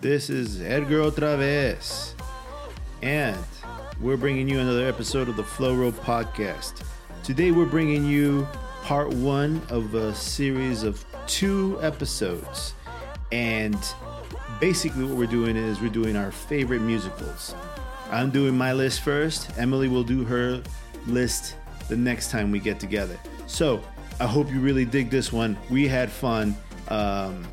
This is Edgar OtraVez, and we're bringing you another episode of the Flow Roll Podcast. Today, we're bringing you part one of a series of two episodes, and basically, what we're doing is we're doing our favorite musicals. I'm doing my list first. Emilie will do her list the next time we get together. So I hope you really dig this one. We had fun. Um,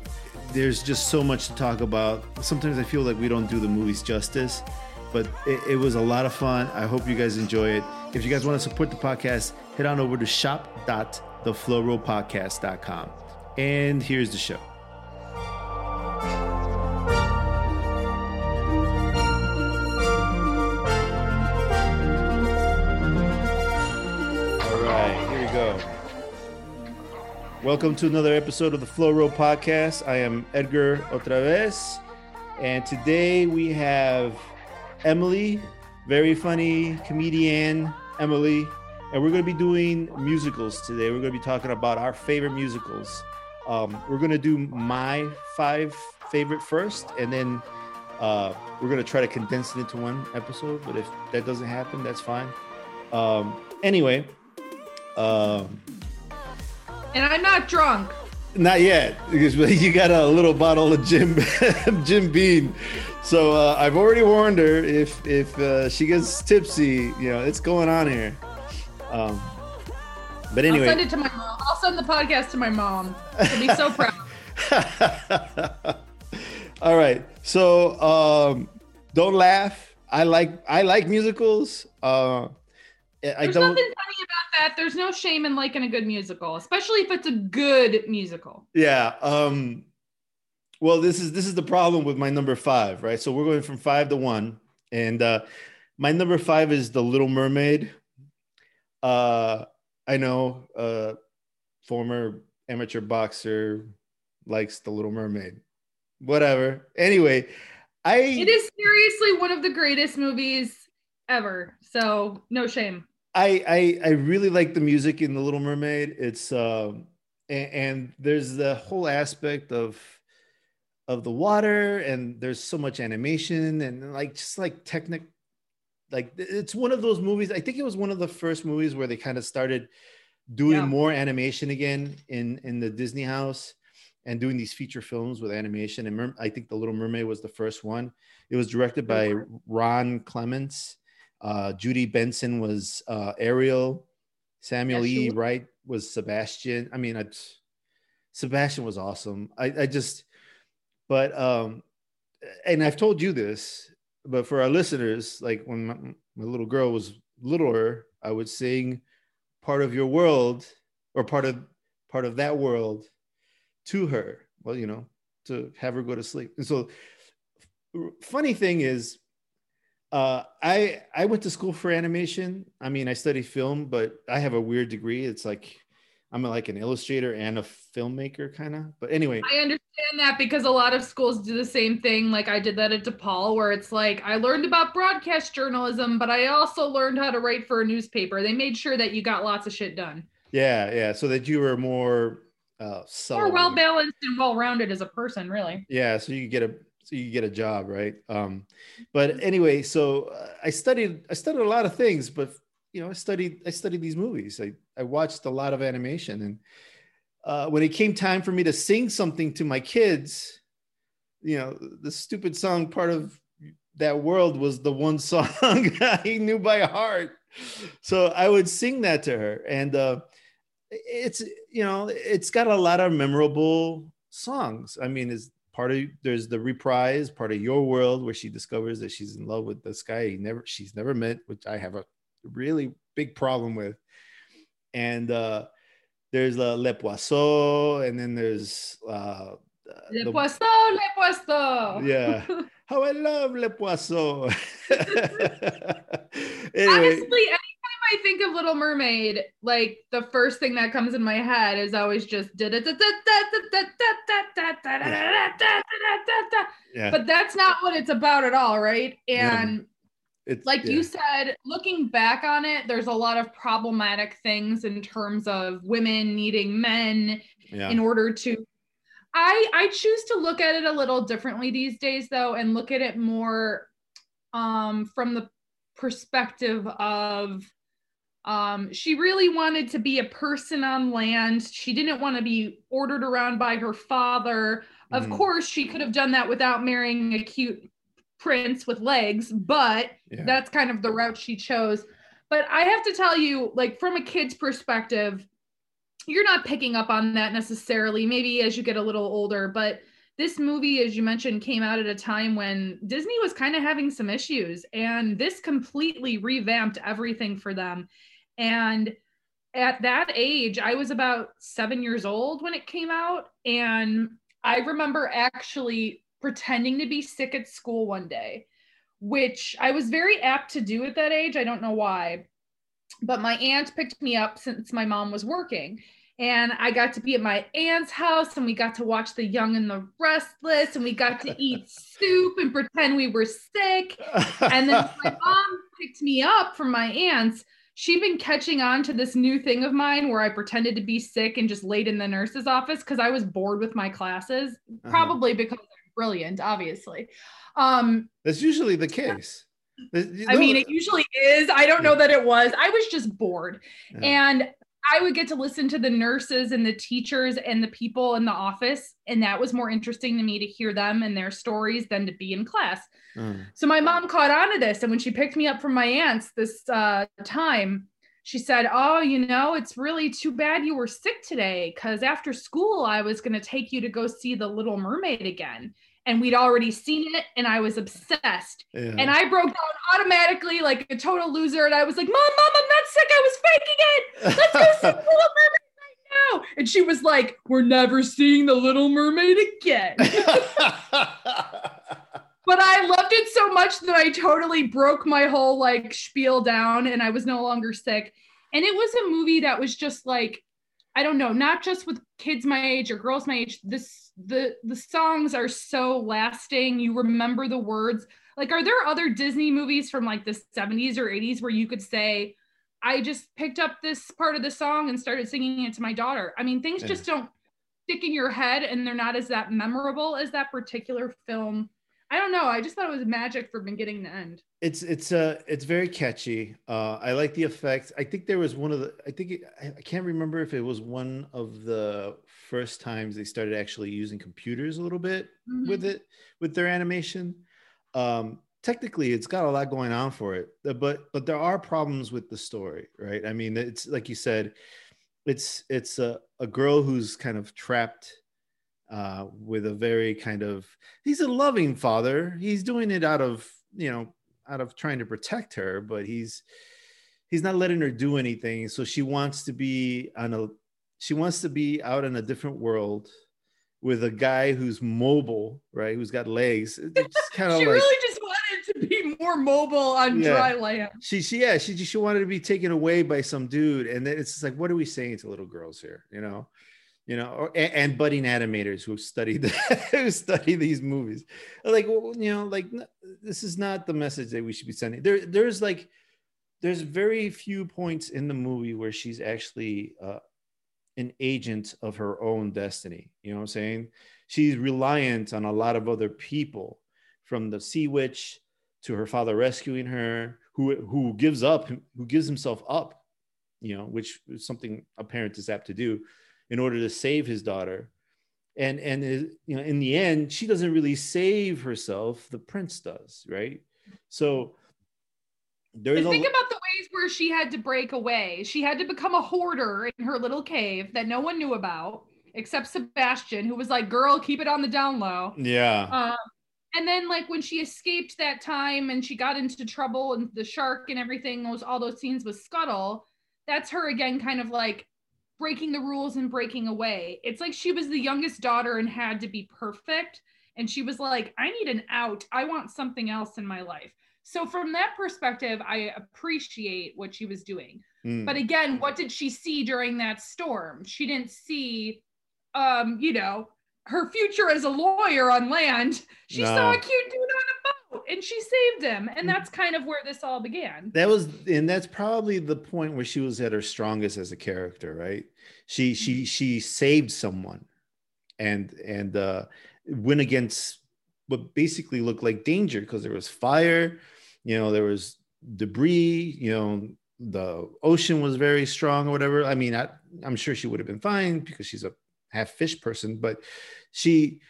there's just so much to talk about. Sometimes I feel like we don't do the movies justice, but it, it was a lot of fun. I hope you guys enjoy it. If you guys want to support the podcast, head on over to shop.theflowrollpodcast.com. And here's the show. All right, here we go. Welcome to another episode of the Flow Roll Podcast. I am Edgar OtraVez, and today we have Emilie, very funny comedian Emilie, and we're going to be doing musicals today. We're going to be talking about our favorite musicals. Um, we're going to do my five favorite first, and then uh, we're going to try to condense it into one episode. But if that doesn't happen, that's fine. Um, anyway, um, And I'm not drunk. not yet, because you got a little bottle of Jim Jim Beam. So uh, I've already warned her if if uh, she gets tipsy, you know, it's going on here. Um, but I'll send it to my mom. I'll send the podcast to my mom. She'll be so proud. all right. So um, don't laugh. I like I like musicals. Uh, I There's don't. nothing funny about that. There's no shame in liking a good musical, especially if it's a good musical. Yeah. Um well this is this is the problem with my number 5, right? So we're going from 5 to 1 and uh my number 5 is The Little Mermaid. Uh I know uh former amateur boxer likes The Little Mermaid. Whatever. Anyway, I It is seriously one of the greatest movies ever. So no shame. I, I I really like the music in The Little Mermaid. It's um and, and there's the whole aspect of of the water and there's so much animation and like just like technic like it's one of those movies. I think it was one of the first movies where they kind of started doing Yeah. more animation again in in the Disney house and doing these feature films with animation. And Mer- I think The Little Mermaid was the first one. It was directed by Ron Clements. Uh, Jodi Benson was uh, Ariel. Samuel Yes, she E. Wright was Sebastian. I mean, I, Sebastian was awesome. I, I just, but, um, and I've told you this, but for our listeners, like when my, my little girl was littler, I would sing part of your world or part of part of that world to her. Well, you know, to have her go to sleep. And so, funny thing is, uh, I I went to school for animation. I mean, I studied film, but I have a weird degree. It's like I'm like an illustrator and a filmmaker, kind of. But anyway, I understand that because a lot of schools do the same thing. Like I did that at DePaul, where it's like I learned about broadcast journalism, but I also learned how to write for a newspaper. They made sure that you got lots of shit done. yeah, yeah. So that you were more uh, More well balanced and well rounded as a person, really. yeah so you get a so you get a job right um but anyway so uh, i studied i studied a lot of things but you know i studied i studied these movies. I i watched a lot of animation. And uh when it came time for me to sing something to my kids you know the stupid song part of that world was the one song i knew by heart. So i would sing that to her. And uh it's you know it's got a lot of memorable songs. I mean it's part of there's the reprise part of your world where she discovers that she's in love with this guy he never she's never met which i have a really big problem with and uh there's uh, le poisson and then there's uh Le the- poisson, le poisson. Yeah. how I love Le Poisson. anyway, Honestly, anytime I think of Little Mermaid, like the first thing that comes in my head is always just yeah, but that's not what it's about at all, right? Yeah. It's like yeah. you said, looking back on it, there's a lot of problematic things in terms of women needing men yeah. in order to I I choose to look at it a little differently these days though and look at it more um from the perspective of um she really wanted to be a person on land. She didn't want to be ordered around by her father. Of Mhm. course, she could have done that without marrying a cute prince with legs, but Yeah. that's kind of the route she chose. But I have to tell you, like from a kid's perspective, you're not picking up on that necessarily, maybe as you get a little older. But this movie, as you mentioned, came out at a time when Disney was kind of having some issues, and this completely revamped everything for them. And at that age, I was about seven years old when it came out. And I remember actually pretending to be sick at school one day, which I was very apt to do at that age. I don't know why. But my aunt picked me up since my mom was working. And I got to be at my aunt's house and we got to watch The Young and the Restless and we got to eat soup and pretend we were sick. And then my mom picked me up from my aunt's. She'd been catching on to this new thing of mine where I pretended to be sick and just laid in the nurse's office because I was bored with my classes, Uh-huh. probably because I'm brilliant, obviously. Um, That's usually the case. You I mean, it usually is. I don't know that it was. I was just bored. Yeah. And I would get to listen to the nurses and the teachers and the people in the office. And that was more interesting to me to hear them and their stories than to be in class. Mm. So my mom caught on to this. And when she picked me up from my aunt's this uh, time, she said, Oh, you know, it's really too bad you were sick today because after school, I was going to take you to go see The Little Mermaid again. And we'd already seen it, and I was obsessed. Yeah. And I broke down automatically like a total loser. And I was like, Mom, Mom, I'm not sick. I was faking it. Let's go see Little Mermaid right now. And she was like, We're never seeing The Little Mermaid again. but I loved it so much that I totally broke my whole like spiel down and I was no longer sick. And it was a movie that was just like, I don't know, not just with kids my age or girls my age. This the the songs are so lasting. You remember the words. Like, are there other Disney movies from like the 70s or 80s where you could say, I just picked up this part of the song and started singing it to my daughter? I mean, things Yeah. just don't stick in your head and they're not as that memorable as that particular film. I don't know. I just thought it was magic from beginning to end. it's it's uh it's very catchy uh i like the effects i think there was one of the i think it, I, I can't remember if it was one of the first times they started actually using computers a little bit with it with their animation. Um technically it's got a lot going on for it uh, but but there are problems with the story right? I mean it's like you said it's it's a, a girl who's kind of trapped uh with a very kind of he's a loving father. He's doing it out of you know out of trying to protect her but he's he's not letting her do anything. So she wants to be on a she wants to be out in a different world with a guy who's mobile right? Who's got legs. It's kind of She like really just wanted to be more mobile on Yeah. dry land. she she yeah she she wanted to be taken away by some dude. And then it's just like what are we saying to little girls here you know? You know or, and, and budding animators who studied who study these movies. Like well, you know like this is not the message that we should be sending. There there's like there's very few points in the movie where she's actually uh, an agent of her own destiny you know what i'm saying? She's reliant on a lot of other people from the sea witch to her father rescuing her who who gives up who gives himself up you know which is something a parent is apt to do in order to save his daughter. And and uh, you know in the end she doesn't really save herself the prince does right? So there's But a think about the ways where she had to break away. She had to become a hoarder in her little cave that no one knew about except Sebastian, who was like, "Girl, keep it on the down low." yeah Um, and then like when she escaped that time and she got into trouble and the shark and everything, those all those scenes with Scuttle, that's her again, kind of like breaking the rules and breaking away. It's like she was the youngest daughter and had to be perfect. And she was like, I need an out. I want something else in my life. So, from that perspective, I appreciate what she was doing. Mm. But again, what did she see during that storm? She didn't see, um, you know, her future as a lawyer on land. She saw a cute dude on a boat and she saved him. And that's kind of where this all began. that was and that's probably the point where she was at her strongest as a character right she Mm-hmm. she she saved someone and and uh went against what basically looked like danger because there was fire you know there was debris you know the ocean was very strong or whatever i mean I, i'm sure she would have been fine because she's a half fish person but she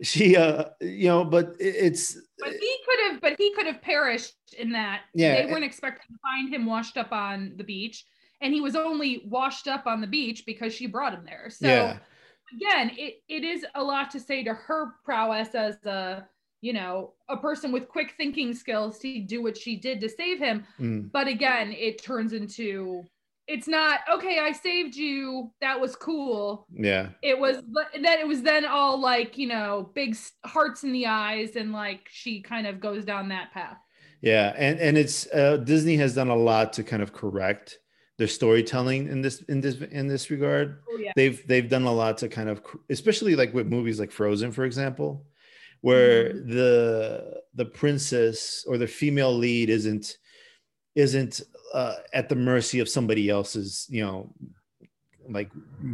she uh you know but it- it's But he could have, but he could have perished in that. Yeah. They weren't expecting to find him washed up on the beach. And he was only washed up on the beach because she brought him there. So yeah again, it, it is a lot to say to her prowess as a, you know, a person with quick thinking skills to do what she did to save him. Mm, But again, it turns into it's not okay, I saved you. That was cool. yeah It was then it was then all like, you know, big hearts in the eyes and like she kind of goes down that path. Yeah, and and it's uh, Disney has done a lot to kind of correct their storytelling in this in this in this regard. Oh yeah. They've they've done a lot to kind of, especially like with movies like Frozen, for example, where Mhm. the the princess or the female lead isn't isn't uh, at the mercy of somebody else's, you know, like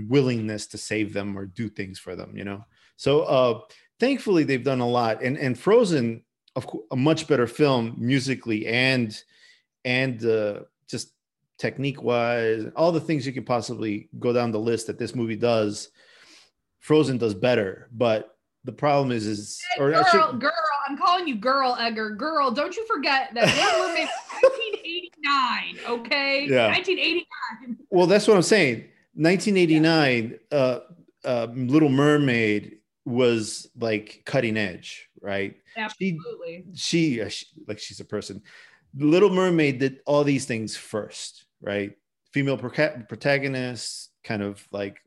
willingness to save them or do things for them, you know. So uh, thankfully they've done a lot, and and Frozen, of course, a much better film musically and and uh, just technique wise, all the things you can possibly go down the list that this movie does. Frozen does better, but the problem is is or girl, actually, girl, I'm calling you girl, Edgar. Girl, don't you forget that Little Mermaid 1989, okay? Yeah. 1989. well, that's what I'm saying. 1989, uh, uh, Little Mermaid was like cutting edge, right? She Absolutely. she, uh, she like she's a person. Little Mermaid did all these things first, right? Female proca- protagonist, kind of like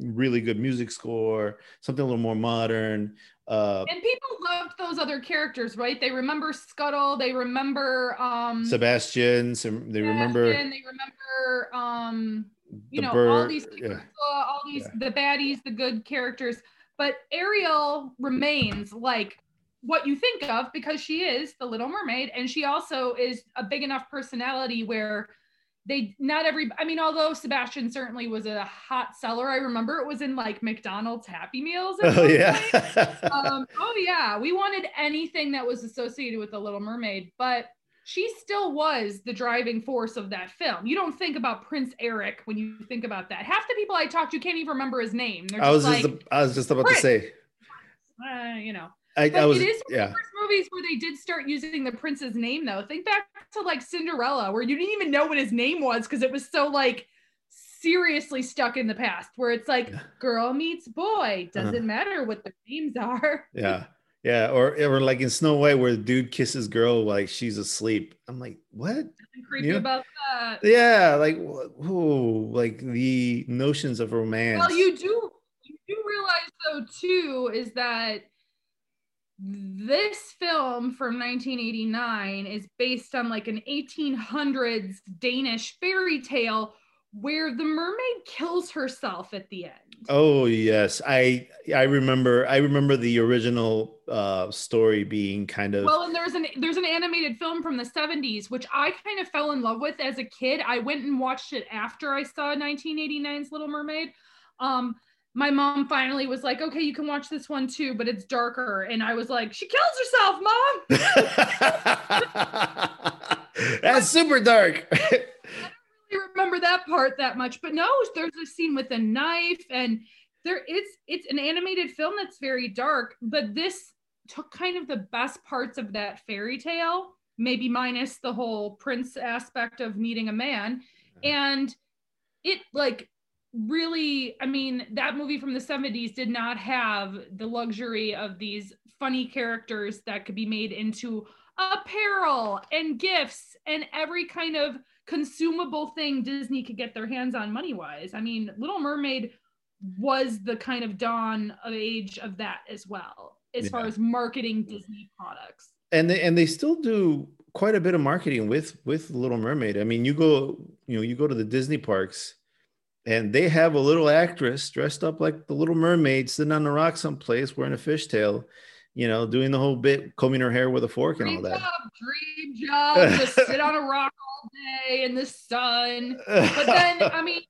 really good music score, something a little more modern. Uh, And people loved those other characters, right? They remember Scuttle, they remember um Sebastian, some, they remember Sebastian, they remember um you know all bird. these yeah. all these the baddies, the good characters, but Ariel remains like what you think of because she is the Little Mermaid, and she also is a big enough personality where they not every. I mean, although Sebastian certainly was a hot seller, I remember it was in like McDonald's Happy Meals. at Oh yeah. um, oh yeah, we wanted anything that was associated with the Little Mermaid, but she still was the driving force of that film. You don't think about Prince Eric when you think about that. Half the people I talked to can't even remember his name. I was just just like, I was just about Prince. to say. uh, you know. I, I was it is one yeah. Of the first movies where they did start using the prince's name, though. Think back to like Cinderella, where you didn't even know what his name was because it was so like seriously stuck in the past, where it's like Yeah. girl meets boy, doesn't Uh-huh. matter what their names are. Yeah. Yeah. Or or like in Snow White where the dude kisses girl like she's asleep. I'm like, what? Creepy Yeah. about that. Yeah, like wh- ooh, like the notions of romance. Well, you do you do realize though too is that this film from 1989 is based on like an 1800s Danish fairy tale where the mermaid kills herself at the end. Oh yes, I I remember I remember the original uh story being kind of Well, and there's an there's an animated film from the 70s which I kind of fell in love with as a kid. I went and watched it after I saw 1989's Little Mermaid. Um my mom finally was like, "Okay, you can watch this one too, but it's darker." And I was like, "She kills herself, mom." That's super dark. I don't really remember that part that much, but no, there's a scene with a knife and there it's it's an animated film that's very dark, but this took kind of the best parts of that fairy tale, maybe minus the whole prince aspect of meeting a man uh-huh. and it like really i mean that movie from the 70s did not have the luxury of these funny characters that could be made into apparel and gifts and every kind of consumable thing Disney could get their hands on money wise. I mean, Little Mermaid was the kind of dawn of age of that as well, as far as marketing Disney products. and they and they still do quite a bit of marketing with with Little Mermaid. I mean, you go you know you go to the Disney parks, and they have a little actress dressed up like the Little Mermaid sitting on the rock someplace wearing a fishtail, you know, doing the whole bit, combing her hair with a fork and all Dream that. job, dream job, just sit on a rock all day in the sun. But then, I mean,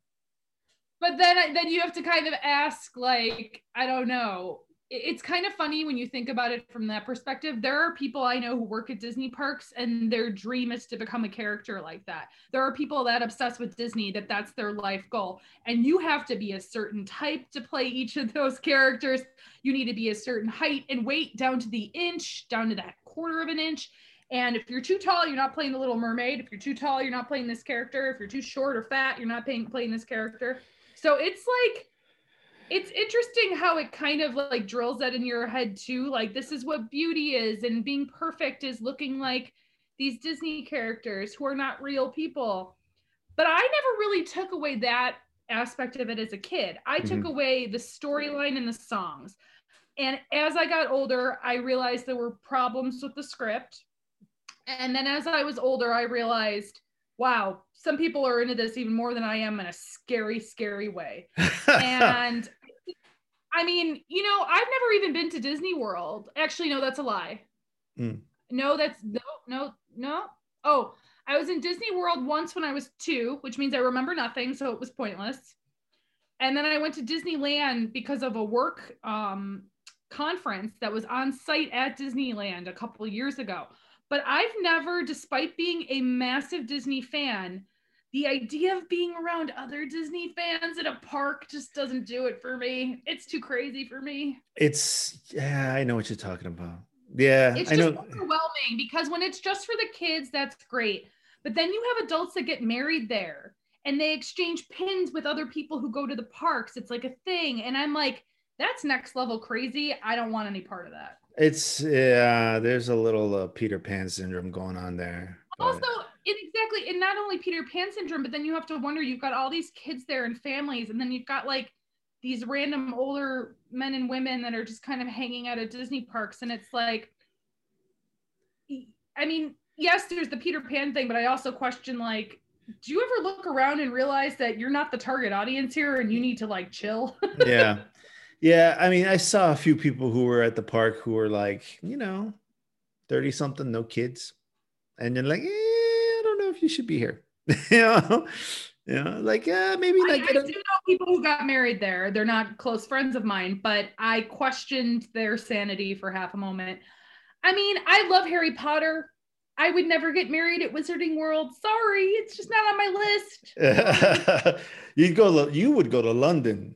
but then then you have to kind of ask, like, I don't know. It- It's kind of funny when you think about it from that perspective. There are people I know who work at Disney parks, and their dream is to become a character like that. There are people that obsess with Disney that that's their life goal, and you have to be a certain type to play each of those characters. You need to be a certain height and weight down to the inch, down to that quarter of an inch. And if you're too tall, you're not playing the Little Mermaid. If you're too tall, you're not playing this character. If you're too short or fat, you're not playing this character. So it's like it's interesting how it kind of like drills that in your head too. Like this is what beauty is, and being perfect is looking like these Disney characters who are not real people. But I never really took away that aspect of it as a kid. I took Mhm. away the storyline and the songs. And as I got older, I realized there were problems with the script. And then as I was older, I realized, wow, some people are into this even more than I am in a scary, scary way. And I mean, you know, I've never even been to Disney World. Actually, no, that's a lie. Mm. No, that's no, no, no. Oh, I was in Disney World once when I was two, which means I remember nothing, so it was pointless. And then I went to Disneyland because of a work um, conference that was on site at Disneyland a couple of years ago. But I've never, despite being a massive Disney fan, the idea of being around other Disney fans at a park just doesn't do it for me. It's too crazy for me. it's yeah, I know what you're talking about. Yeah, It's I just know. overwhelming because when it's just for the kids, that's great. But then you have adults that get married there and they exchange pins with other people who go to the parks. It's like a thing. And I'm like, that's next level crazy. I don't want any part of that. It's yeah, there's a little uh, Peter Pan syndrome going on there. but- Also, exactly, and not only Peter Pan syndrome, but then you have to wonder you've got all these kids there and families, and then you've got like these random older men and women that are just kind of hanging out at Disney parks, and it's like, I mean, yes, there's the Peter Pan thing, but I also question like, do you ever look around and realize that you're not the target audience here, and you need to like chill? yeah. Yeah. I mean, I saw a few people who were at the park who were like, you know, 30 something, no kids. And you're like, eh, I don't know if you should be here. you know, you know, like, uh, maybe I, like I get do know people who got married there. They're not close friends of mine, but I questioned their sanity for half a moment. I mean, I love Harry Potter. I would never get married at Wizarding World. Sorry, it's just not on my list. you'd go, to- you would go to London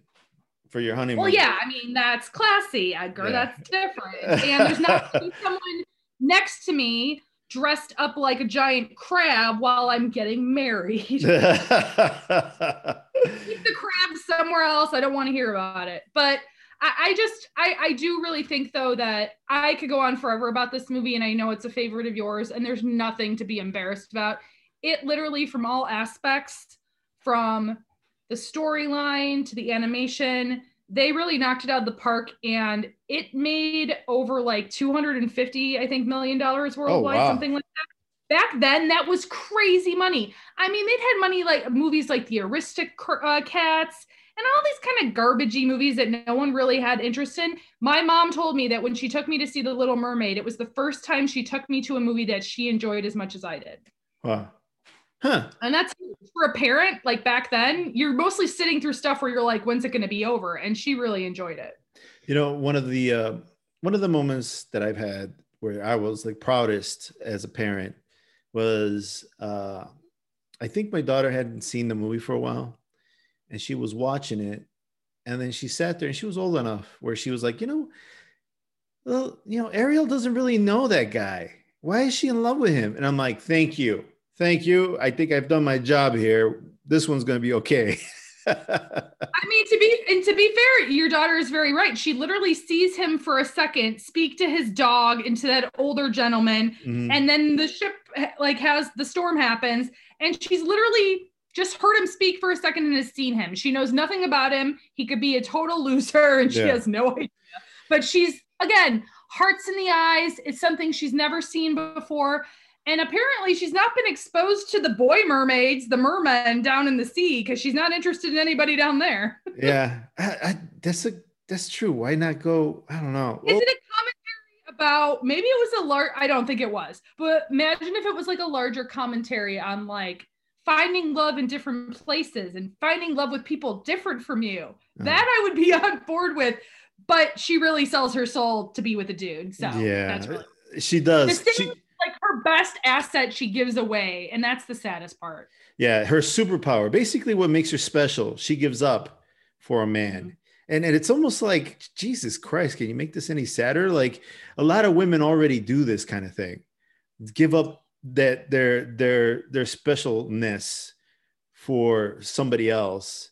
for your honeymoon. Well, yeah, I mean, that's classy, Edgar. Yeah. That's different. And there's not someone next to me dressed up like a giant crab while I'm getting married. Keep the crab somewhere else. I don't want to hear about it. But I, I just, I, I do really think though that I could go on forever about this movie, and I know it's a favorite of yours, and there's nothing to be embarrassed about. It literally, from all aspects, from the storyline to the animation, they really knocked it out of the park, and it made over like 250, I think, million dollars oh, worldwide, wow. something like that back then that was crazy money i mean they'd had money like movies like the aristocats uh, and all these kind of garbagey movies that no one really had interest in my mom told me that when she took me to see the little mermaid it was the first time she took me to a movie that she enjoyed as much as i did Wow. Huh. and that's for a parent like back then you're mostly sitting through stuff where you're like when's it going to be over and she really enjoyed it You know, one of the uh, one of the moments that I've had where I was like proudest as a parent was uh, I think my daughter hadn't seen the movie for a while, and she was watching it, and then she sat there and she was old enough where she was like, you know, well, you know, Ariel doesn't really know that guy. Why is she in love with him? And I'm like, thank you, thank you. I think I've done my job here. This one's gonna be okay. I mean, to be and to be fair, your daughter is very right. She literally sees him for a second, speak to his dog and to that older gentleman, Mhm. and then the ship like has the storm happens and she's literally just heard him speak for a second and has seen him. She knows nothing about him. He could be a total loser and she Yeah. has no idea. But she's again, hearts in the eyes. It's something she's never seen before. And apparently she's not been exposed to the boy mermaids, the mermen down in the sea, because she's not interested in anybody down there. yeah, I, I, that's a that's true. Why not go? I don't know. Is it a commentary about maybe it was a large I don't think it was, but imagine if it was like a larger commentary on like finding love in different places and finding love with people different from you. Uh-huh. That I would be on board with. But she really sells her soul to be with a dude. So yeah, that's really she does. She, like her best asset she gives away. And that's the saddest part. yeah, her superpower, basically what makes her special, she gives up for a man. Mm-hmm. And, and it's almost like Jesus Christ, can you make this any sadder? Like a lot of women already do this kind of thing. Give up that their their their specialness for somebody else.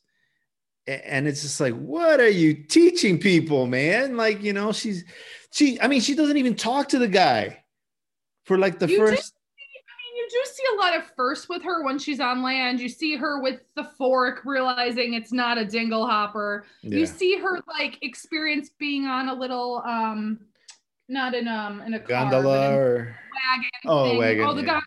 And it's just like, what are you teaching people, man? Like, you know, she's she, I mean, she doesn't even talk to the guy for like the You first I mean, you do see a lot of firsts with her when she's on land. You see her with the fork, realizing it's not a dingle hopper. You see her like experience being on a little um not in um in a car, gondola in or wagon. Oh, thing. wagon, Oh, the yeah. gondola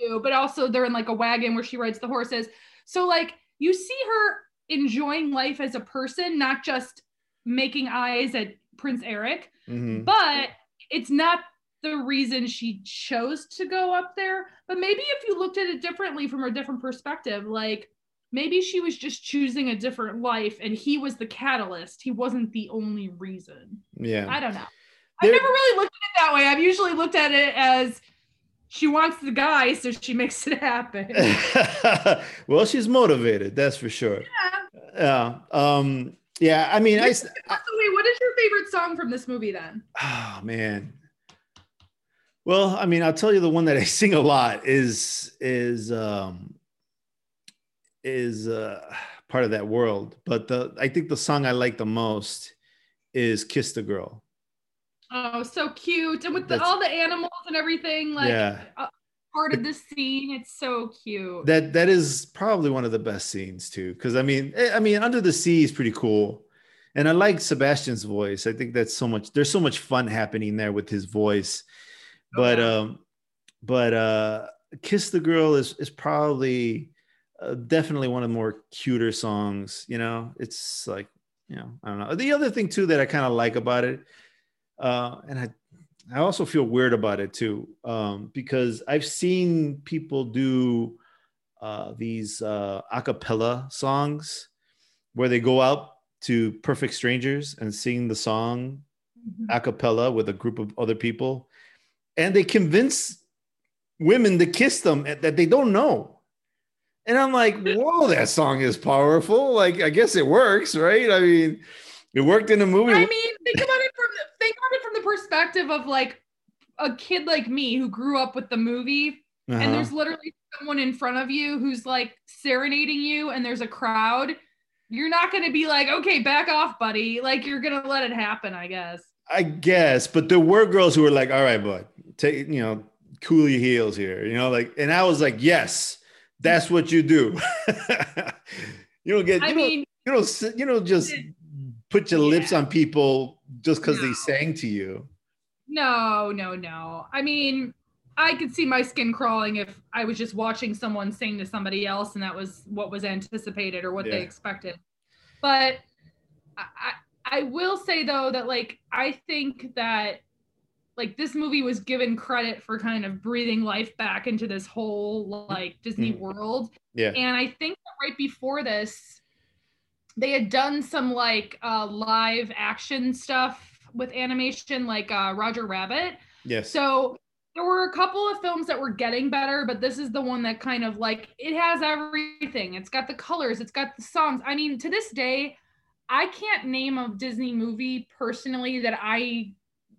too, but also they're in like a wagon where she rides the horses. So like you see her enjoying life as a person, not just making eyes at Prince Eric Mhm. but it's not the reason she chose to go up there. But maybe if you looked at it differently from a different perspective, like maybe she was just choosing a different life and he was the catalyst. He wasn't the only reason. yeah. I don't know. There- I've never really looked at it that way. I've usually looked at it as she wants the guy, so she makes it happen. well, she's motivated, that's for sure. Yeah. Um, yeah, I mean, I, I- what is your favorite song from this movie then? oh man. Well, I mean, I'll tell you the one that I sing a lot is is um is uh part of that world. But the I think the song I like the most is Kiss the Girl. Oh, so cute. And with the, all the animals and everything, like yeah. part of the scene. It's so cute. that that is probably one of the best scenes too because i mean eh, i mean under the sea is pretty cool and i like sebastian's voice i think that's so much there's so much fun happening there with his voice but um but uh kiss the girl is is probably uh, definitely one of the more cuter songs you know? It's like you know i don't know. The other thing too that i kind of like about it uh and i I also feel weird about it too, um, because I've seen people do uh, these uh, a cappella songs where they go out to perfect strangers and sing the song Mhm. a cappella with a group of other people, and they convince women to kiss them that they don't know. And I'm like, whoa, that song is powerful. Like, I guess it works, right? I mean, it worked in the movie. I mean, think about it from the, think about it from the perspective of like a kid like me who grew up with the movie, Uh-huh. and there's literally someone in front of you who's like serenading you, and there's a crowd. You're not going to be like, okay, back off, buddy. Like you're going to let it happen, I guess. I guess, but there were girls who were like, "All right, bud, take you know, cool your heels here," you know, like, and I was like, "Yes, that's what you do." you don't get, you I don't, mean, you don't, you don't just put your lips on people just because they No. sang to you. no, no, no. I mean, I could see my skin crawling if I was just watching someone sing to somebody else and that was what was anticipated or what Yeah. they expected. But I I will say though that like I think that like this movie was given credit for kind of breathing life back into this whole like Disney Mhm. world. Yeah, And I think that right before this, they had done some like uh, live action stuff with animation, like uh, Roger Rabbit. yes, So there were a couple of films that were getting better, but this is the one that kind of like it has everything. It's got the colors, it's got the songs. I mean, to this day, I can't name a Disney movie personally that I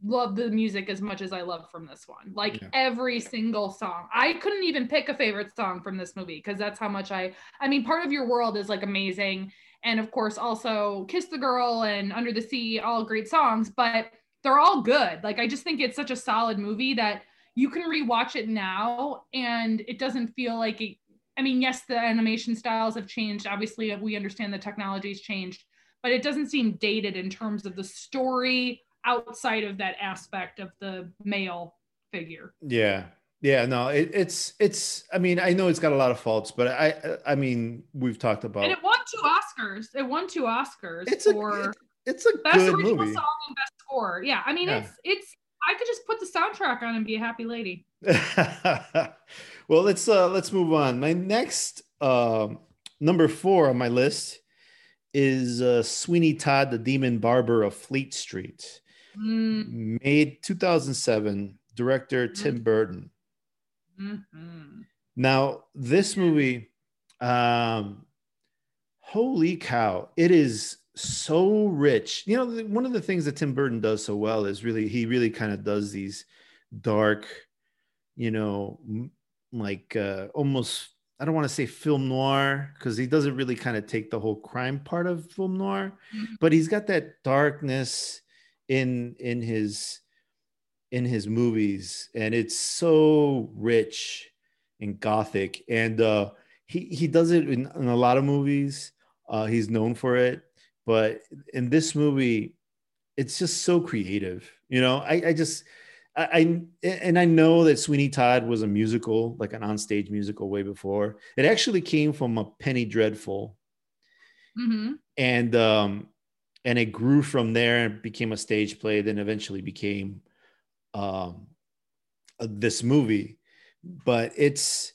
love the music as much as I love from this one. Like Yeah. every single song. I couldn't even pick a favorite song from this movie because that's how much I I mean, part of your world is like amazing. And of course, also Kiss the Girl and Under the Sea, all great songs, but they're all good. Like I just think it's such a solid movie that you can rewatch it now and it doesn't feel like it I mean, yes, the animation styles have changed. Obviously, we understand the technology's changed, but it doesn't seem dated in terms of the story outside of that aspect of the male figure. Yeah. Yeah, no, it, it's it's. I mean, I know it's got a lot of faults, but I, I mean, we've talked about. And it won two Oscars. It won two Oscars It's a for it- it's a best good original movie. song and best score. Yeah, I mean, Yeah. it's it's. I could just put the soundtrack on and be a happy lady. well, let's uh let's move on. My next um number four on my list is uh Sweeney Todd, the Demon Barber of Fleet Street, Mm, made 2007. Director Tim Burton. mhm. Now, this movie, um, holy cow, it is so rich. You know, one of the things that Tim Burton does so well is really, he really kind of does these dark, you know, like uh, almost, I don't want to say film noir because he doesn't really kind of take the whole crime part of film noir, Mhm. but he's got that darkness in in his in his movies and it's so rich and gothic. And uh he he does it in, in a lot of movies. Uh he's known for it. But in this movie it's just so creative you know? I i just I, I and I know that Sweeney Todd was a musical, like an onstage musical, way before. It actually came from a Penny Dreadful, Mhm. and um, and it grew from there and became a stage play. Then eventually became um, uh, this movie. But it's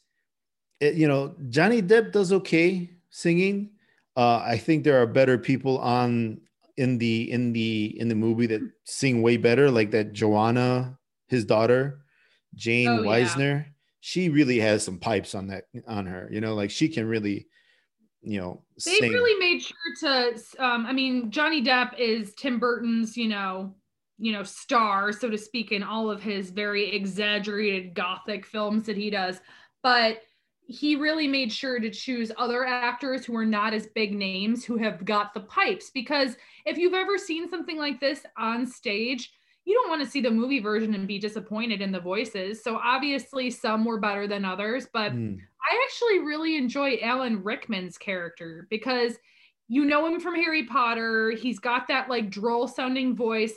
it, you know Johnny Depp does okay singing. Uh, I think there are better people on in the in the in the movie that sing way better, like that Joanna, his daughter, Jayne Oh, yeah. Wisener. She really has some pipes on that on her. You know, like she can really, you know, They sing. really made sure to. Um, I mean, Johnny Depp is Tim Burton's, you know, you know, star, so to speak, in all of his very exaggerated gothic films that he does. But he really made sure to choose other actors who are not as big names who have got the pipes. Because if you've ever seen something like this on stage, you don't want to see the movie version and be disappointed in the voices. So obviously, some were better than others, but Hmm. I actually really enjoy Alan Rickman's character because you know him from Harry Potter. He's got that like droll sounding voice,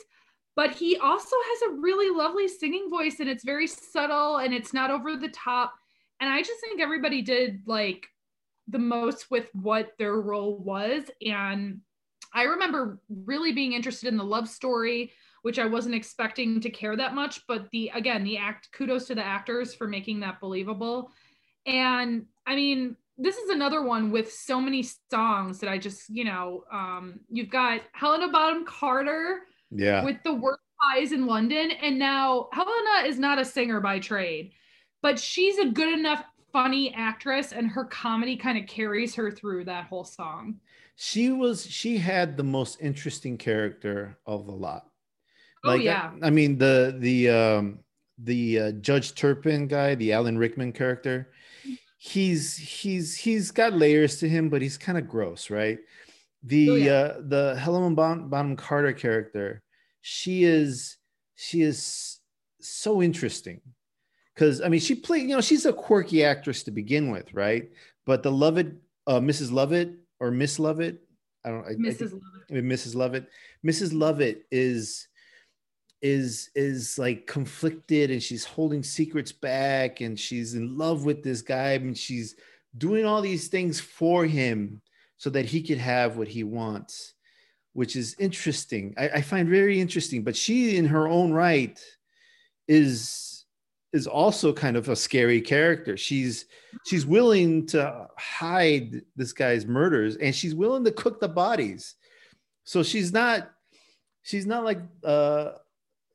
but he also has a really lovely singing voice and it's very subtle and it's not over the top. And I just think everybody did like the most with what their role was. And I remember really being interested in the love story, which I wasn't expecting to care that much. But the again, the act kudos to the actors for making that believable. And I mean, this is another one with so many songs that I just, you know, um, you've got Helena Bonham Carter Yeah. with the worst pies in London. And now Helena is not a singer by trade, but she's a good enough funny actress and her comedy kind of carries her through that whole song. she was she had the most interesting character of the lot Oh, I- yeah. I, mean the the um the uh, judge turpin guy the alan rickman character he's he's he's got layers to him but he's kind of gross right the Oh, yeah. uh the helen Bon- bonham carter character she is she is so interesting because i mean she played you know she's a quirky actress to begin with right but the lovett uh mrs lovett or miss lovett i don't I- I think- Mrs. Lovett. I mean, Mrs. Lovett. Mrs. Lovett is is is like conflicted and she's holding secrets back and she's in love with this guy and she's doing all these things for him so that he could have what he wants, which is interesting. I, I find very interesting. But she, in her own right, is is also kind of a scary character. She's she's willing to hide this guy's murders and she's willing to cook the bodies so she's not she's not like uh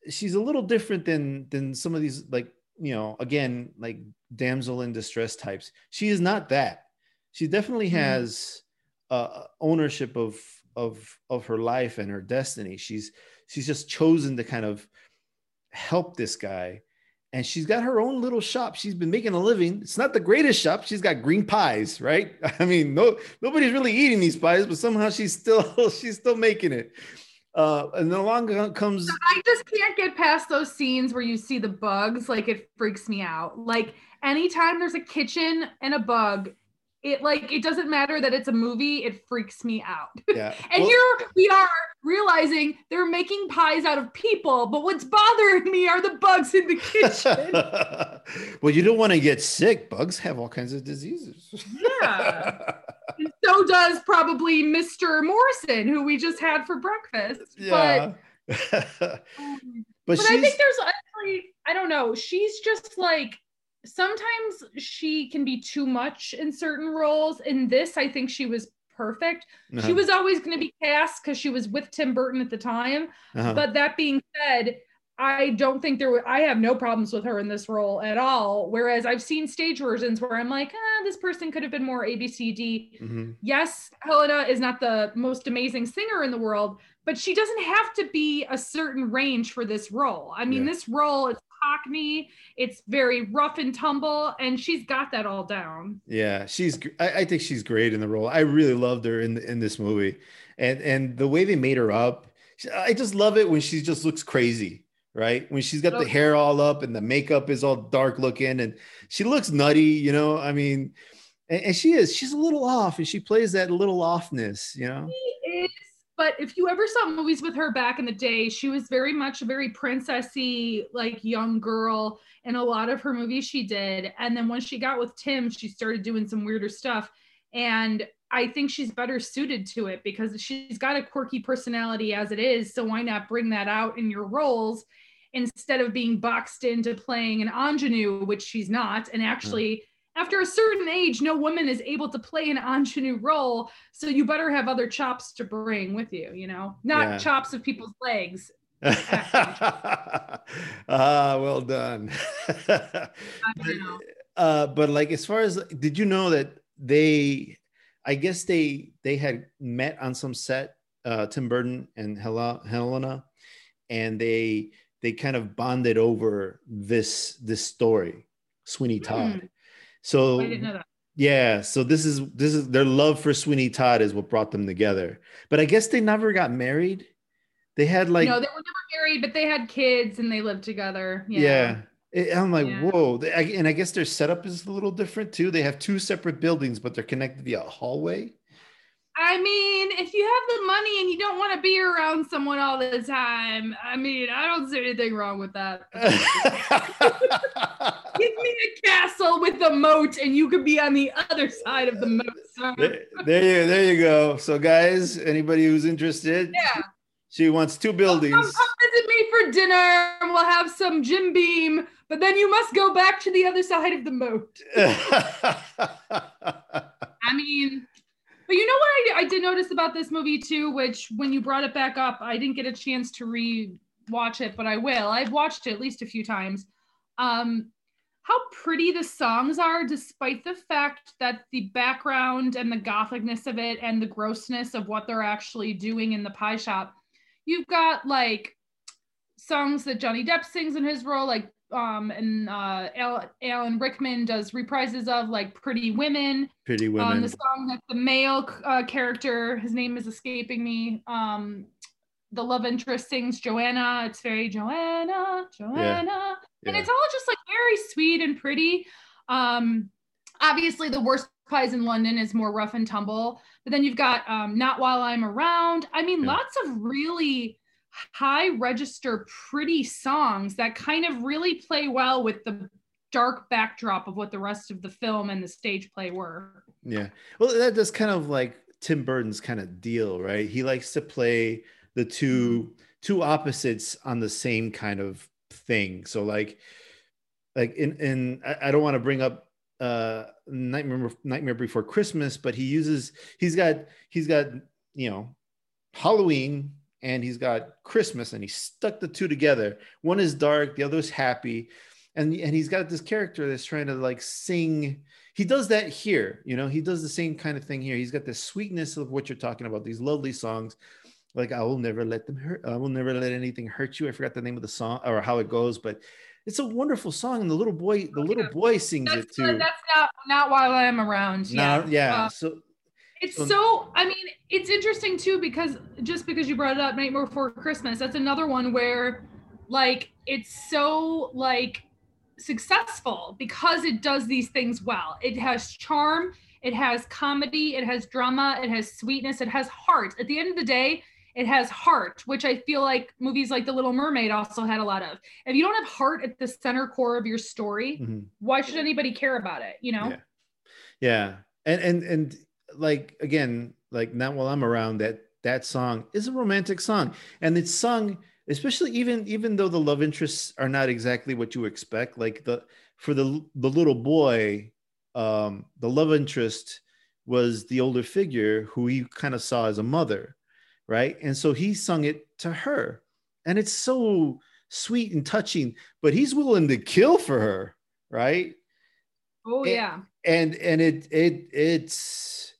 she's a little different than than some of these like you know again like damsel in distress types she is not that she definitely Mhm. has uh ownership of of of her life and her destiny she's she's just chosen to kind of help this guy and she's got her own little shop. She's been making a living. It's not the greatest shop. She's got green pies, right? I mean, no nobody's really eating these pies, but somehow she's still she's still making it. Uh, and then along comes I just can't get past those scenes where you see the bugs. Like it freaks me out. Like anytime there's a kitchen and a bug, it like it doesn't matter that it's a movie. It freaks me out. yeah. And Well- here we are realizing they're making pies out of people, but what's bothering me are the bugs in the kitchen. well, you don't want to get sick. Bugs have all kinds of diseases. Yeah. and so does probably Mr. Morrison, who we just had for breakfast. yeah. But but but I think there's actually, I don't know, she's just like sometimes she can be too much in certain roles. In this, I think she was perfect. She Uh-huh, was always going to be cast because she was with Tim Burton at the time. uh-huh. But that being said, I don't think there were, I have no problems with her in this role at all. Whereas I've seen stage versions where I'm like, ah, this person could have been more ABCD. Mhm. Yes, Helena is not the most amazing singer in the world, but she doesn't have to be a certain range for this role. I mean, Yeah. this role is cockney, it's very rough and tumble, and she's got that all down. Yeah, she's. I, I think she's great in the role. I really loved her in in this movie, and and the way they made her up. I just love it when she just looks crazy, right? When she's got the hair all up and the makeup is all dark looking, and she looks nutty. You know, I mean, and, and she is. She's a little off, and she plays that little offness. You know. She is, but if you ever saw movies with her back in the day, she was very much a very princessy, like young girl in a lot of her movies she did. And then once she got with Tim, she started doing some weirder stuff. And I think she's better suited to it because she's got a quirky personality as it is. So why not bring that out in your roles instead of being boxed into playing an ingenue, which she's not. And actually, after a certain age, no woman is able to play an ingenue role. So you better have other chops to bring with you, you know, not Yeah. chops of people's legs. ah, well done. I uh, but like, as far as did you know that they, I guess they they had met on some set, uh, Tim Burton and Hel- Helena, and they they kind of bonded over this this story, Sweeney Todd. Hmm. So I didn't know that. yeah, so this is this is their love for Sweeney Todd is what brought them together. But I guess they never got married. They had like no, they were never married, but they had kids and they lived together. Yeah. yeah. It- I'm like, Yeah. whoa. They- I- And I guess their setup is a little different too. They have two separate buildings, but they're connected via a hallway. I mean, if you have the money and you don't want to be around someone all the time, I mean, I don't see anything wrong with that. Give me a castle with a moat and you could be on the other side of the moat. sir. there, there you there you go. So guys, anybody who's interested, Yeah. she wants two Come, buildings. come visit me for dinner and we'll have some Jim Beam, but then you must go back to the other side of the moat. I mean, but you know what I, I did notice about this movie too, which when you brought it back up, I didn't get a chance to re-watch it, but I will. I've watched it at least a few times. Um, how pretty the songs are, despite the fact that the background and the gothicness of it and the grossness of what they're actually doing in the pie shop. You've got like songs that Johnny Depp sings in his role, like um, and uh, Al- Alan Rickman does reprises of like Pretty Women. Pretty Um, women. the song that the male uh, character, his name is escaping me. Um, the love interest sings Joanna. It's very Joanna, Joanna, and Yeah. it's all just like very sweet and pretty. Um, obviously, the worst pies in London is more rough and tumble, but then you've got um, Not While I'm Around. I mean, Yeah. lots of really high register, pretty songs that kind of really play well with the dark backdrop of what the rest of the film and the stage play were. Yeah. Well, that, that's kind of like Tim Burton's kind of deal, right? He likes to play the two two opposites on the same kind of thing. So like like in in I, I don't want to bring up uh Nightmare Nightmare Before Christmas, but he uses he's got he's got you know Halloween and he's got Christmas and he stuck the two together. One is dark, the other is happy. And, and he's got this character that's trying to like sing he does that here you know he does the same kind of thing here he's got the sweetness of what you're talking about these lovely songs like i will never let them hurt i will never let anything hurt you i forgot the name of the song or how it goes but it's a wonderful song and the little boy the oh, little boy sings it too that's not not while I'm around. now Yeah. yeah so It's So- I mean, it's interesting too because just because you brought it up, Nightmare Before Christmas, that's another one where like it's so like successful because it does these things well. It has charm, it has comedy, it has drama, it has sweetness, it has heart. At the end of the day, it has heart, which I feel like movies like The Little Mermaid also had a lot of. If you don't have heart at the center core of your story, Mhm. why should anybody care about it? You know? Yeah. Yeah. And and and like again, like not while I'm around, that that song is a romantic song. And it's sung, especially even even though the love interests are not exactly what you expect. Like the for the the little boy, um, the love interest was the older figure who he kind of saw as a mother, right? And so he sung it to her. And it's so sweet and touching, but he's willing to kill for her, right? Oh It- yeah. and and it it it's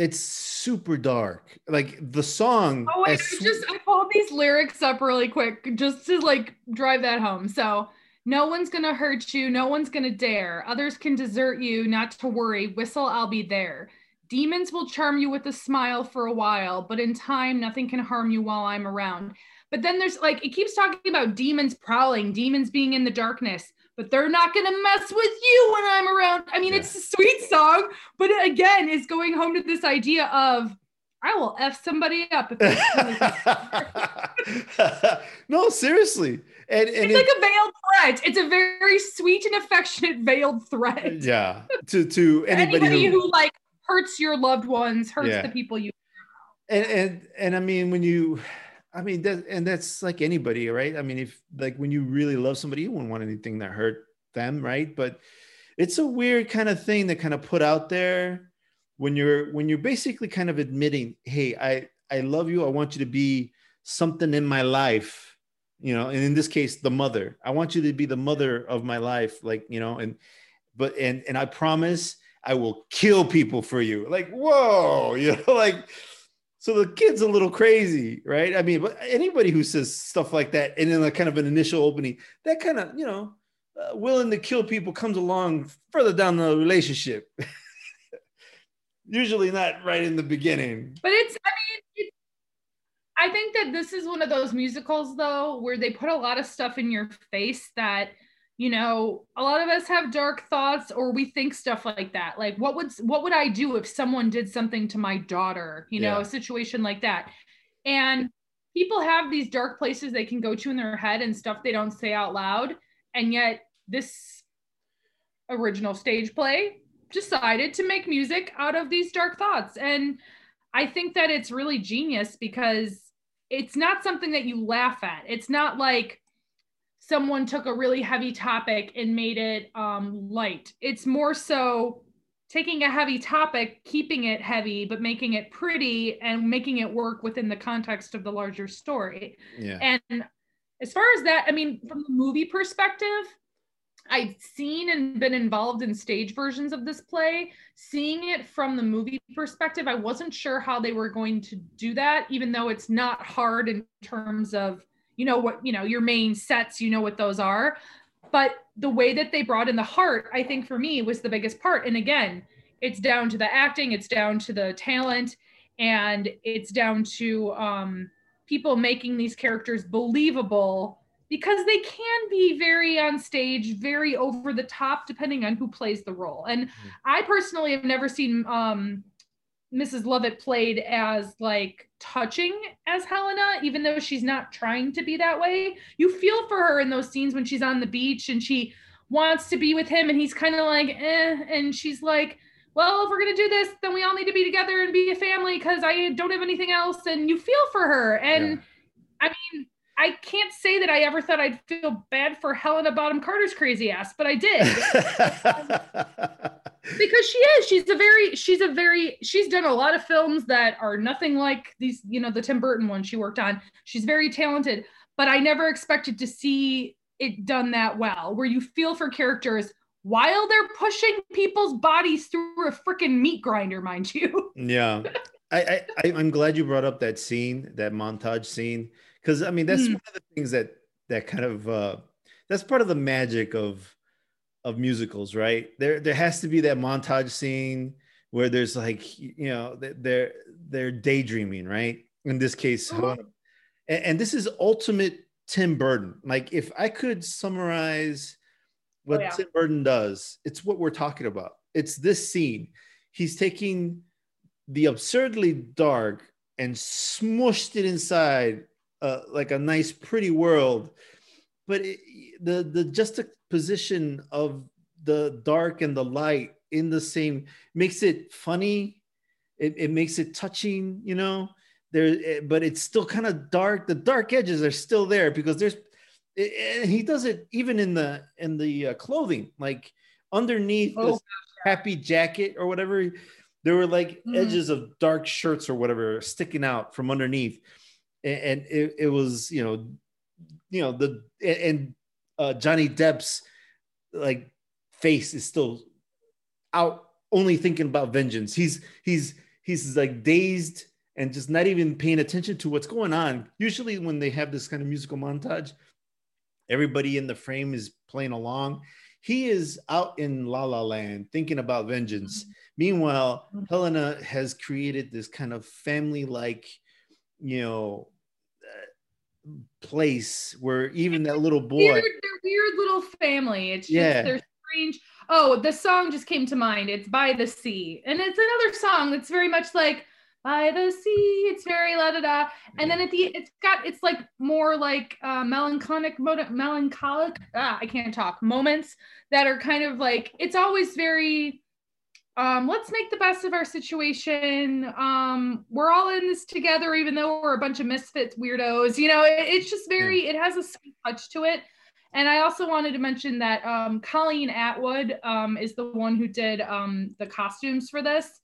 it's super dark like the song Oh wait, as I just I pulled these lyrics up really quick just to like drive that home. So no one's gonna hurt you, no one's gonna dare. Others can desert you, not to worry. Whistle, I'll be there. Demons will charm you with a smile for a while, but in time, nothing can harm you while I'm around. But then there's like it keeps talking about demons prowling, demons being in the darkness, but they're not gonna mess with you when I'm around. I mean, Yeah. it's a sweet song, but it, again, it's going home to this idea of I will f somebody up if no seriously and and it's like it- a veiled threat. It's a very sweet and affectionate veiled threat. yeah to to anybody, Anybody who, who like hurts your loved ones, hurts Yeah. the people you. and and and i mean when you i mean that and that's like anybody right? I mean if like when you really love somebody you wouldn't want anything that hurt them right? But it's a weird kind of thing that kind of put out there when you're when you're basically kind of admitting hey i i love you. I want you to be something in my life you know and in this case the mother. I want you to be the mother of my life like you know and but and and i promise i will kill people for you. Like whoa you know like so the kid's a little crazy right? I mean but anybody who says stuff like that and in a kind of an initial opening that kind of you know uh, willing to kill people comes along further down the relationship. Usually not right in the beginning. But it's, I mean, I think that this is one of those musicals though where they put a lot of stuff in your face that you know a lot of us have dark thoughts or we think stuff like that. Like what would what would i do if someone did something to my daughter you know Yeah. a situation like that. And people have these dark places they can go to in their head and stuff they don't say out loud. And yet this original stage play decided to make music out of these dark thoughts. And i think that it's really genius because it's not something that you laugh at. It's not like someone took a really heavy topic and made it um, light. It's more so taking a heavy topic keeping it heavy but making it pretty and making it work within the context of the larger story. Yeah. And as far as that, I mean, from the movie perspective, I've seen and been involved in stage versions of this play. Seeing it from the movie perspective, I wasn't sure how they were going to do that, even though it's not hard in terms of, you know, what, you know, your main sets, you know what those are. But the way that they brought in the heart, I think for me was the biggest part. And again, it's down to the acting, it's down to the talent, and it's down to, um, people making these characters believable because they can be very on stage, very over the top, depending on who plays the role. And I personally have never seen um, Mrs. Lovett played as like touching as Helena, even though she's not trying to be that way. You feel for her in those scenes when she's on the beach and she wants to be with him, and he's kind of like, eh, and she's like, well, if we're gonna do this, then we all need to be together and be a family because I don't have anything else. And you feel for her. And I mean, I can't say that I ever thought I'd feel bad for Helena Bonham Carter's crazy ass, but I did because she is. She's a very, she's a very, she's done a lot of films that are nothing like these, you know, the Tim Burton one she worked on. She's very talented, but I never expected to see it done that well, where you feel for characters while they're pushing people's bodies through a freaking meat grinder, mind you. yeah I, I i'm glad you brought up that scene that montage scene because i mean that's Mm. one of the things that that kind of uh that's part of the magic of of musicals right there there has to be that montage scene where there's like you know they're they're daydreaming, right? In this case, Mhm. Helena. And, and this is ultimate Tim Burton. Like if I could summarize what Oh, yeah. Tim Burton does, it's what we're talking about. It's this scene. He's taking the absurdly dark and smushed it inside uh, like a nice, pretty world. But it, the just the juxtaposition of the dark and the light in the same makes it funny. It, it makes it touching, you know. There, but it's still kind of dark. The dark edges are still there because there's. And he does it even in the in the uh, clothing, like underneath Oh, this happy jacket or whatever. There were like Mhm. edges of dark shirts or whatever sticking out from underneath, A- and, it, it was you know, you know the and uh, Johnny Depp's like face is still out, only thinking about vengeance. He's he's he's like dazed and just not even paying attention to what's going on. Usually, when they have this kind of musical montage, everybody in the frame is playing along. He is out in La La Land thinking about vengeance. Meanwhile. Helena has created this kind of family like, you know, place where even that little boy. weird, they're weird little family. It's just Yeah. they're strange. Oh, the song just came to mind. It's by the sea, and it's another song that's very much like by the sea. It's very la da da, and then at the it's got it's like more like uh, melancholic, melancholic. Ah, I can't talk. Moments that are kind of like it's always very. Um, let's make the best of our situation. Um, we're all in this together, even though we're a bunch of misfits, weirdos. You know, it- it's just very. It has a sweet touch to it. And I also wanted to mention that um, Colleen Atwood um, is the one who did um, the costumes for this.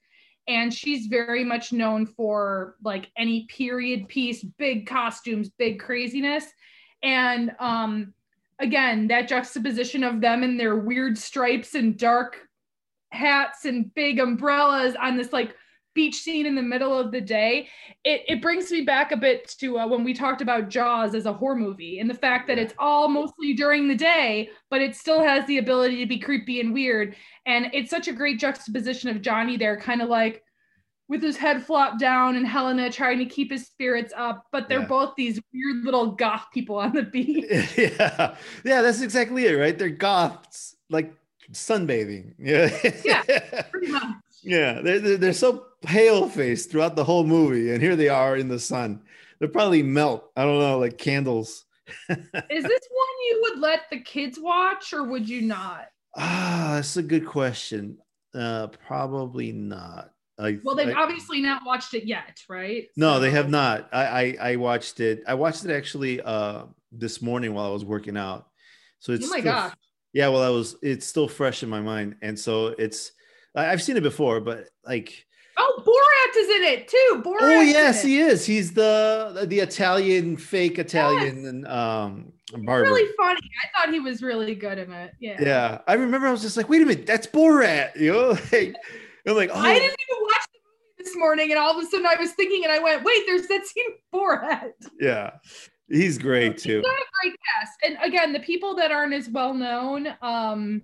And she's very much known for like any period piece, big costumes, big craziness. And um, again, that juxtaposition of them and their weird stripes and dark hats and big umbrellas on this like beach scene in the middle of the day it, it brings me back a bit to uh, when we talked about jaws as a horror movie and the fact that it's all mostly during the day but it still has the ability to be creepy and weird and it's such a great juxtaposition of johnny there kind of like with his head flopped down and helena trying to keep his spirits up but they're Yeah. both these weird little goth people on the beach yeah, yeah, that's exactly it, right? They're goths, like sunbathing. Yeah, Yeah. pretty much yeah. They're, they're they're so pale faced throughout the whole movie, and here they are in the sun. They'll probably melt. I don't know, like candles. is this one you would let the kids watch or would you not Ah, that's a good question. Uh, probably not. I, Well, they've I- obviously not watched it yet, right? No, they have not. I, I I watched it. I watched it actually uh this morning while I was working out. So it's Oh my still- gosh. Yeah, well, I was. It's still fresh in my mind, and so it's. I've seen it before, but like, Oh, Borat is in it too. Borat. oh yes, he is. He's the the Italian fake Italian Yes. and um barber. really funny. I thought he was really good in it. Yeah. Yeah, I remember. I was just like, wait a minute, that's Borat. You know, like, I'm like, oh, I didn't even watch the movie this morning, and all of a sudden I was thinking, and I went, "Wait, there's that scene Borat." yeah, he's great too. He's got a great cast, and again, the people that aren't as well known, um,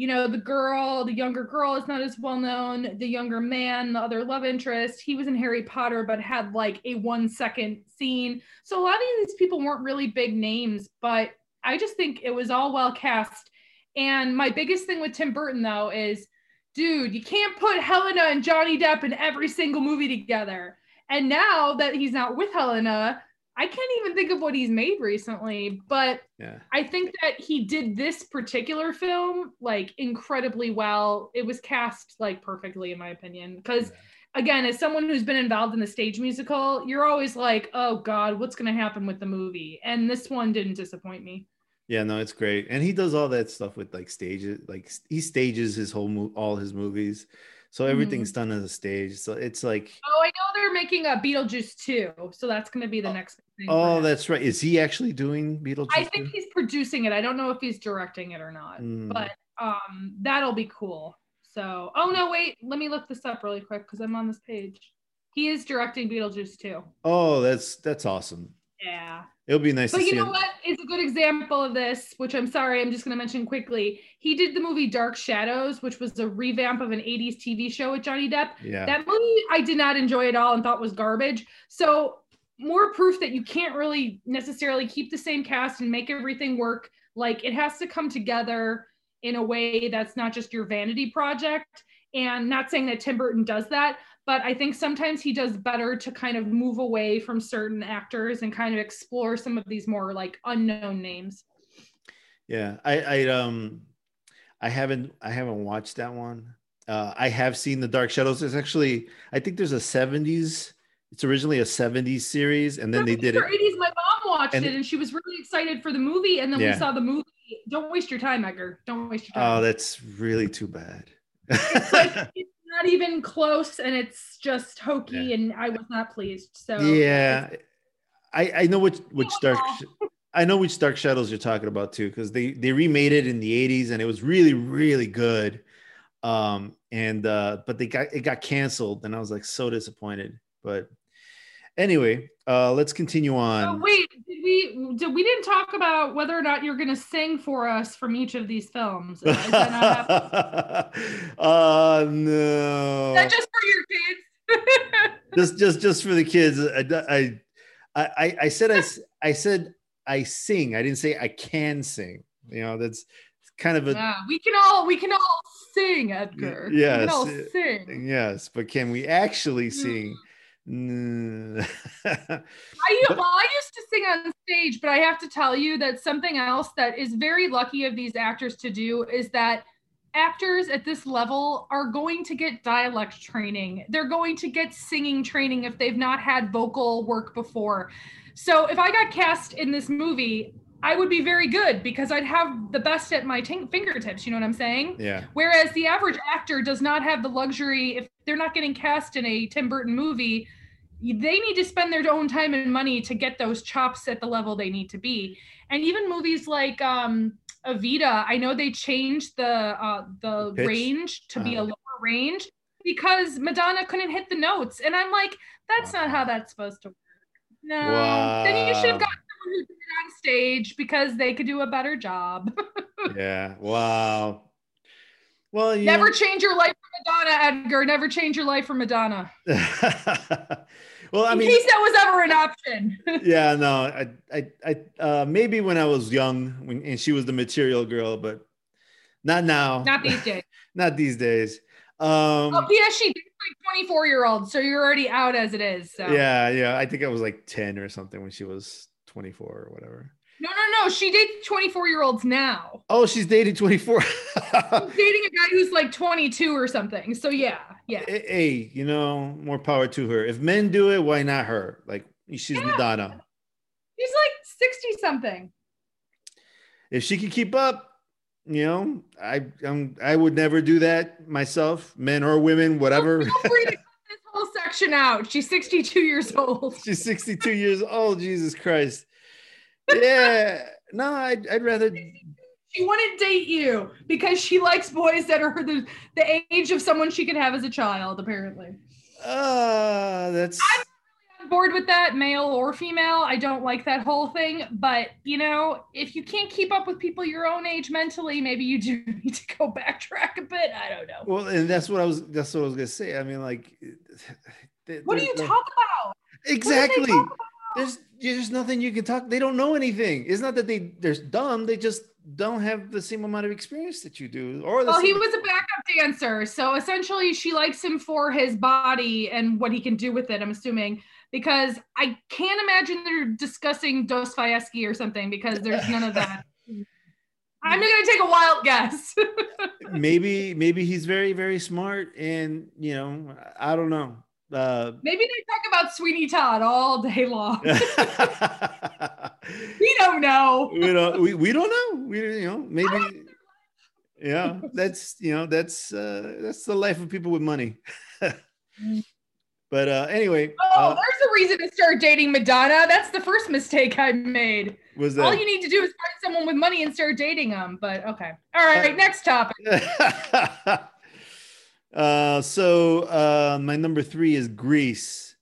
you know, the girl, the younger girl is not as well known. The younger man, the other love interest, he was in Harry Potter, but had like a one second scene. So a lot of these people weren't really big names, but I just think it was all well cast. And my biggest thing with Tim Burton though is, dude, you can't put Helena and Johnny Depp in every single movie together. And now that he's not with Helena, I can't even think of what he's made recently, but Yeah, I think that he did this particular film like incredibly well. It was cast like perfectly, in my opinion. Because again, as someone who's been involved in the stage musical, you're always like, oh God, what's going to happen with the movie? And this one didn't disappoint me. yeah, no, it's great, and he does all that stuff with like stages. Like he stages his whole mo- all his movies, so Mm-hmm. everything's done on a stage. So it's like, Oh, I know they're making a Beetlejuice too. So that's going to be the next thing. oh, that's right. Is he actually doing Beetlejuice? I think too? he's producing it. I don't know if he's directing it or not, Mm. but um, that'll be cool. So, oh no, wait, let me look this up really quick because I'm on this page. He is directing Beetlejuice too. Oh, that's that's awesome. Yeah. It'll be nice But you know him. what is a good example of this, which I'm sorry, I'm just going to mention quickly. He did the movie Dark Shadows, which was a revamp of an 80s TV show with Johnny Depp. Yeah. That movie I did not enjoy at all and thought was garbage. So, more proof that you can't really necessarily keep the same cast and make everything work. Like, it has to come together in a way that's not just your vanity project. And not saying that Tim Burton does that, but I think sometimes he does better to kind of move away from certain actors and kind of explore some of these more like unknown names. Yeah, I, I um, I haven't, I haven't watched that one. Uh, I have seen the Dark Shadows. There's actually, I think there's a '70s. It's originally a '70s series, and then they did it. 80s, my mom watched and- it and she was really excited for the movie. And then Yeah. we saw the movie. Don't waste your time, Edgar. Don't waste your time. Oh, that's really too bad. like, it's not even close and it's just hokey Yeah. and I was not pleased. So yeah, I I know which which Oh, Dark. I know which Dark Shadows you're talking about too, because they they remade it in the '80s and it was really really good. Um and uh but they got it got canceled and I was like so disappointed. But anyway, uh let's continue Oh, on. wait, did we did we didn't talk about whether or not you're gonna sing for us from each of these films? Uh, that uh no. Is that just for your kids? just just just for the kids I, I i i said i s- i said i sing i didn't say i can sing you know that's kind of a yeah, we can all we can all sing, Edgar. we yes, can all sing. yes but can we actually sing. I, well, I used to sing on stage, but I have to tell you that something else that is very lucky of these actors to do is that actors at this level are going to get dialect training. They're going to get singing training if they've not had vocal work before. So if I got cast in this movie, I would be very good because I'd have the best at my ting- fingertips. You know what I'm saying? yeah Whereas the average actor does not have the luxury, if they're not getting cast in a Tim Burton movie, they need to spend their own time and money to get those chops at the level they need to be. And even movies like um, Evita, I know they changed the uh, the Pitch? range to be a Uh-huh. lower range because Madonna couldn't hit the notes. And I'm like, that's not how that's supposed to work. No. Then you should have gotten someone who did it on stage because they could do a better job. yeah wow well you Never change your life for Madonna, Edgar. Never change your life for Madonna. well i In mean case that was ever an option. yeah no i i, I uh maybe when i was young when and she was the material girl but not now Not these days. not these days um oh, yeah, she dates like 24 year old, so you're already out as it is. So yeah yeah i think i was like 10 or something when she was 24 or whatever no, no, no. She dates 24 year olds now. oh she's dating 24 She's dating a guy who's like 22 or something. So yeah, yeah. hey you know more power to her if men do it why not her like she's Yeah. madonna She's like 60 something. if she can keep up you know i I'm, i would never do that myself men or women whatever Feel free to cut this whole section out. She's 62 years old. She's 62 years old. Jesus Christ. Yeah. No, I'd, I'd rather. She wouldn't date you because she likes boys that are the, the age of someone she could have as a child, apparently. Uh, that's. I'm on board with that, male or female. I don't like that whole thing. But, you know, if you can't keep up with people your own age mentally, maybe you do need to go backtrack a bit. I don't know. Well, and that's what I was. That's what I was gonna say. I mean, like. What do you there's talk about? Exactly. There's there's nothing you can talk. They don't know anything. It's not that they they're dumb. They just don't have the same amount of experience that you do. Or the Well, he was a backup dancer. So essentially, she likes him for his body and what he can do with it, I'm assuming. Because I can't imagine they're discussing Dostoevsky or something because there's none of that. I'm going to take a wild guess. maybe maybe he's very very smart, and you know I don't know. Uh, Maybe they talk about Sweeney Todd all day long. we don't know. we don't we, we don't know we you know maybe yeah that's you know that's uh that's the life of people with money but uh anyway Oh, uh, there's a reason to start dating Madonna. That's the first mistake I made. was that All you need to do is find someone with money and start dating them. But okay. All right, next topic. uh so uh my number three is grease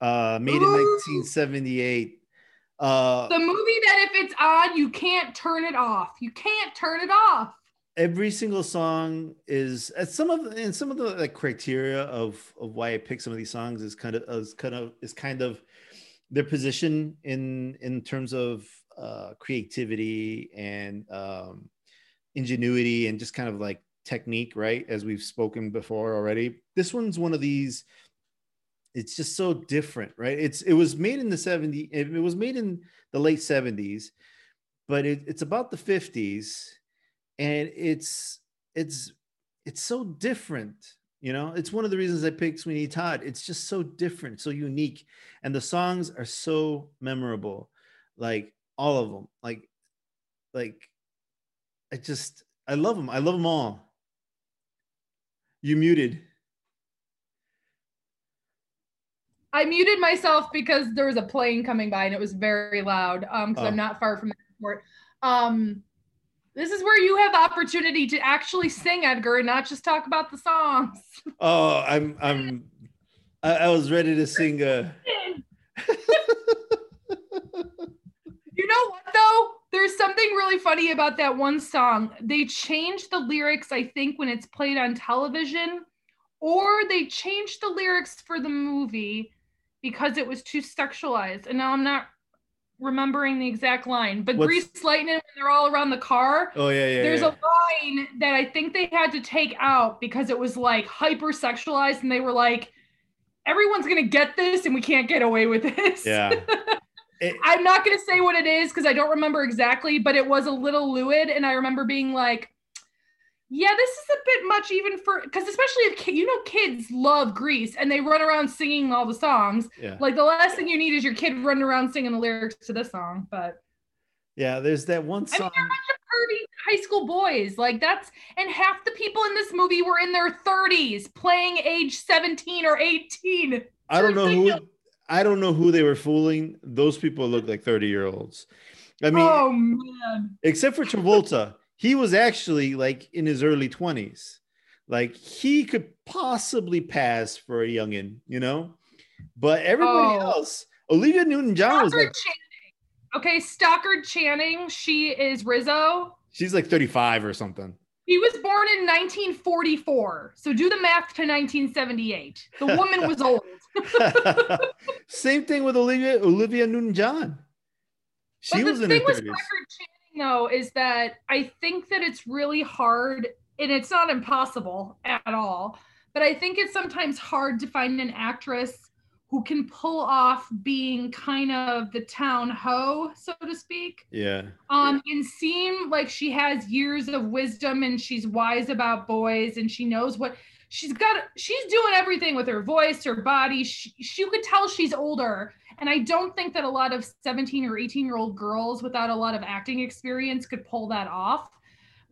uh made in 1978 Uh, The movie that if it's on, you can't turn it off. You can't turn it off. every single song is uh, some of and some of the like criteria of of why I pick some of these songs is kind of is kind of is kind of their position in in terms of uh creativity and um ingenuity and just kind of like technique right as we've spoken before already. This one's one of these it's just so different right? It's it was made in the 70s it was made in the late 70s but it, it's about the 50s and it's it's it's so different you know? It's one of the reasons i picked sweeney todd. It's just so different so unique and the songs are so memorable like all of them like like i just i love them i love them all you muted I muted myself because there was a plane coming by and it was very loud. Um, because Oh. I'm not far from the airport. Um, this is where you have the opportunity to actually sing, Edgar, and not just talk about the songs. oh i'm i'm i, I was ready to sing uh You know what though? There's something really funny about that one song. They changed the lyrics, I think, when it's played on television, or they changed the lyrics for the movie because it was too sexualized. And now I'm not remembering the exact line. But What's- Grease Lightning, when they're all around the car, oh yeah yeah there's yeah. a line that I think they had to take out because it was like hyper sexualized, and they were like, everyone's gonna get this, and we can't get away with this. yeah It- I'm not going to say what it is because I don't remember exactly, but it was a little lewd. And I remember being like, yeah, this is a bit much even for, because especially if, you know, kids love Grease and they run around singing all the songs. yeah Like the last thing you need is your kid running around singing the lyrics to this song. But yeah there's that one I mean, song they're a bunch of pervy high school boys. Like that's, and half the people in this movie were in their 30s playing age 17 or 18. I don't know who. I don't know who they were fooling. Those people look like 30 year olds. I mean, oh, man. except for Travolta, he was actually like in his early 20s. Like he could possibly pass for a youngin, you know? But everybody Oh. else, Olivia Newton-John was like Channing. Okay, Stockard Channing. She is Rizzo. she's like 35 or something. He was born in 1944. So do the math to 1978. The woman was old. Same thing with Olivia Olivia Newton-John. She but was the in her thing with 30s. Stockard Channing, though, is that I think that it's really hard, and it's not impossible at all. But I think it's sometimes hard to find an actress who can pull off being kind of the town hoe, so to speak. Yeah. um and seem like she has years of wisdom and she's wise about boys and she knows what she's got she's doing everything with her voice her body she, she could tell she's older and i don't think that a lot of 17 or 18 year old girls without a lot of acting experience could pull that off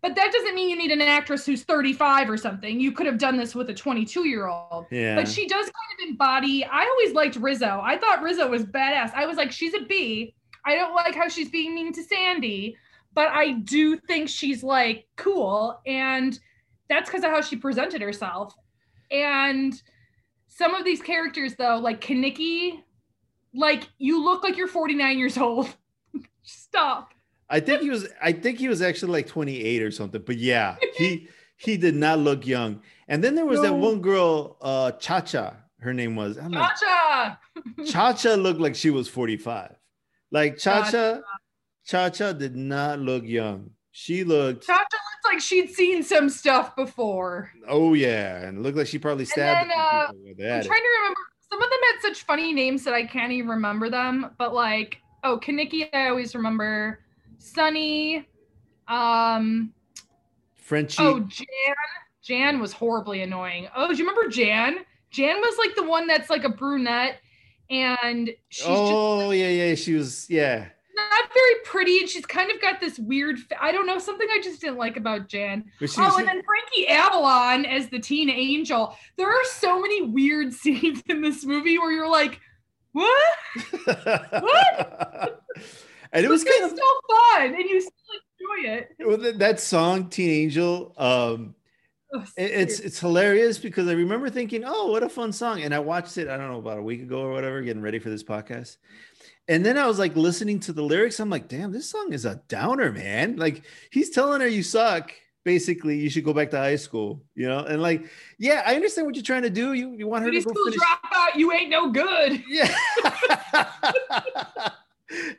but that doesn't mean you need an actress who's 35 or something you could have done this with a 22 year old Yeah. but she does kind of embody. I always liked Rizzo. I thought Rizzo was badass. I was like, she's a B. I don't like how she's being mean to Sandy, but I do think she's like cool. And that's because of how she presented herself. And some of these characters, though, like Kenickie, like you look like you're 49 years old. Stop. I think he was I think he was actually like 28 or something. But yeah, he he did not look young. And then there was that one girl, uh Cha-Cha, her name was. I'm like, Cha-Cha looked like she was 45. Like Cha-Cha, Cha-Cha did not look young. She looked, Chacha looks like she'd seen some stuff before. oh yeah, and it looked like she probably stabbed then, uh, I'm trying to remember. Some of them had such funny names that I can't even remember them. But like, oh, Kenickie, I always remember. Sonny. Um. Frenchie. Oh, Jan. Jan was horribly annoying. Oh, do you remember Jan? Jan was like the one that's like a brunette, and she's just oh yeah, yeah. She was, yeah. Not very pretty, and she's kind of got this weird. I don't know something I just didn't like about Jan. She, Oh, she- and then Frankie Avalon as the teen angel. There are so many weird scenes in this movie where you're like, what? What? and it was kind of so fun, and you still enjoy it. well, that- song teen angel um it's it's hilarious because i remember thinking oh what a fun song and i watched it i don't know about a week ago or whatever getting ready for this podcast And then I was like listening to the lyrics. I'm like, damn, this song is a downer, man. Like he's telling her you suck. Basically, you should go back to high school, you know? And like, yeah, I understand what you're trying to do. You you want her City to go school finish. dropout, you ain't no good. Yeah.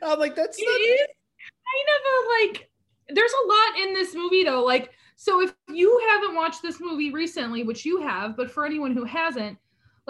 I'm like, that's It not is kind of a like there's a lot in this movie though. Like, so if you haven't watched this movie recently, which you have, but for anyone who hasn't,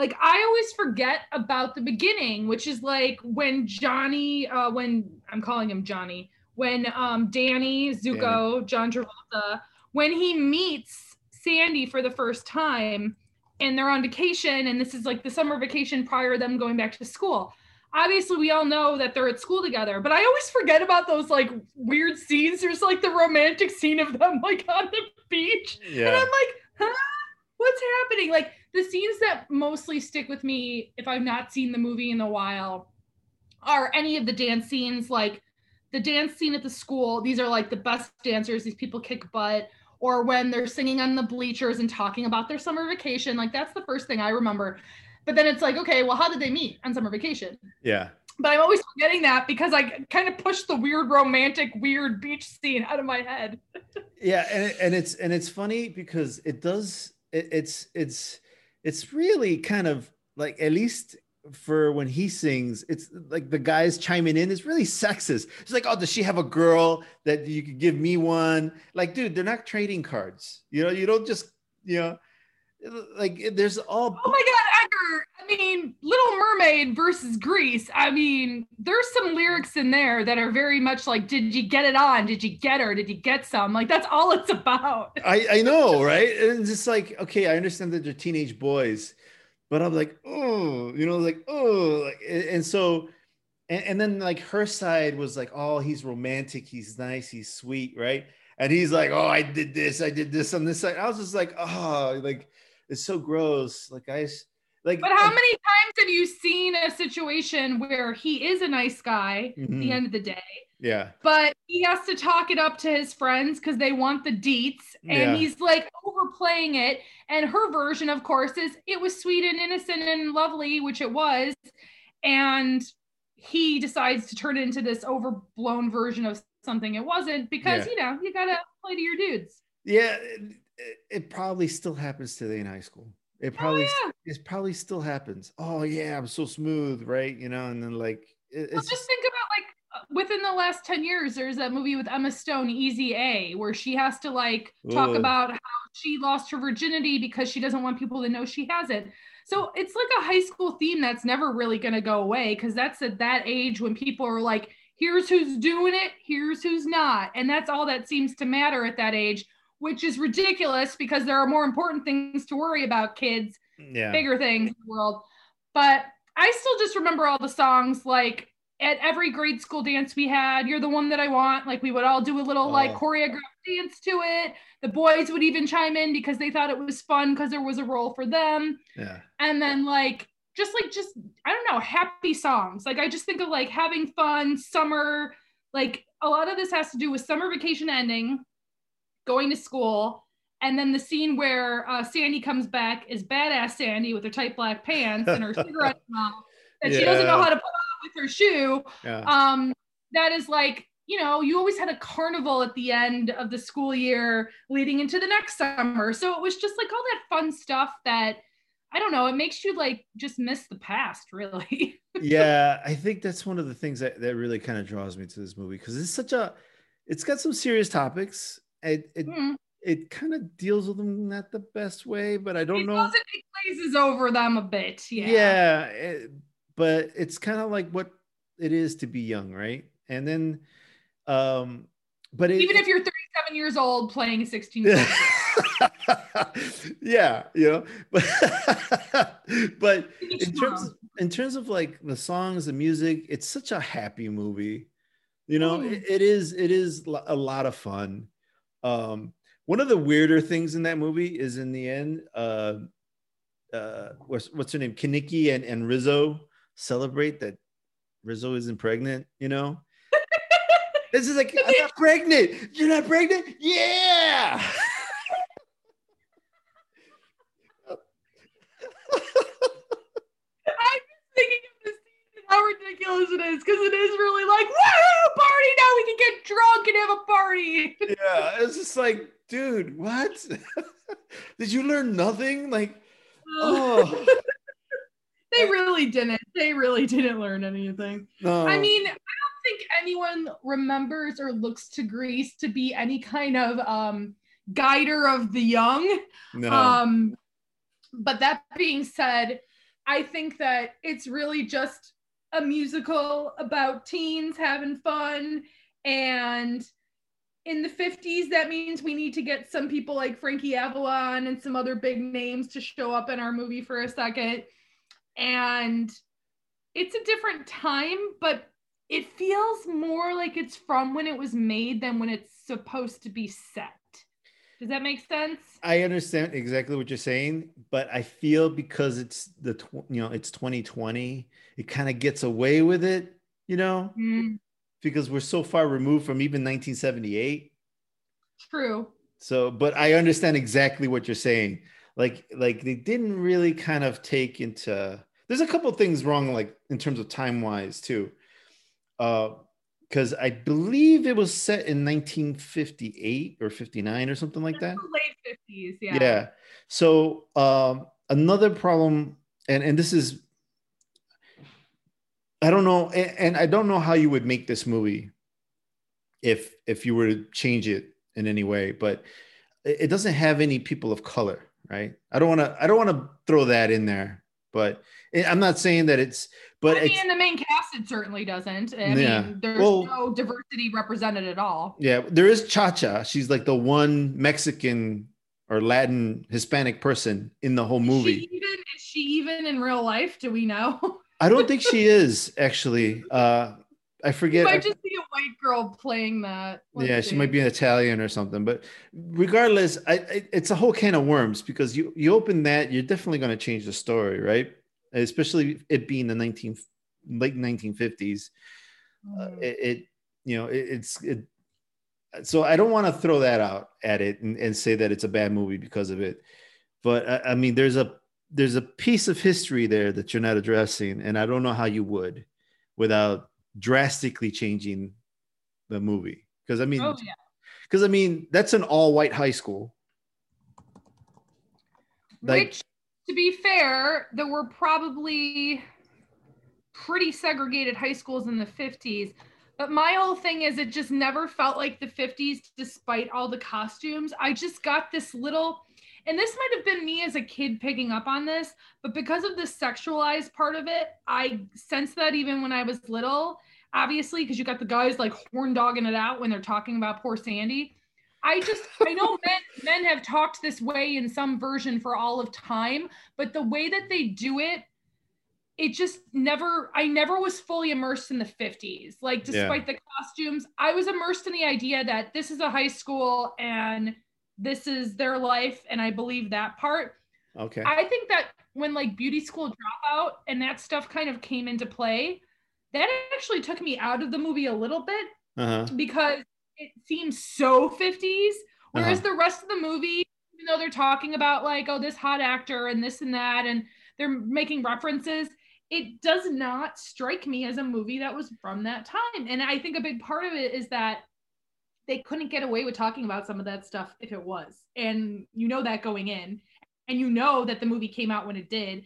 like I always forget about the beginning, which is like when Johnny, uh, when I'm calling him Johnny, when um Danny Zuko, John Travolta, when he meets Sandy for the first time and they're on vacation, and this is like the summer vacation prior to them going back to school. Obviously we all know that they're at school together but i always forget about those like weird scenes. There's like the romantic scene of them like on the beach. And i'm like huh? What's happening? Like the scenes that mostly stick with me if i've not seen the movie in a while are any of the dance scenes like the dance scene at the school. These are like the best dancers these people kick butt or when they're singing on the bleachers and talking about their summer vacation. Like that's the first thing i remember. But then it's like okay well how did they meet on summer vacation? Yeah. but i'm always forgetting that because i kind of pushed the weird romantic weird beach scene out of my head. Yeah and, it- and it's and it's funny because it does it, it's it's it's really kind of like at least for when he sings it's like the guys chiming in it's really sexist. It's like oh does she have a girl that you could give me one? Like dude they're not trading cards. You know you don't just you know like there's all oh my god edgar i mean little mermaid versus Grease i mean there's some lyrics in there that are very much like did you get it on did you get her did you get some like that's all it's about I, I know, right? And it's just like, okay, I understand that they're teenage boys, but I'm like, oh, you know, like, oh, like, and, so, and, and then like her side was like, oh, he's romantic, he's nice, he's sweet, right? And he's like, oh, I did this, I did this on this side. I was just like, oh, like it's so gross. Like I, like, but how many times have you seen a situation where he is a nice guy at the Mhm. end of the day yeah, but he has to talk it up to his friends because they want the deets and Yeah. he's like overplaying it and her version of course is it was sweet and innocent and lovely which it was and he decides to turn it into this overblown version of something it wasn't because Yeah. you know you gotta play to your dudes yeah. It, it- probably still happens today in high school. It probably, Oh, yeah. it probably still happens. Oh yeah, I'm so smooth, right? You know, and then like, it, Well, it's just think about like uh, within the last 10 years there's that movie with emma stone easy a where she has to like talk about how she lost her virginity because she doesn't want people to know she has it so it's like a high school theme that's never really going to go away because that's at that age when people are like here's who's doing it here's who's not and that's all that seems to matter at that age which is ridiculous because there are more important things to worry about kids yeah. bigger things in the world. But I still just remember all the songs like at every grade school dance we had, You're the One That I Want. Like we would all do a little oh. like Oh. choreographed dance to it. The boys would even chime in because they thought it was fun because there was a role for them. Yeah. And then like just like just I don't know, happy songs. Like I just think of like having fun, summer, like a lot of this has to do with summer vacation ending, going to school, and then the scene where uh, Sandy comes back is badass Sandy with her tight black pants and her cigarette mouth that she doesn't know how to put on with her shoe. Yeah. Um, that is like you know, you always had a carnival at the end of the school year leading into the next summer. So it was just like all that fun stuff that I don't know, it makes you like just miss the past, really. yeah, I think that's one of the things that, that really kind of draws me to this movie because it's such a, it's got some serious topics. It it, Mm. it kind of deals with them not the best way, but I don't it know. it, glazes over them a bit. Yeah. Yeah, it- but it's kind of like what it is to be young, right? And then, um, but it, Even if you're 37 years old playing 16 year old. yeah, you know, but but in terms of, in terms of like the songs, the music, it's such a happy movie. You know, Mm. it, it is it is a lot of fun. Um, one of the weirder things in that movie is in the end, uh, uh, what's what's her name, Kenickie and and Rizzo celebrate that Rizzo isn't pregnant. You know. This is like, I'm not pregnant. You're not pregnant? Yeah. I'm just thinking of the scene and how ridiculous it is because it is really like, woo, party now we can get drunk and have a party. yeah, it's just like, dude, what? Did you learn nothing? Like, oh they really didn't. They really didn't learn anything. no. I mean, I don't think anyone remembers or looks to Grease to be any kind of um guider of the young. no. Um, but that being said, I think that it's really just a musical about teens having fun. And in the 50s, that means we need to get some people like Frankie Avalon and some other big names to show up in our movie for a second. And it's a different time, but it feels more like it's from when it was made than when it's supposed to be set. Does that make sense? I understand exactly what you're saying, but I feel because it's the tw- you know it's 2020, it kind of gets away with it, you know, Mm, because we're so far removed from even 1978. true. So, but I understand exactly what you're saying. Like, like they didn't really kind of take into. There's a couple things wrong, like in terms of time wise too, because I believe it was set in 1958 or 59 or something like that. Late 50s, yeah. Yeah. So um, another problem, and and this is, I don't know, and, and I don't know how you would make this movie, if if you were to change it in any way, but it doesn't have any people of color, right? I don't want to I don't want to throw that in there, but I'm not saying that it's, but I mean, in the main cast, it certainly doesn't. I Yeah. mean, there's Well- no diversity represented at all. Yeah, there is Cha Cha. She's like the one Mexican or Latin Hispanic person in the whole Is movie. she even is she even in real life? Do we know? I don't think she is actually. Uh, I You forget. might just be a white girl playing that. Let's yeah, she might be an Italian or something. But regardless, I, I, it's a whole can of worms because you you open that, you're definitely going to change the story, right? Especially it being the 19 late 1950s. Uh, Mm. it, it you know it, it's it. So I don't want to throw that out at it and, and say that it's a bad movie because of it. But I, I mean, there's a there's a piece of history there that you're not addressing, and I don't know how you would without drastically changing the movie. Because I mean, Oh yeah. because I mean that's an all white high school. Like- Which, to be fair, there were probably pretty segregated high schools in the 50s. But my whole thing is, it just never felt like the 50s, despite all the costumes. I just got this little, and this might have been me as a kid picking up on this, but because of the sexualized part of it, I sensed that even when I was little. Obviously, because you got the guys like horn dogging it out when they're talking about poor Sandy. I just I know men men have talked this way in some version for all of time, but the way that they do it, it just never I never was fully immersed in the 50s. Like Yeah. despite the costumes, I was immersed in the idea that this is a high school and this is their life and I believe that part. Okay. I think that when like beauty school dropout and that stuff kind of came into play, that actually took me out of the movie a little bit Uh huh. because it seems so 50s. Whereas Uh-huh. the rest of the movie, even though they're talking about like, oh, this hot actor and this and that, and they're making references, it does not strike me as a movie that was from that time. And I think a big part of it is that they couldn't get away with talking about some of that stuff if it was. And you know that going in. And you know that the movie came out when it did.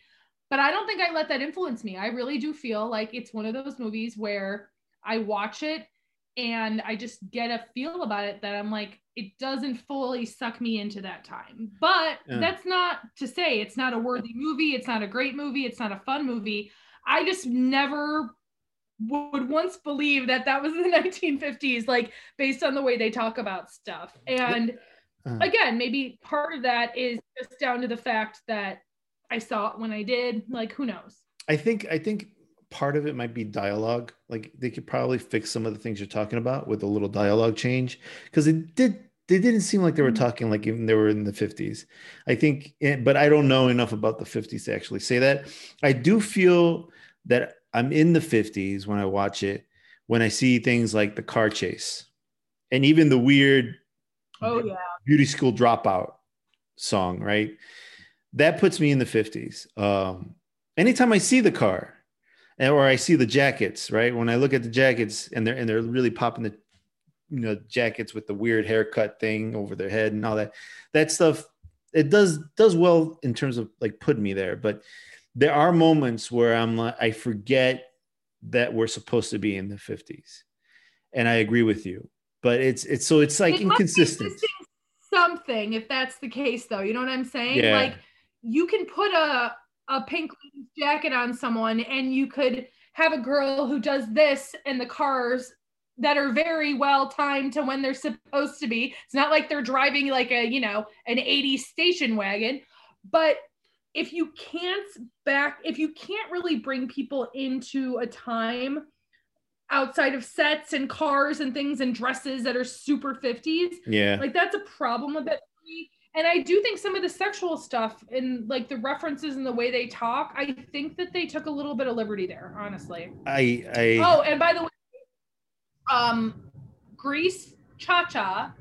But I don't think I let that influence me. I really do feel like it's one of those movies where I watch it and I just get a feel about it that I'm like, it doesn't fully suck me into that time. But Yeah. that's not to say it's not a worthy movie. It's not a great movie. It's not a fun movie. I just never would once believe that that was the 1950s, like based on the way they talk about stuff. And Uh, again, maybe part of that is just down to the fact that I saw it when I did. Like, who knows? I think I think part of it might be dialogue. Like they could probably fix some of the things you're talking about with a little dialogue change because it did. They didn't seem like they were Mhm. talking like even they were in the 50s. I think, but I don't know enough about the 50s to actually say that. I do feel that I'm in the 50s when I watch it, when I see things like the car chase and even the weird Oh, yeah. beauty school dropout song, right? That puts me in the 50s. Um, anytime I see the car, and or I see the jackets, right? When I look at the jackets and they're and they're really popping the you know jackets with the weird haircut thing over their head and all that that stuff it does does well in terms of like putting me there. But there are moments where i'm like i forget that we're supposed to be in the 50s and i agree with you. But it's it's so it's like It inconsistent. something if that's the case though. You know what i'm saying? Yeah. like you can put a a pink jacket on someone and you could have a girl who does this in the cars that are very well timed to when they're supposed to be. It's not like they're driving like a you know an 80s station wagon. But if you can't back if you can't really bring people into a time outside of sets and cars and things and dresses that are super 50s yeah. like that's a problem with it. And I do think some of the sexual stuff and like the references and the way they talk, I think that they took a little bit of liberty there, honestly. i i Oh, and by the way, um, Grease Cha Cha,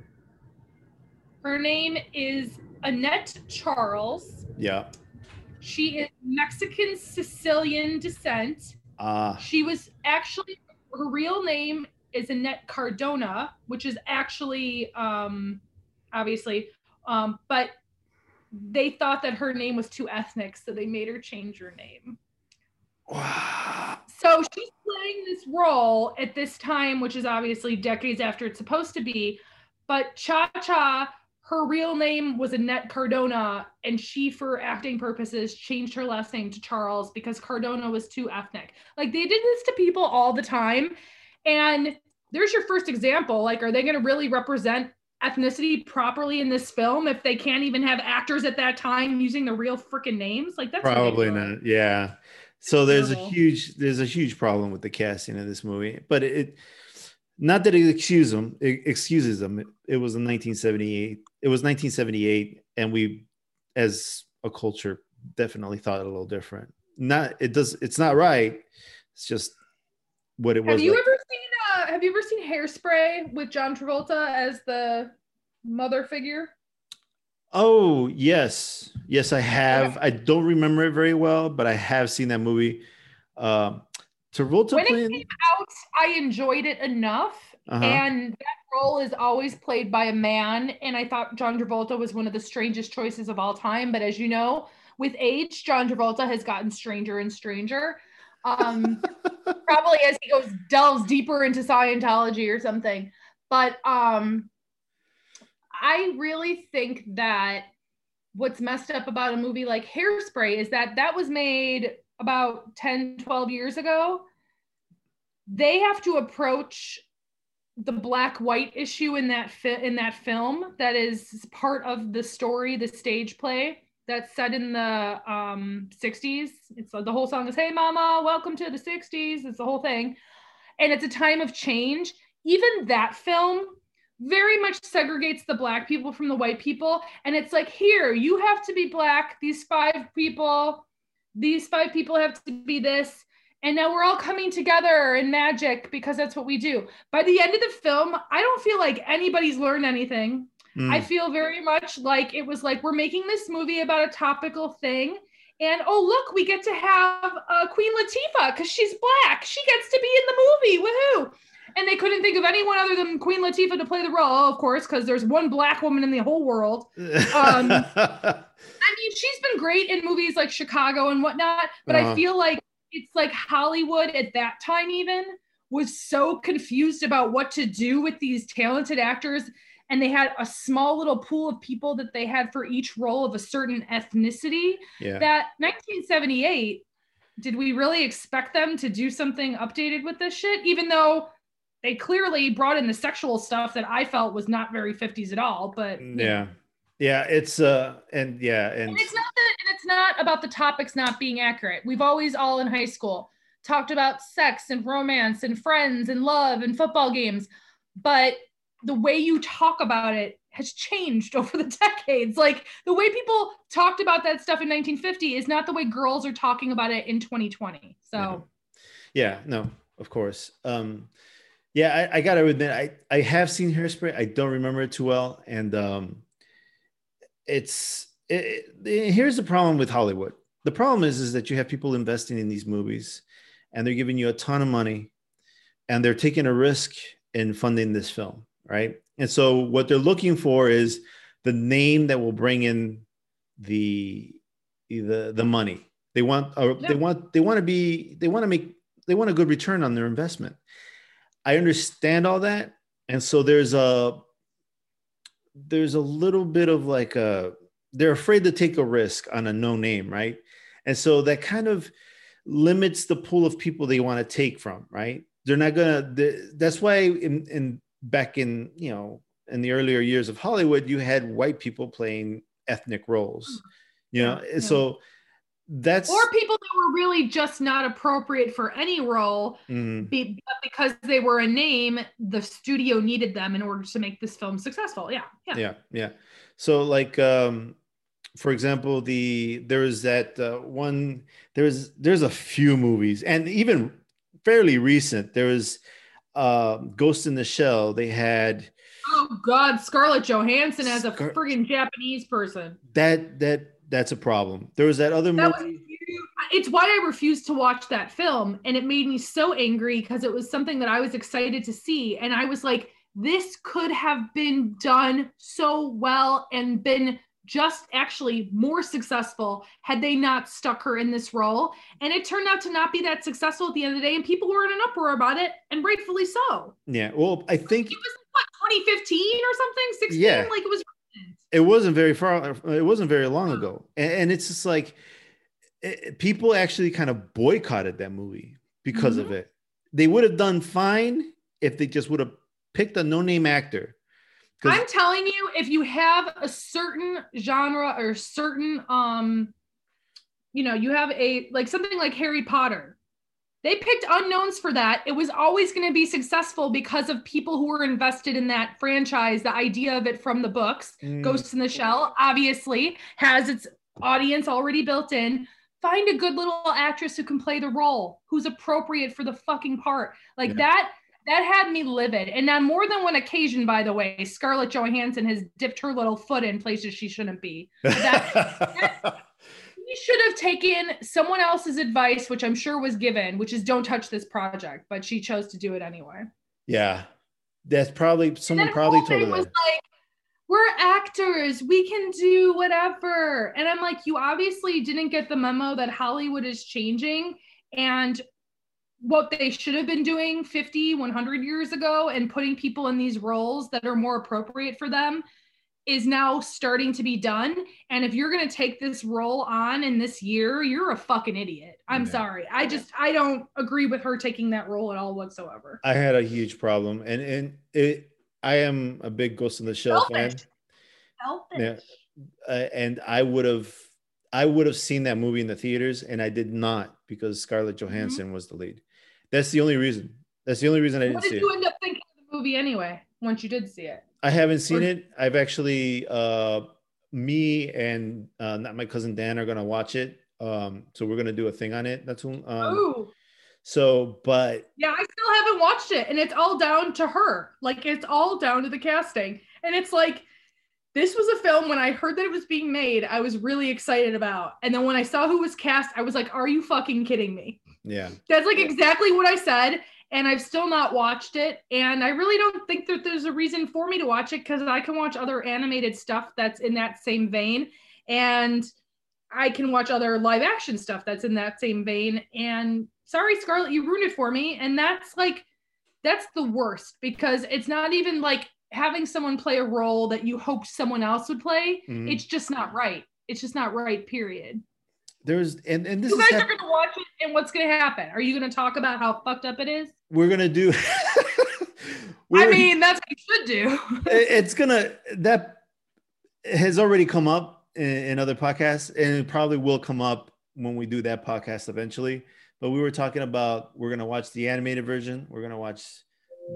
her name is Annette Charles. yeah She is Mexican Sicilian descent. ah She was actually her real name is Annette Cardona, which is actually um obviously um but they thought that her name was too ethnic, so they made her change her name. wow So she's playing this role at this time, which is obviously decades after it's supposed to be. But Cha Cha, her real name was Annette Cardona, and she, for acting purposes, changed her last name to Charles because Cardona was too ethnic. Like they did this to people all the time. And there's your first example. Like, are they going to really represent ethnicity properly in this film if they can't even have actors at that time using the real freaking names? Like, that's probably ridiculous. not yeah so there's a huge there's a huge problem with the casting of this movie but it not that it excuses them it excuses them it, it was in 1978 it was 1978 and we as a culture definitely thought it a little different not it does it's not right it's just what it was Have you like. ever seen uh have you ever seen Hairspray with John Travolta as the mother figure? oh yes yes i have i don't remember it very well but i have seen that movie um Travolta When it came out, I enjoyed it enough. uh-huh. And that role is always played by a man. And I thought John Travolta was one of the strangest choices of all time. But as you know, with age, John Travolta has gotten stranger and stranger. Um, probably as he goes delves deeper into Scientology or something. But um, I really think that what's messed up about a movie like Hairspray is that that was made about 10, 12 years ago. They have to approach the black white issue in that fi- in that film that is part of the story, the stage play that's set in the um 60s. It's the whole song is Hey Mama, welcome to the 60s. It's the whole thing. And it's a time of change. Even that film very much segregates the black people from the white people. And it's like, here, you have to be black. These five people, these five people have to be this. And now we're all coming together in magic because that's what we do. By the end of the film, I don't feel like anybody's learned anything. Mm. I feel very much like it was like we're making this movie about a topical thing. And oh, look, we get to have uh, Queen Latifah because she's black. She gets to be in the movie. Woohoo! And they couldn't think of anyone other than Queen Latifah to play the role, of course, because there's one black woman in the whole world. um, I mean, she's been great in movies like Chicago and whatnot, but Uh-huh. I feel like it's like Hollywood at that time, even was so confused about what to do with these talented actors. And they had a small little pool of people that they had for each role of a certain ethnicity. yeah. That 1978, did we really expect them to do something updated with this shit? Even though they clearly brought in the sexual stuff that I felt was not very 50s at all. But yeah. Yeah. It's uh and yeah, and And it's not that, and it's not about the topics not being accurate. We've always all in high school talked about sex and romance and friends and love and football games, but the way you talk about it has changed over the decades. Like the way people talked about that stuff in 1950 is not the way girls are talking about it in 2020. So yeah, no, of course. Um yeah, I, I gotta admit, I, I have seen Hairspray. I don't remember it too well. And um it's it, it- here's the problem with Hollywood. The problem is is that you have people investing in these movies and they're giving you a ton of money and they're taking a risk in funding this film, right? And so what they're looking for is the name that will bring in the the the money. They want or Yeah. they want they want to be they want to make they want a good return on their investment. I understand all that. And so there's a there's a little bit of like a they're afraid to take a risk on a no name, right? And so that kind of limits the pool of people they want to take from, right? They're not gonna. That's why in, in back in you know in the earlier years of Hollywood, you had white people playing ethnic roles, you know. Yeah, So that's or people that were really just not appropriate for any role Mm, be, but because they were a name the studio needed them in order to make this film successful. Yeah yeah, yeah yeah. So like um for example the there's that uh, one there's there's a few movies and even fairly recent there was uh ghost in the shell they had oh god scarlett johansson as a Scar- friggin' japanese person. That that that's a problem. There was that other that was movie it's why i refused to watch that film and it made me so angry because it was something that i was excited to see and i was like this could have been done so well and been just actually more successful had they not stuck her in this role. And it turned out to not be that successful at the end of the day and people were in an uproar about it and rightfully so. Yeah well i think it was what 2015 or something? 16 Yeah. like it was it wasn't very far it wasn't very long ago. And, and it's just like it, people actually kind of boycotted that movie because of mm-hmm. it. They would have done fine if they just would have picked a no-name actor I'm telling you, if you have a certain genre or certain, um, you know, you have a like something like Harry Potter, they picked unknowns for that. It was always going to be successful because of people who were invested in that franchise. The idea of it from the books, Mm, Ghost in the Shell, obviously has its audience already built in. Find a good little actress who can play the role, who's appropriate for the fucking part. Like Yeah. that, that had me livid. And on more than one occasion, by the way, Scarlett Johansson has dipped her little foot in places she shouldn't be. We should have taken someone else's advice, which I'm sure was given, which is don't touch this project, but she chose to do it anyway. yeah that's probably someone probably told her was that like, we're actors, we can do whatever. And I'm like, you obviously didn't get the memo that Hollywood is changing and what they should have been doing 50, 100 years ago and putting people in these roles that are more appropriate for them is now starting to be done. And if you're going to take this role on in this year, you're a fucking idiot. I'm Yeah. sorry. I just, I don't agree with her taking that role at all whatsoever. i had a huge problem and and it i am a big ghost in the shell fan Selfish. Selfish. Yeah. uh, and I would have I would have seen that movie in the theaters, and I did not because Scarlett Mm-hmm. Johansson was the lead. That's the only reason. That's the only reason I didn't What see did it. you end up thinking of the movie anyway? Once you did see it, I haven't seen Or- it. I've actually uh me and uh not my cousin Dan are gonna watch it. Um, so we're gonna do a thing on it. That's um, Ooh, so but yeah, I still haven't watched it, and it's all down to her. Like it's all down to the casting, and it's like this was a film when I heard that it was being made, I was really excited about, and then when I saw who was cast, I was like, "Are you fucking kidding me?" Yeah. That's like exactly what I said. And I've still not watched it. And I really don't think that there's a reason for me to watch it because I can watch other animated stuff that's in that same vein. And I can watch other live action stuff that's in that same vein. And sorry, Scarlett, you ruined it for me. And that's like, that's the worst because it's not even like having someone play a role that you hoped someone else would play. Mhm. It's just not right. It's just not right, period. There's and and this You is guys hap- are gonna watch it, and what's gonna happen? Are you gonna talk about how fucked up it is? we're gonna do. I mean, that's what you should do. it's gonna that has already come up in, in other podcasts and it probably will come up when we do that podcast eventually but we were talking about we're gonna watch the animated version we're gonna watch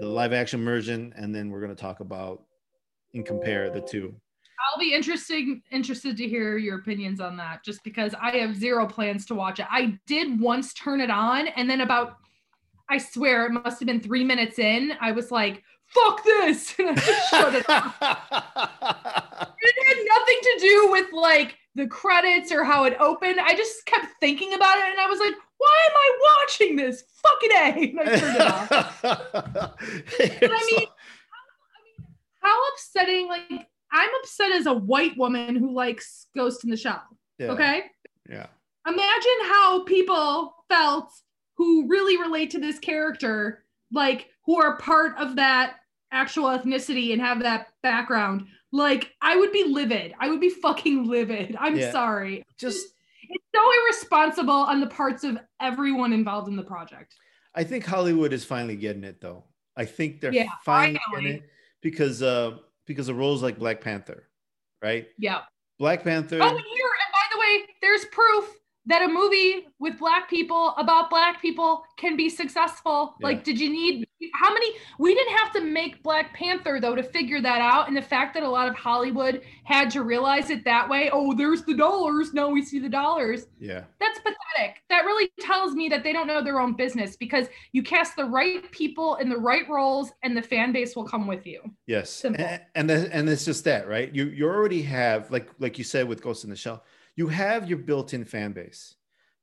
the live action version and then we're gonna talk about and compare the two I'll be interesting interested to hear your opinions on that, just because I have zero plans to watch it. I did once turn it on, and then about I swear it must have been three minutes in, I was like, "Fuck this!" and I just shut it off. It had nothing to do with like the credits or how it opened. I just kept thinking about it, and I was like, why am I watching this? Fucking A. And I turned it off. but I mean, How upsetting, like, I'm upset as a white woman who likes Ghost in the Shell. yeah, Okay. yeah, Imagine how people felt who really relate to this character, like, who are part of that actual ethnicity and have that background. Like, I would be livid. I would be fucking livid. I'm Yeah. sorry. just It's so irresponsible on the parts of everyone involved in the project. I think Hollywood is finally getting it though. I think they're Yeah, finally finally. getting it because uh because of roles like Black Panther, right? Yeah. Black Panther. Oh, and here, and by the way, there's proof that a movie with black people about black people can be successful. Yeah. Like, did you need how many? We didn't have to make Black Panther though to figure that out. And the fact that a lot of Hollywood had to realize it that way. Oh, there's the dollars. Now we see the dollars. yeah, That's pathetic. That really tells me that they don't know their own business because you cast the right people in the right roles and the fan base will come with you. yes, Simple. and and, and it's just that, right? You you already have like like you said with Ghost in the Shell, you have your built-in fan base.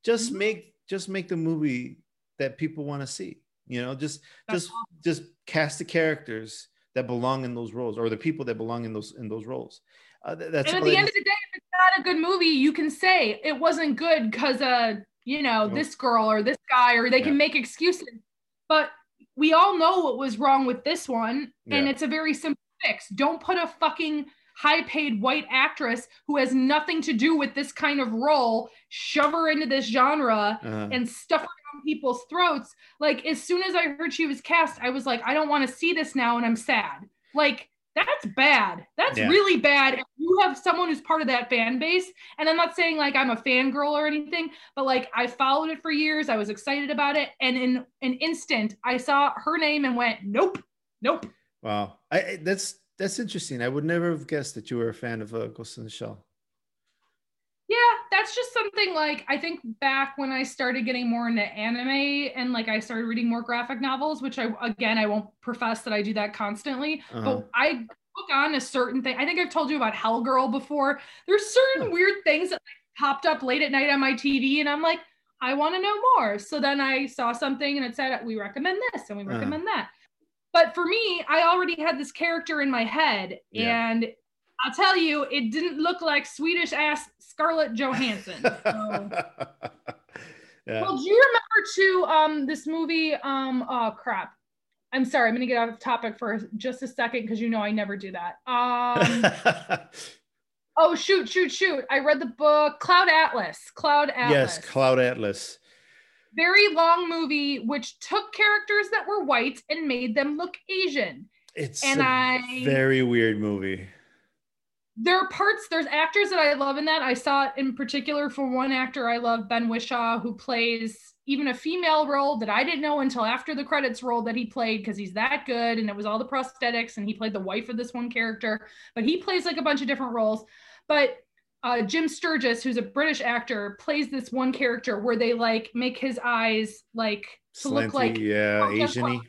Just Mhm. make just make the movie that people want to see. You know, just That's just just cast the characters that belong in those roles or the people that belong in those in those roles. Uh, that's and at the end of the day, if it's not a good movie, you can say it wasn't good because uh, you know, Nope. this girl or this guy, or they Yeah. can make excuses. But we all know what was wrong with this one, and Yeah. it's a very simple fix. Don't put a fucking high-paid white actress who has nothing to do with this kind of role, shove her into this genre uh, and stuff it down people's throats. Like as soon as I heard she was cast, I was like, I don't want to see this now, and I'm sad. Like that's bad. That's Yeah. really bad. If you have someone who's part of that fan base, and I'm not saying like I'm a fangirl or anything, but like I followed it for years. I was excited about it, and in an instant, I saw her name and went, nope, nope. Wow, I that's that's interesting. I would never have guessed that you were a fan of uh, Ghost in the Shell. Yeah, that's just something like I think back when I started getting more into anime and like I started reading more graphic novels, which I again I won't profess that I do that constantly, Uh-huh. but I hook on a certain thing. I think I've told you about Hellgirl before. There's certain weird things that like, popped up late at night on my TV, and I'm like, I want to know more. So then I saw something and it said we recommend this and we Uh-huh. recommend that. But for me, I already had this character in my head, Yeah. and I'll tell you, it didn't look like Swedish ass Scarlett Johansson. So. yeah. Well, do you remember too um this movie um oh crap. I'm sorry, I'm gonna get off topic for just a second because you know I never do that. Um oh shoot, shoot, shoot. I read the book Cloud Atlas. Cloud Atlas. yes, Cloud Atlas. Very long movie which took characters that were white and made them look Asian. It's And I- very weird movie. there are parts there's actors that i love in that i saw it in particular for one actor i love ben whishaw who plays even a female role that i didn't know until after the credits rolled that he played because he's that good and it was all the prosthetics and he played the wife of this one character but he plays like a bunch of different roles but uh, jim sturgess who's a british actor plays this one character where they like make his eyes like to look like yeah, Oh. Asian-y.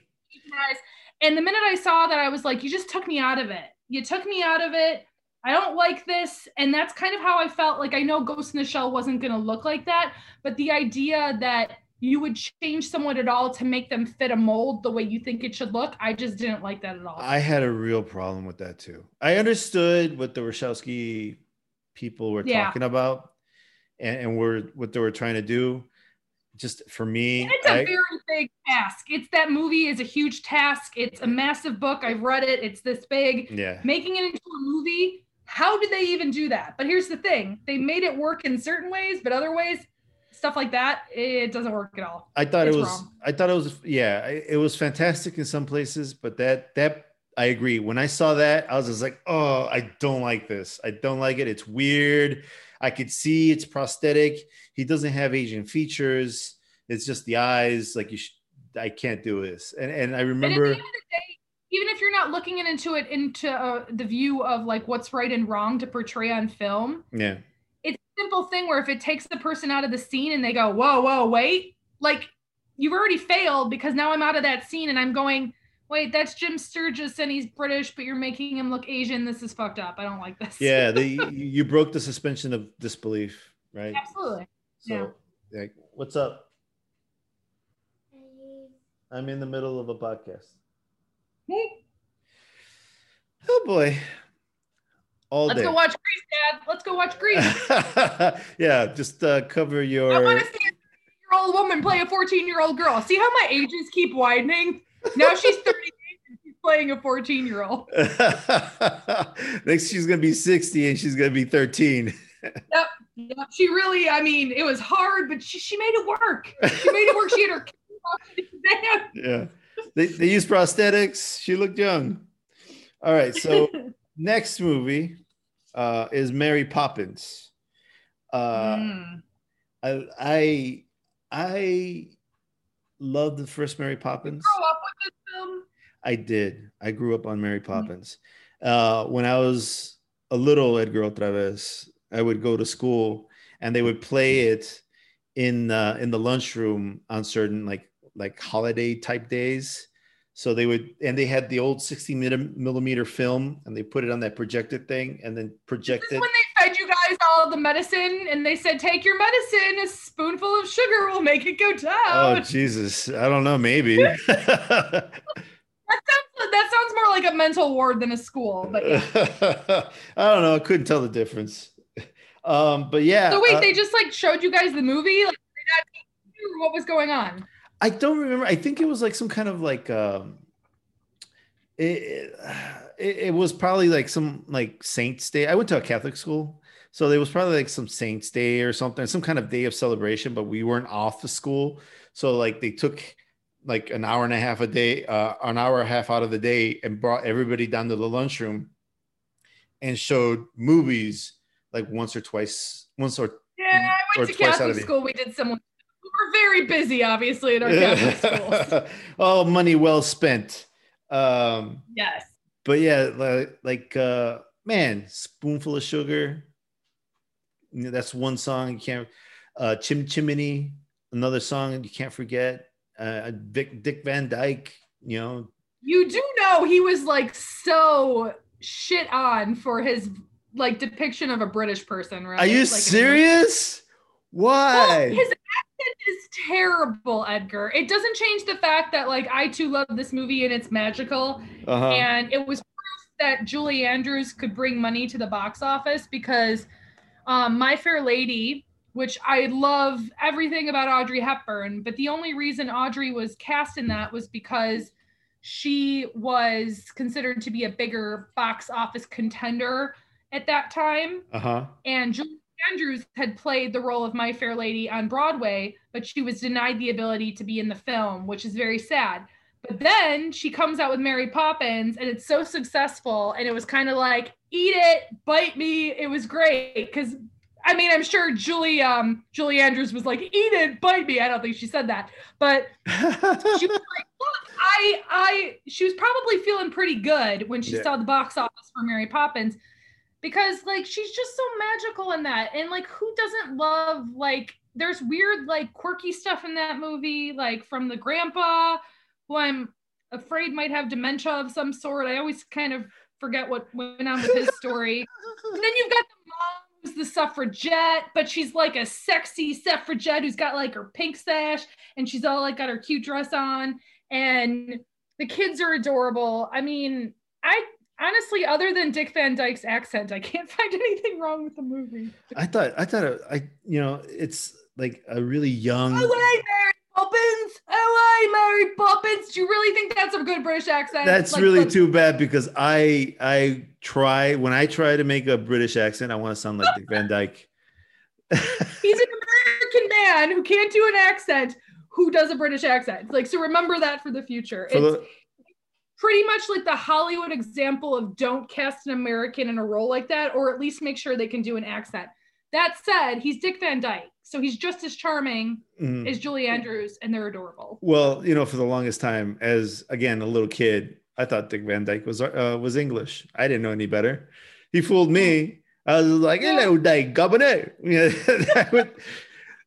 And the minute I saw that, I was like, you just took me out of it. You took me out of it. I don't like this. And that's kind of how I felt. Like, I know Ghost in the Shell wasn't going to look like that, but the idea that you would change someone at all to make them fit a mold the way you think it should look, I just didn't like that at all. I had a real problem with that too. I understood what the Wachowski people were Yeah. talking about and, and were what they were trying to do. Just for me, And it's a I- very big task. It's that movie is a huge task. It's a massive book. I've read it. It's this big. yeah, making it into a movie how did they even do that but here's the thing they made it work in certain ways but other ways stuff like that it doesn't work at all I thought It's it was. wrong. I thought it was. Yeah, it was fantastic in some places, but that that I agree. When I saw that, I was just like, oh, I don't like this. I don't like it. It's weird. I could see it's prosthetic. He doesn't have Asian features. It's just the eyes. Like you, sh- I can't do this. And and I and at the remember. end of the day even if you're not looking into it into uh, the view of like what's right and wrong to portray on film Yeah, it's a simple thing where if it takes the person out of the scene and they go whoa whoa wait like you've already failed because now i'm out of that scene and i'm going wait that's jim sturgess and he's british but you're making him look asian this is fucked up i don't like this yeah. The you broke the suspension of disbelief, right? absolutely So, like, what's up? I'm in the middle of a podcast. Oh boy. All Let's day. go watch Grease, Dad. Let's go watch Grease. yeah, just uh, cover your. I want to see a year old woman play a 14 year old girl. See how my ages keep widening? Now she's 38 and she's playing a 14 year old. Next, she's gonna be 60 and she's gonna be 13. Yep. She really, I mean, it was hard, but she, she made it work. She made it work. She had her. Yeah, they they use prosthetics. She looked young. All right, so next movie uh, is Mary Poppins. Uh, Mm. I I I love the first Mary Poppins. Grow up with this film. I did. I grew up on Mary Poppins. Uh, when I was a little Edgar OtraVez, I would go to school and they would play it in uh, in the lunchroom on certain like like holiday type days. So they would, and they had the old 60 millimeter film, and they put it on that projected thing, and then projected. when they fed you guys all the medicine and they said, take your medicine. A spoonful of sugar will make it go down. Oh. Jesus! I don't know. Maybe. that, sounds, that sounds more like a mental ward than a school. But yeah. I don't know. I couldn't tell the difference. Um, but yeah. So wait, uh, they just like showed you guys the movie? Like, what was going on? I don't remember. I think it was like some kind of like um it, it, it was probably like some like Saints Day. I went to a Catholic school, so there was probably like some Saints Day or something, some kind of day of celebration, but we weren't off the school. So like they took like an hour and a half a day, uh, an hour and a half out of the day and brought everybody down to the lunchroom and showed movies like once or twice, once or Yeah, I went to twice out of Catholic school. We did similar. We were very busy, obviously, at our Catholic schools. oh, money well spent. Um, Yes. but yeah, like, like uh, man, spoonful of sugar. You know, that's one song you can't. Uh, Chim Chimney, another song you can't forget. Uh, Dick, Dick Van Dyke, you know. You do know he was like so shit on for his like depiction of a British person, right? Are you Like, serious? Well, Why? his accent is terrible, Edgar. It doesn't change the fact that like I too love this movie and it's magical. Uh-huh. and it was proof that Julie Andrews could bring money to the box office because um, My Fair Lady, which I love everything about Audrey Hepburn, but the only reason Audrey was cast in that was because she was considered to be a bigger box office contender at that time Uh-huh. and Julie Andrews had played the role of My Fair Lady on Broadway, but she was denied the ability to be in the film, which is very sad. But then she comes out with Mary Poppins, and it's so successful, and it was kind of like, eat it, bite me. It was great because, I mean, I'm sure Julie um, Julie Andrews was like, eat it, bite me. I don't think she said that, but she was like, look, I, I, she was probably feeling pretty good when she Yeah. saw the box office for Mary Poppins because like she's just so magical in that. And like, who doesn't love like, there's weird, like quirky stuff in that movie, like from the grandpa who I'm afraid might have dementia of some sort. I always kind of forget what went on with his story. And then you've got the mom who's the suffragette, but she's like a sexy suffragette who's got like her pink sash and she's all like got her cute dress on. And the kids are adorable. I mean, I honestly, other than Dick Van Dyke's accent, I can't find anything wrong with the movie. I thought I thought it, I you know it's like a really young. Poppins! LA Mary Poppins! Do you really think that's a good British accent? That's Like, really look, too bad because I I try when I try to make a British accent, I want to sound like Dick Van Dyke. He's an American man who can't do an accent who does a British accent. Like, so remember that for the future. For it's the- pretty much like the Hollywood example of don't cast an American in a role like that, or at least make sure they can do an accent. That said, he's Dick Van Dyke, so he's just as charming Mhm. as Julie Andrews, and they're adorable. Well, you know, for the longest time, as again a little kid, I thought Dick Van Dyke was uh, was English. I didn't know any better. He fooled me. I was like, "Hello, Dyke Governor."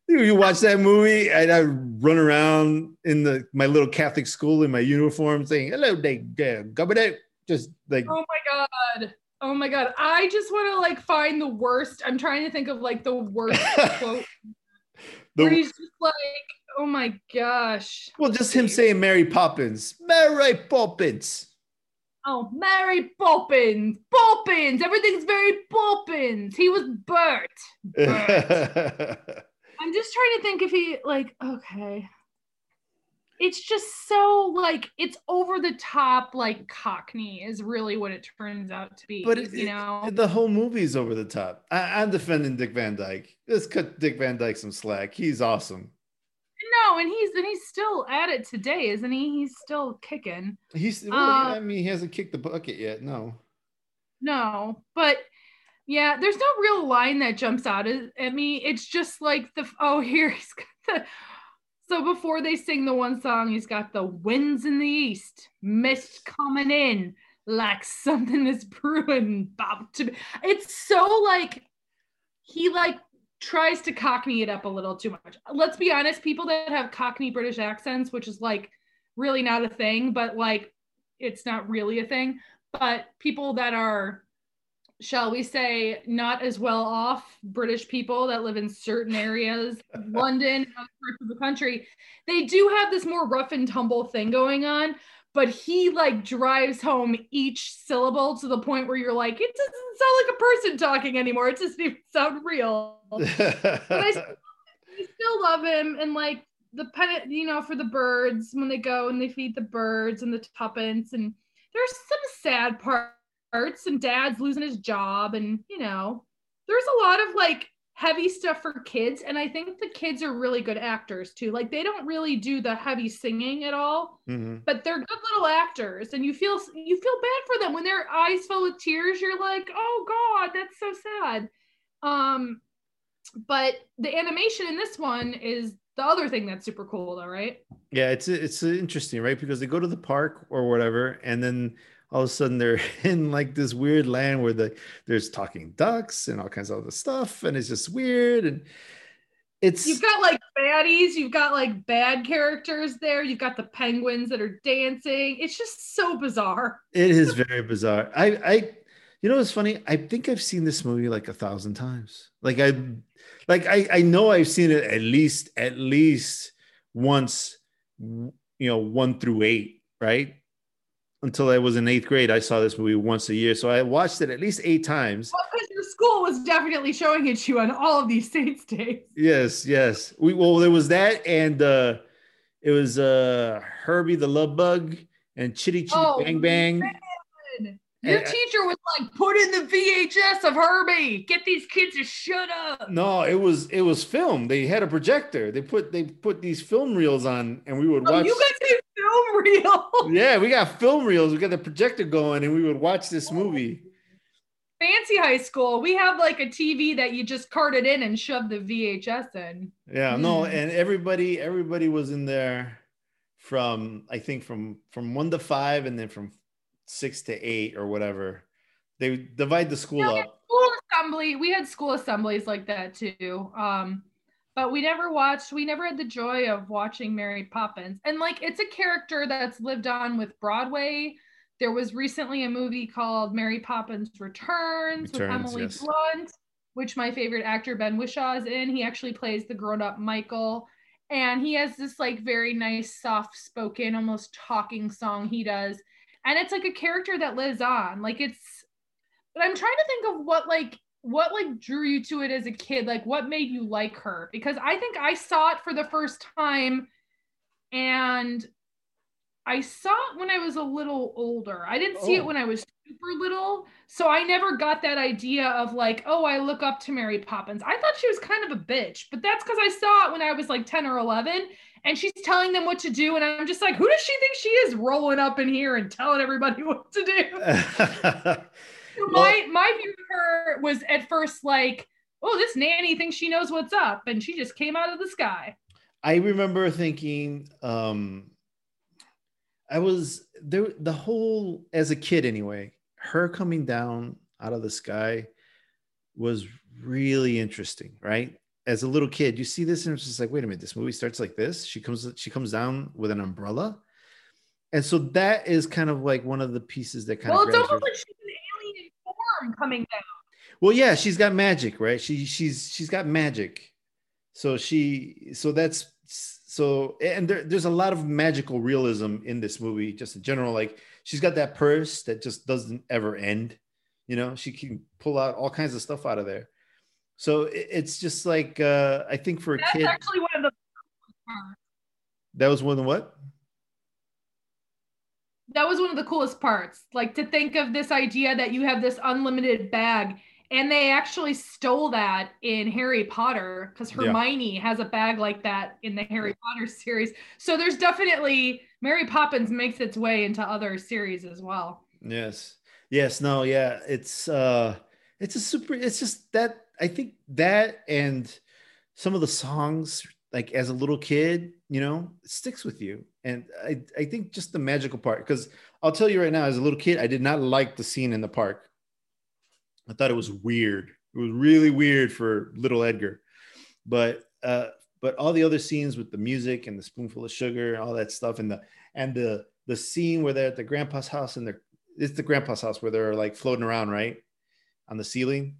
You, know, you watch that movie, and I run around in the my little Catholic school in my uniform, saying, "Hello, Dyke uh, Governor." Just like Oh my god. Oh my god. I just want to like find the worst. I'm trying to think of like the worst quote where he's just like Oh my gosh. Well, just him saying Mary Poppins. Mary Poppins. Oh, Mary Poppins. Poppins. Everything's very Poppins. He was Bert. Bert. I'm just trying to think if he like okay. It's just so like it's over the top like Cockney is really what it turns out to be. but it, you know, the whole movie's over the top. I, I'm defending Dick Van Dyke. Let's cut Dick Van Dyke some slack. He's awesome. no, and he's and he's still at it today, isn't he? He's still kicking. He's. Well, Uh, I mean, he hasn't kicked the bucket yet. No. No, but yeah, there's no real line that jumps out at at me. It's just like the oh here he's got the so before they sing the one song, he's got the winds in the east, mist coming in like something is brewing about to be. It's so like he like tries to cockney it up a little too much. Let's be honest, people that have cockney British accents, which is like really not a thing, but like it's not really a thing but people that are shall we say not as well off british people that live in certain areas london and other parts of the country. They do have this more rough and tumble thing going on but he like drives home each syllable to the point where you're like it doesn't sound like a person talking anymore. It doesn't even sound real. I still- I still love him and like the pen you know for the birds when they go and they feed the birds and the tuppence and there's some sad parts and dad's losing his job and you know there's a lot of like heavy stuff for kids and i think the kids are really good actors too like they don't really do the heavy singing at all Mhm. but they're good little actors and you feel you feel bad for them when their eyes fill with tears you're like oh god that's so sad um but the animation in this one is the other thing that's super cool though right Yeah, it's it's interesting, right? Because they go to the park or whatever, and then all of a sudden they're in like this weird land where the there's talking ducks and all kinds of other stuff, and it's just weird. And it's you've got like baddies you've got like bad characters there you've got the penguins that are dancing it's just so bizarre it is very bizarre. I I you know what's funny? I think I've seen this movie like a thousand times. Like I like I I know I've seen it at least at least once, you know, one through eight, right? Until I was in eighth grade, I saw this movie once a year. So I watched it at least eight times. well because your school was definitely showing it to you on all of these saints days Yes, yes. We well, there was that, and uh it was uh Herbie the Love Bug and Chitty Chitty Oh, Bang Bang. man. your And- teacher was like put in the vhs of herbie get these kids to shut up No, it was it was film. They had a projector. They put they put these film reels on, and we would oh watch. you to film reel yeah, we got film reels. We got the projector going, and we would watch this movie. fancy high school we have like a tv that you just carted in and shoved the vhs in Yeah, no, Mm. and everybody everybody was in there from I think from from one to five, and then from six to eight or whatever. They divide the school Yeah, up. school assembly we had school assemblies like that too um but we never watched we never had the joy of watching mary poppins. And like it's a character that's lived on with broadway. There was recently a movie called mary poppins returns, with emily yes. blunt which my favorite actor ben whishaw is in. He actually plays the grown-up michael. And he has this like very nice soft spoken almost talking song he does. And it's like a character that lives on. Like it's but I'm trying to think of what like what like drew you to it as a kid like what made you like her because I think I saw it for the first time and I saw it when I was a little older. I didn't see Oh. it when I was super little. So I never got that idea of like, oh, I look up to Mary Poppins. I thought she was kind of a bitch, but that's because I saw it when I was like 10 or 11 and she's telling them what to do. And I'm just like, who does she think she is rolling up in here and telling everybody what to do? Well- my my view of her was at first like, oh, this nanny thinks she knows what's up, and she just came out of the sky. I remember thinking, um, I was there the whole as a kid anyway, her coming down out of the sky was really interesting, right? As a little kid, you see this and it's just like, wait a minute, this movie starts like this. She comes, she comes down with an umbrella. And so that is kind of like one of the pieces that kind Well, of it's almost her- like she's coming down. well, yeah, she's got magic, right? She she's she's got magic. So she so that's so and there, there's a lot of magical realism in this movie, just in general. Like she's got that purse that just doesn't ever end. You know, she can pull out all kinds of stuff out of there. So it- it's just like uh, I think for a That's kid, actually one of the that was one of the what? That was one of the coolest parts. Like to think of this idea that you have this unlimited bag. And they actually stole that in Harry Potter because Yeah. Hermione has a bag like that in the Harry Potter series. So there's definitely Mary Poppins makes its way into other series as well. Yes. Yes. No. Yeah. It's uh, it's a super. It's just that I think that and some of the songs, like as a little kid, you know, sticks with you. And I I think just the magical part, because I'll tell you right now, as a little kid, I did not like the scene in the park. I thought it was weird. It was really weird for little Edgar, but uh, but all the other scenes with the music and the spoonful of sugar, and all that stuff, and the and the the scene where they're at the grandpa's house and they're it's the grandpa's house where they're like floating around, right? On the ceiling,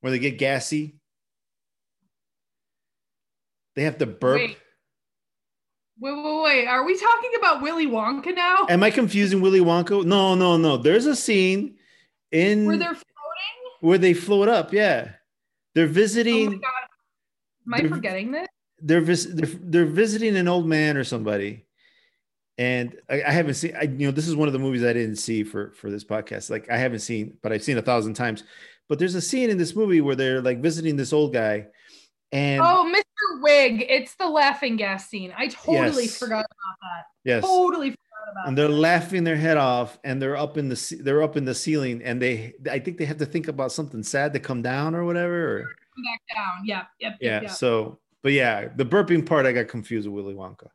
where they get gassy. They have to burp. Wait. Wait, wait, wait. Are we talking about Willy Wonka now? Am I confusing Willy Wonka? No, no, no. There's a scene in Where they're floating? where they float up. Yeah, they're Oh my visiting. god. Am I forgetting this? they're, vis- they're they're visiting an old man or somebody, and I, I haven't seen. I you know this is one of the movies I didn't see for for this podcast. Like I haven't seen, but I've seen a thousand times. But there's a scene in this movie where they're like visiting this old guy, and Oh, Mr. Wig. It's the laughing gas scene. I totally Yes. forgot about that. yes, Totally forgot about that. and they're laughing their head off, and they're up in the they're up in the ceiling, and they I think they have to think about something sad to come down or whatever. Or, Come back down. Yep, yeah. yep, yep. So, but yeah, the burping part I got confused with Willy Wonka.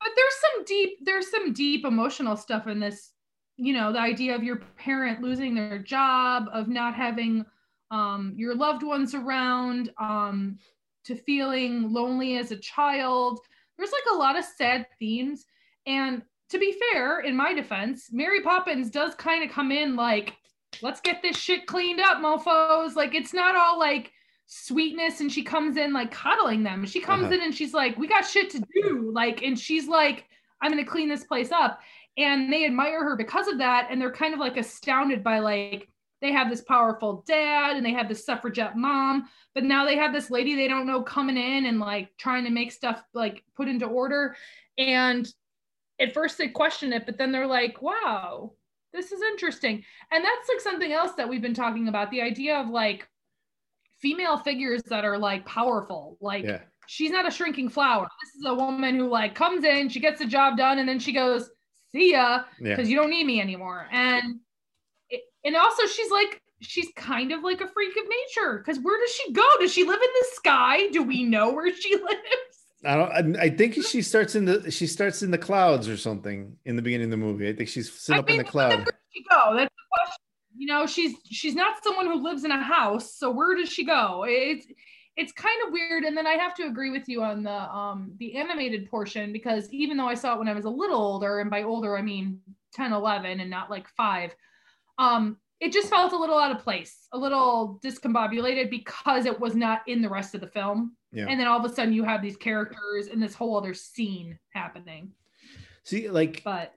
But there's some deep, there's some deep emotional stuff in this. You know, the idea of your parent losing their job, of not having um, your loved ones around, um, to feeling lonely as a child. There's like a lot of sad themes. And to be fair, in my defense, Mary Poppins does kind of come in like, let's get this shit cleaned up, mofos. Like, it's not all like sweetness and she comes in like coddling them. She comes Uh-huh. in and she's like, we got shit to do. Like, and she's like, I'm going to clean this place up. And they admire her because of that. And they're kind of like astounded by like, they have this powerful dad and they have this suffragette mom, but now they have this lady they don't know coming in and like trying to make stuff like put into order. And at first they question it, but then they're like, wow, this is interesting. And that's like something else that we've been talking about the idea of like female figures that are like powerful. Like, Yeah. she's not a shrinking flower. This is a woman who like comes in, she gets the job done, and then she goes, see ya Yeah. because you don't need me anymore. And and also she's like she's kind of like a freak of nature because where does she go? Does she live in the sky? Do we know where she lives? I don't. I, I think she starts in the she starts in the clouds or something in the beginning of the movie. I think she's sitting I up in the mean, cloud. Where does she go? That's the question. You know, she's she's not someone who lives in a house. So where does she go? It's it's kind of weird. And then I have to agree with you on the um the animated portion because even though I saw it when I was a little older, and by older I mean 10, 11 and not like five, um, it just felt a little out of place, a little discombobulated because it was not in the rest of the film. Yeah. And then all of a sudden you have these characters and this whole other scene happening. See, like But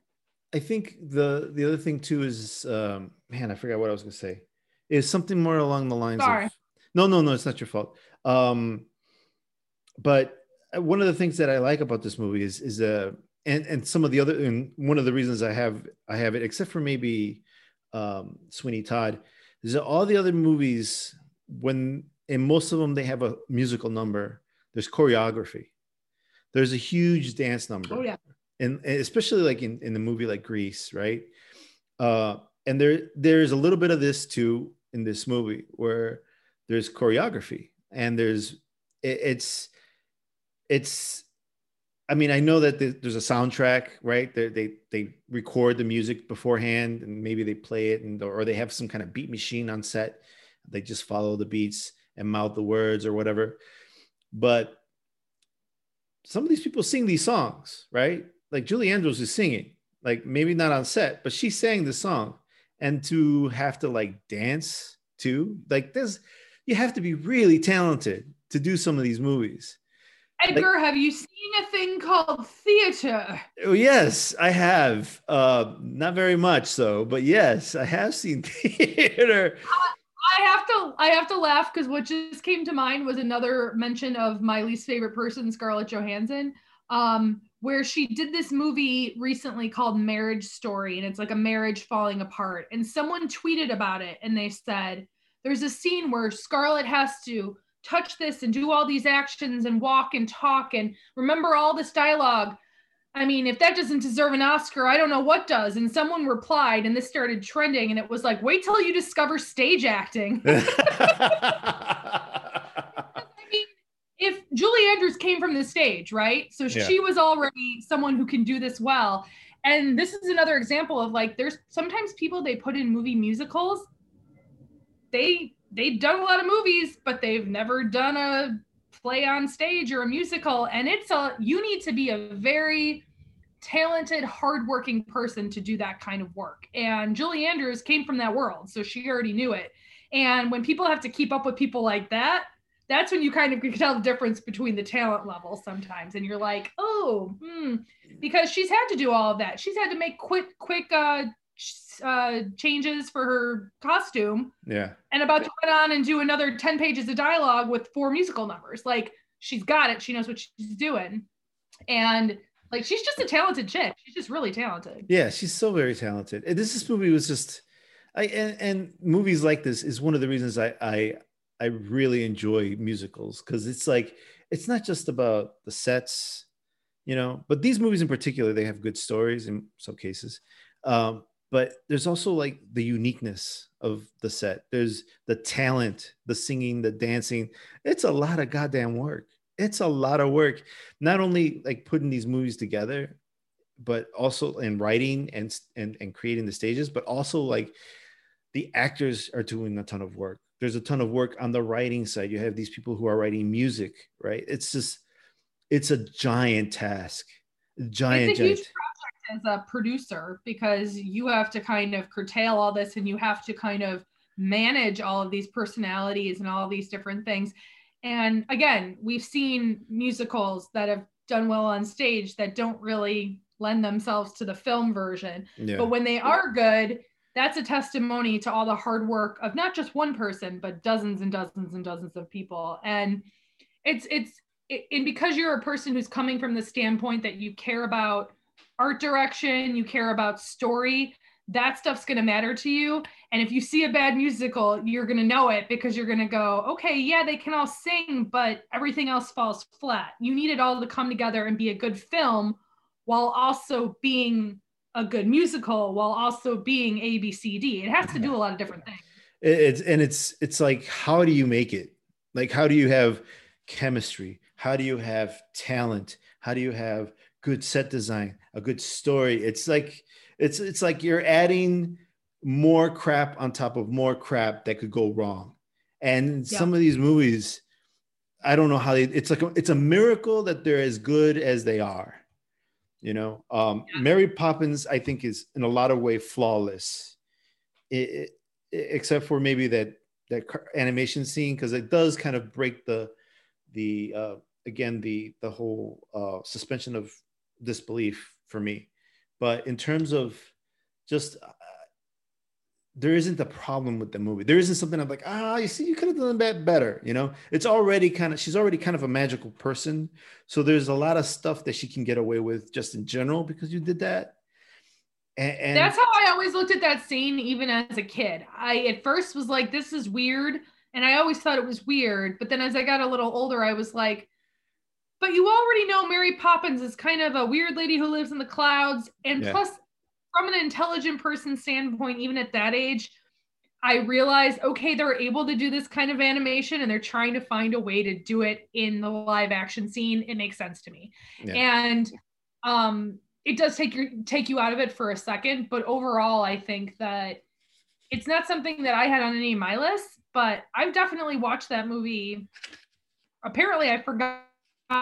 I think the the other thing too is um man, I forgot what I was gonna say. Is something more along the lines Sorry. of no, no, no, it's not your fault. Um, but one of the things that I like about this movie is is uh and and some of the other and one of the reasons I have I have it, except for maybe um Sweeney Todd, is that all the other movies when in most of them they have a musical number. There's choreography. There's a huge dance number oh yeah. and, and especially like in, in the movie like Grease, right? Uh, and there there's a little bit of this too in this movie where there's choreography and there's it, it's it's I mean I know that there's a soundtrack, right? They they they record the music beforehand and maybe they play it and or they have some kind of beat machine on set. They just follow the beats and mouth the words or whatever. But some of these people sing these songs, right? Like Julie Andrews is singing, like maybe not on set, but she sang the song. And to have to like dance too, like this, you have to be really talented to do some of these movies. Edgar, have you seen a thing called theater? Oh, yes, I have. Uh, not very much so, but yes, I have seen theater. I have to I have to laugh because what just came to mind was another mention of my least favorite person, Scarlett Johansson. Um, where she did this movie recently called Marriage Story, and it's like a marriage falling apart. And someone tweeted about it and they said, There's a scene where Scarlett has to touch this and do all these actions and walk and talk and remember all this dialogue. I mean, if that doesn't deserve an Oscar, I don't know what does. And someone replied, and this started trending, and it was like, wait till you discover stage acting. I mean, if Julie Andrews came from the stage, right? So Yeah. she was already someone who can do this well. And this is another example of like, there's sometimes people they put in movie musicals. They they've done a lot of movies, but they've never done a play on stage or a musical. And it's a you need to be a very talented, hardworking person to do that kind of work. And Julie Andrews came from that world, so she already knew it. And when people have to keep up with people like that, that's when you kind of can tell the difference between the talent level sometimes. And you're like, oh, hmm, because she's had to do all of that. She's had to make quick, quick uh, uh, changes for her costume yeah. and about to run on and do another 10 pages of dialogue with four musical numbers. Like she's got it. She knows what she's doing. And like she's just a talented chick. She's just really talented. Yeah, she's so very talented. And this this movie was just I and, and movies like this is one of the reasons I I I really enjoy musicals because it's like it's not just about the sets, you know, but these movies in particular, they have good stories in some cases. Um, but there's also like the uniqueness of the set. There's the talent, the singing, the dancing. It's a lot of goddamn work. It's a lot of work. Not only like putting these movies together, but also in writing and and and creating the stages, but also like the actors are doing a ton of work. There's a ton of work on the writing side. You have these people who are writing music, right? It's just it's a giant task. Giant, it's a giant. Project as a producer because you have to kind of curtail all this and you have to kind of manage all of these personalities and all of these different things. And again, we've seen musicals that have done well on stage that don't really lend themselves to the film version. Yeah. But when they are good, that's a testimony to all the hard work of not just one person, but dozens and dozens and dozens of people. And it's it's it, and because you're a person who's coming from the standpoint that you care about art direction, you care about story, that stuff's going to matter to you. And if you see a bad musical, you're going to know it because you're going to go, okay, yeah, they can all sing, but everything else falls flat. You need it all to come together and be a good film while also being a good musical, while also being A, B, C, D. It has to do a lot of different things. It's and it's it's like how do you make it like how do you have chemistry how do you have talent how do you have good set design a good story. It's like it's it's like you're adding more crap on top of more crap that could go wrong. And Yeah. some of these movies i don't know how they it's like a, it's a miracle that they're as good as they are you know? Um mary poppins i think is in a lot of way flawless. It, it- except for maybe that that animation scene because it does kind of break the the uh again the the whole uh suspension of disbelief for me but in terms of just uh, there isn't a problem with the movie there isn't something i'm like ah you see you could have done that better you know it's already kind of she's already kind of a magical person so there's a lot of stuff that she can get away with just in general because you did that and, and That's how I always looked at that scene, even as a kid. I at first was like, this is weird. And I always thought it was weird. But then as I got a little older, I was like, but you already know Mary Poppins is kind of a weird lady who lives in the clouds. And Yeah. plus, from an intelligent person standpoint, even at that age, I realized, okay, they're able to do this kind of animation and they're trying to find a way to do it in the live action scene. It makes sense to me. Yeah. And um it does take your take you out of it for a second, but overall I think that it's not something that I had on any of my lists, but I've definitely watched that movie. Apparently I forgot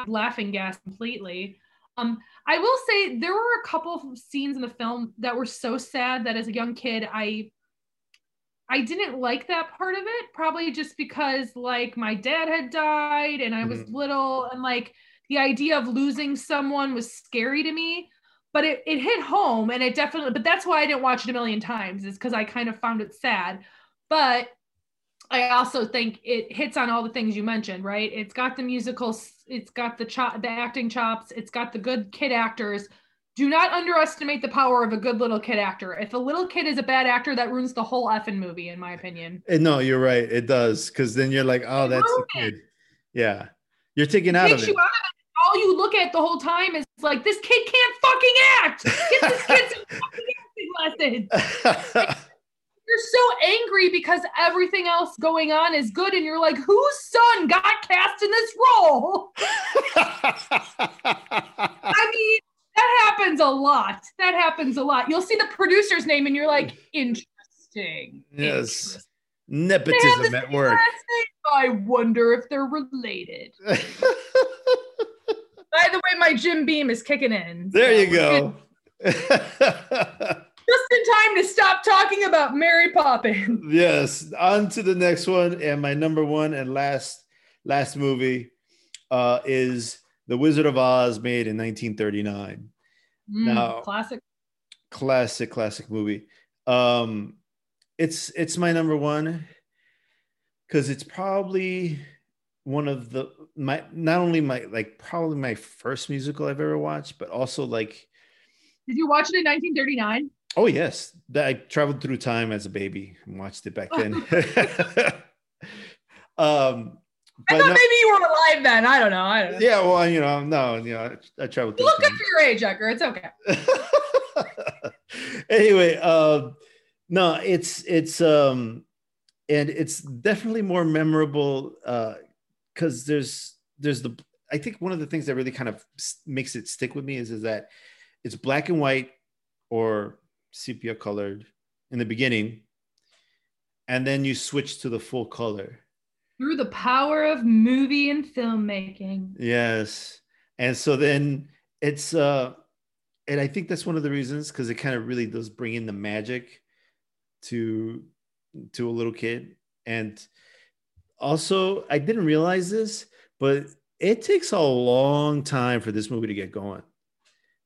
laughing gas completely. Um, I will say there were a couple of scenes in the film that were so sad that as a young kid, I I didn't like that part of it, probably just because like my dad had died and I was little and like the idea of losing someone was scary to me, but it, it hit home and it definitely, but that's why I didn't watch it a million times, is because I kind of found it sad. But I also think it hits on all the things you mentioned, right? It's got the musicals, it's got the chop, the acting chops, it's got the good kid actors. Do not underestimate the power of a good little kid actor. If a little kid is a bad actor, that ruins the whole effing movie, in my opinion. And no, you're right. It does because then you're like, oh, that's the kid. Yeah, you're taken out of takes it. you out of it. All you look at the whole time is like, this kid can't fucking act. Get this kid some fucking acting lessons. You're so angry because everything else going on is good, and you're like, whose son got cast in this role? I mean, that happens a lot. That happens a lot. You'll see the producer's name, and you're like, interesting. yes, interesting. nepotism at work. name. I wonder if they're related. By the way, my Jim Beam is kicking in. there so you go. Just in time to stop talking about Mary Poppins. yes, on to the next one, and my number one and last last movie uh, is The Wizard of Oz, made in 1939. Mm, No. Classic. classic classic movie um it's it's my number one because it's probably one of the my not only my like probably my first musical i've ever watched but also like Did you watch it in 1939? Oh yes that i traveled through time as a baby and watched it back then um I thought no- maybe you were alive then. I don't know. I don't know. yeah well you know no you know i, I traveled You look good time. for your age, Edgar. It's okay. anyway, um, no, it's it's um, and it's definitely more memorable because there's there's the I think one of the things that really kind of makes it stick with me is is that it's black and white or sepia colored in the beginning, and then you switch to the full color. Through the power of movie and filmmaking. Yes. And so then it's uh and I think that's one of the reasons because it kind of really does bring in the magic to to a little kid. And also I didn't realize this, but it takes a long time for this movie to get going.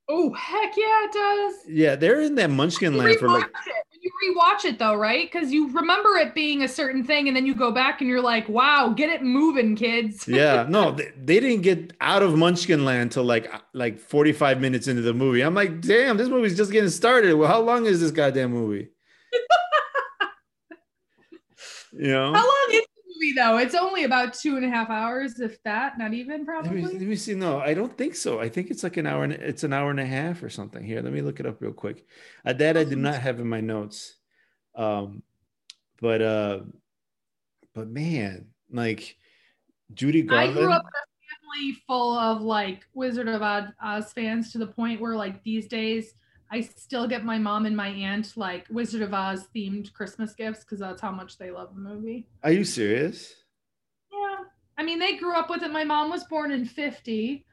Oh heck yeah, it does. Yeah, they're in that munchkin You land for like it. You rewatch it though, right? Because you remember it being a certain thing, and then you go back and you're like, "Wow, get it moving, kids." yeah, no, they, they didn't get out of munchkin land till like uh, like 45 minutes into the movie. I'm like, damn, this movie's just getting started. Well, how long is this goddamn movie? you know? How long is movie though? It's only about two and a half hours, if that. Not even Let me, probably. let me see. No, I don't think so. I think it's like an hour and it's an hour and a half or something. Here, let me look it up real quick. Uh, that I did not have in my notes. Um, but uh, but man, like Judy Garland. I grew up in a family full of like Wizard of Oz fans to the point where like these days I still get my mom and my aunt like Wizard of Oz themed Christmas gifts because that's how much they love the movie. Are you serious? Yeah. I mean, they grew up with it. My mom was born in 50.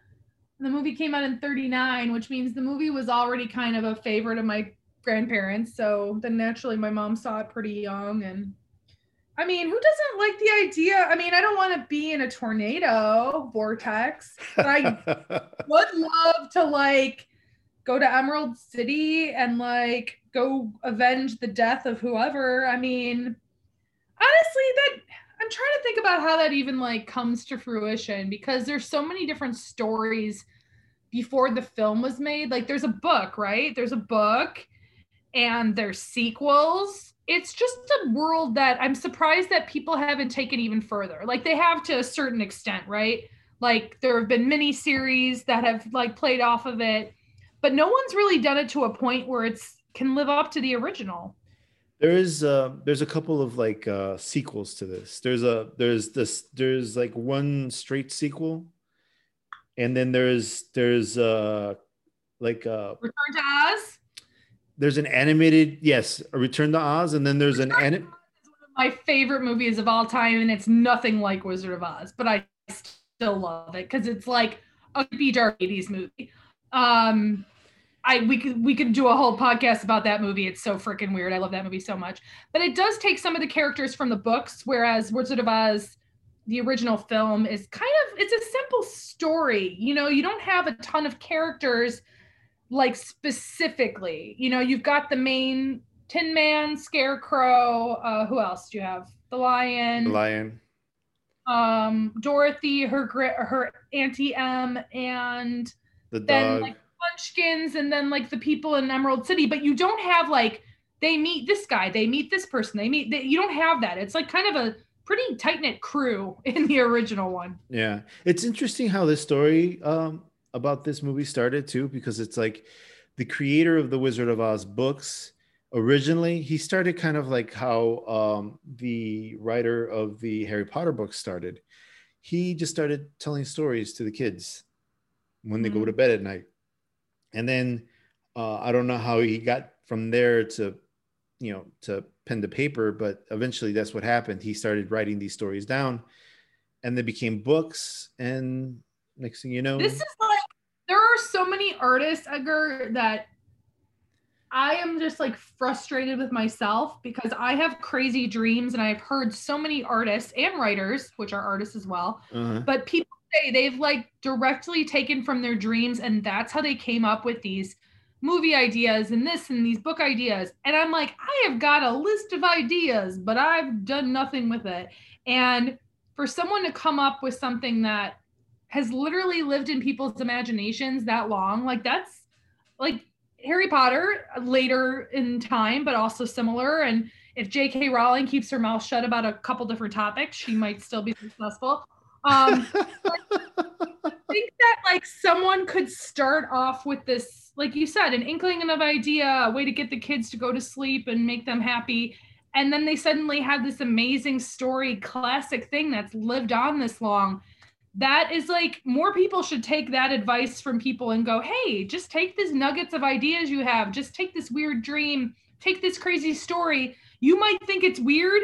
And the movie came out in 39, which means the movie was already kind of a favorite of my grandparents. So then naturally, my mom saw it pretty young. And I mean, who doesn't like the idea? I mean, I don't want to be in a tornado vortex, but I would love to like go to Emerald City and like go avenge the death of whoever. I mean, honestly, that I'm trying to think about how that even like comes to fruition because there's so many different stories before the film was made. Like there's a book, right? There's a book and there's sequels. It's just a world that I'm surprised that people haven't taken even further. Like they have to a certain extent, right? Like there have been mini series that have like played off of it, but no one's really done it to a point where it's can live up to the original. There is uh there's a couple of like uh sequels to this. There's a there's this there's like one straight sequel and then there's there's uh like uh Return to Oz. there's an animated yes, a Return to Oz and then there's an Return to anim- is one of my favorite movies of all time, and it's nothing like Wizard of Oz, but I still love it because it's like a creepy dark 80s movie. Um I we could we could do a whole podcast about that movie. It's so freaking weird. I love that movie so much. But it does take some of the characters from the books, whereas Wizard of Oz the original film is kind of it's a simple story. You know, you don't have a ton of characters like specifically. You know, you've got the main Tin Man, Scarecrow. Uh, who else do you have? The Lion, The lion. um, Dorothy, her her Auntie Em, and The then dog. like Munchkins, and then like the people in Emerald City. But you don't have like they meet this guy, they meet this person, they meet. They, you don't have that. It's like kind of a pretty tight knit crew in the original one. Yeah, it's interesting how this story um, about this movie started too, because it's like the creator of the Wizard of Oz books. Originally, he started kind of like how um, the writer of the Harry Potter books started. He just started telling stories to the kids when they go Mhm. to bed at night, and then uh, I don't know how he got from there to, you know, to pen to paper, but eventually that's what happened. He started writing these stories down and they became books and next thing you know This is like there are so many artists, Edgar, that I am just like frustrated with myself because I have crazy dreams and I've heard so many artists and writers, which are artists as well, uh-huh. but people say they've like directly taken from their dreams and that's how they came up with these movie ideas and this and these book ideas. And i'm like i have got a list of ideas but i've done nothing with it. And for someone to come up with something that has literally lived in people's imaginations that long like that's like harry potter later in time but also similar. And if jk rowling keeps her mouth shut about a couple different topics she might still be successful um I think that like someone could start off with this, like you said, an inkling of idea, a way to get the kids to go to sleep and make them happy. And then they suddenly have this amazing story, classic thing that's lived on this long. That is like more people should take that advice from people and go, hey, just take these nuggets of ideas you have, just take this weird dream, take this crazy story. You might think it's weird,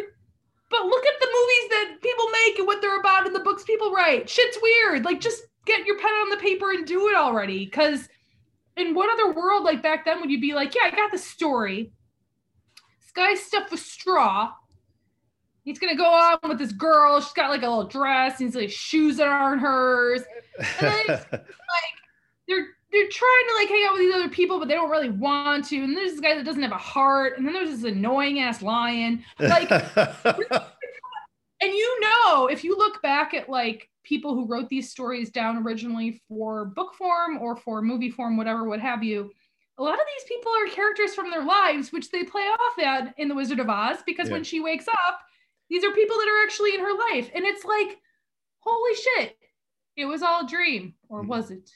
but look at the movies that people make and what they're about and the books people write. Shit's weird. Like just get your pen on the paper and do it already. Cause in what other world like back then would you be like, yeah, I got the story. This guy's stuffed with straw. He's gonna go on with this girl. She's got like a little dress, and he's like shoes that aren't hers. Like they're they're trying to like hang out with these other people, but they don't really want to. And there's this guy that doesn't have a heart, and then there's this annoying ass lion. Like and you know if you look back at like people who wrote these stories down originally for book form or for movie form whatever what have you a lot of these people are characters from their lives which they play off at in the wizard of oz because Yeah. when she wakes up these are people that are actually in her life and it's like holy shit it was all a dream or Mhm. was it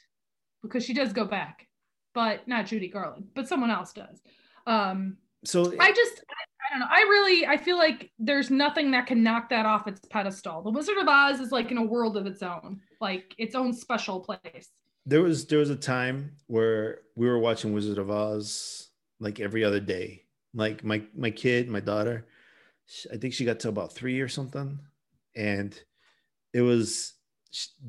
because she does go back but not judy garland but someone else does um so I just, I, I don't know. I really, I feel like there's nothing that can knock that off its pedestal. The Wizard of Oz is like in a world of its own, like its own special place. there was there was a time where we were watching Wizard of Oz like every other day. Like my my kid, my daughter, I think she got to about three or something, and it was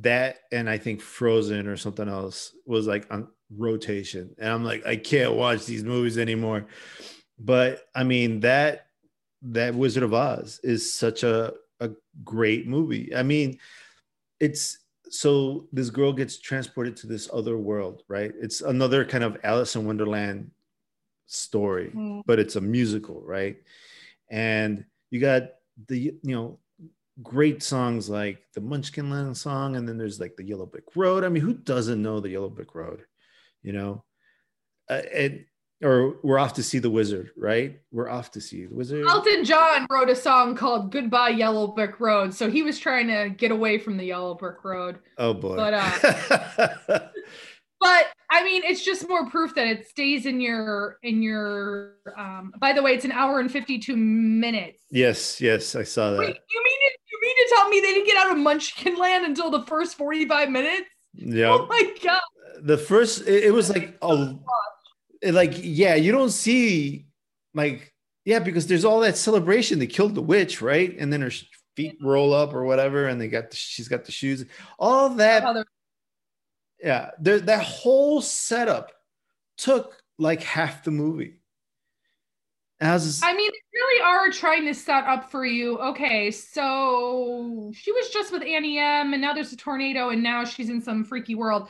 that, and I think Frozen or something else was like on rotation, and I'm like, I can't watch these movies anymore. But I mean that that Wizard of Oz is such a a great movie. I mean, it's so this girl gets transported to this other world, right? It's another kind of Alice in Wonderland story, Mm. but it's a musical, right? And you got the you know great songs like the Munchkin Land song, and then there's like the Yellow Brick Road. I mean, who doesn't know the Yellow Brick Road? You know, uh, and or we're off to see the wizard, right? We're off to see the wizard. Elton John wrote a song called Goodbye Yellow Brick Road. So he was trying to get away from the Yellow Brick Road. Oh boy. But, uh, But I mean, it's just more proof that it stays in your, in your, um, by the way, it's an hour and 52 minutes. yes, yes, I saw that. Wait, you mean it, to tell me they didn't get out of Munchkin Land until the first 45 minutes? Yeah. Oh my God. the first it, it was like a it, like yeah you don't see like yeah because there's all that celebration they killed the witch right and then her feet roll up or whatever and they got the, she's got the shoes all that yeah there, that whole setup took like half the movie As I mean, they really are trying to set up for you. Okay, so she was just with Annie M, and now there's a tornado, and now she's in some freaky world.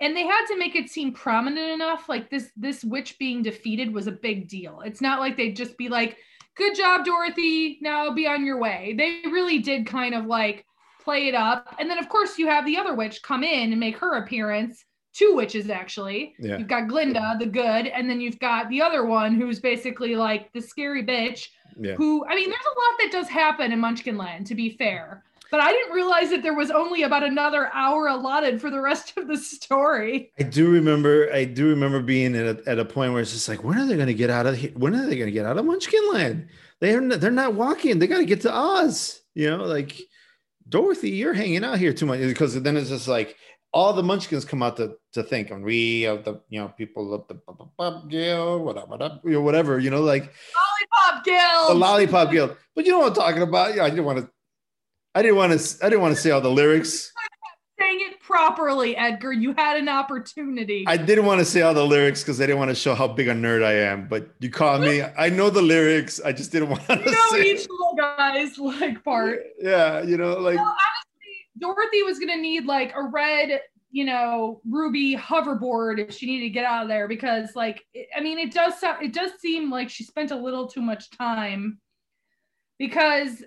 And they had to make it seem prominent enough, like this this witch being defeated was a big deal. It's not like they'd just be like, "Good job, Dorothy. Now be on your way." They really did kind of like play it up, and then of course you have the other witch come in and make her appearance. Two witches actually. Yeah. You've got Glinda, the good, and then you've got the other one who's basically like the scary bitch yeah. who I mean, there's a lot that does happen in Munchkinland, to be fair. But I didn't realize that there was only about another hour allotted for the rest of the story. I do remember. I do remember being at a, at a point where it's just like, when are they going to get out of here? When are they going to get out of Munchkinland? They're not, they're not walking. They got to get to Oz. You know, like Dorothy, you're hanging out here too much because then it's just like all the Munchkins come out to to think, and we of the you know people of the Pop Guild, whatever, you know, whatever, you know, like Lollipop Guild. the Lollipop Guild. But you know what I'm talking about? Yeah, I didn't want to. I didn't want to. I didn't want to say all the lyrics. Saying it properly, Edgar. You had an opportunity. I didn't want to say all the lyrics because I didn't want to show how big a nerd I am. But you caught me. I know the lyrics. I just didn't want to you know say. each little guy's like part. Yeah, you know, like Well, Dorothy was gonna need like a red, you know, ruby hoverboard if she needed to get out of there because, like, it- I mean, it does sound, it does seem like she spent a little too much time. Because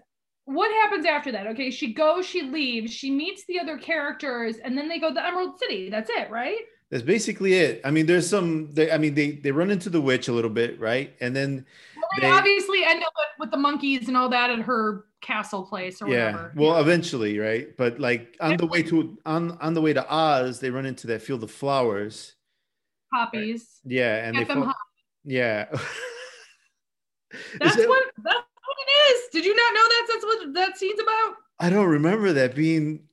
what happens after that? Okay, she goes, she leaves, she meets the other characters, and then they go to the Emerald City. That's it, right? that's basically it. I mean, there's some. They, I mean, they they run into the witch a little bit, right? And then Well, they, They- obviously end up with, with the monkeys and all that at her castle place or yeah, whatever. well, eventually, right? But like on the way to on on the way to Oz, they run into that field of flowers. poppies. Yeah, and Get they them fall, yeah. That's it- what that's what it is. Did you not know that? That's what that scene's about. I don't remember that being.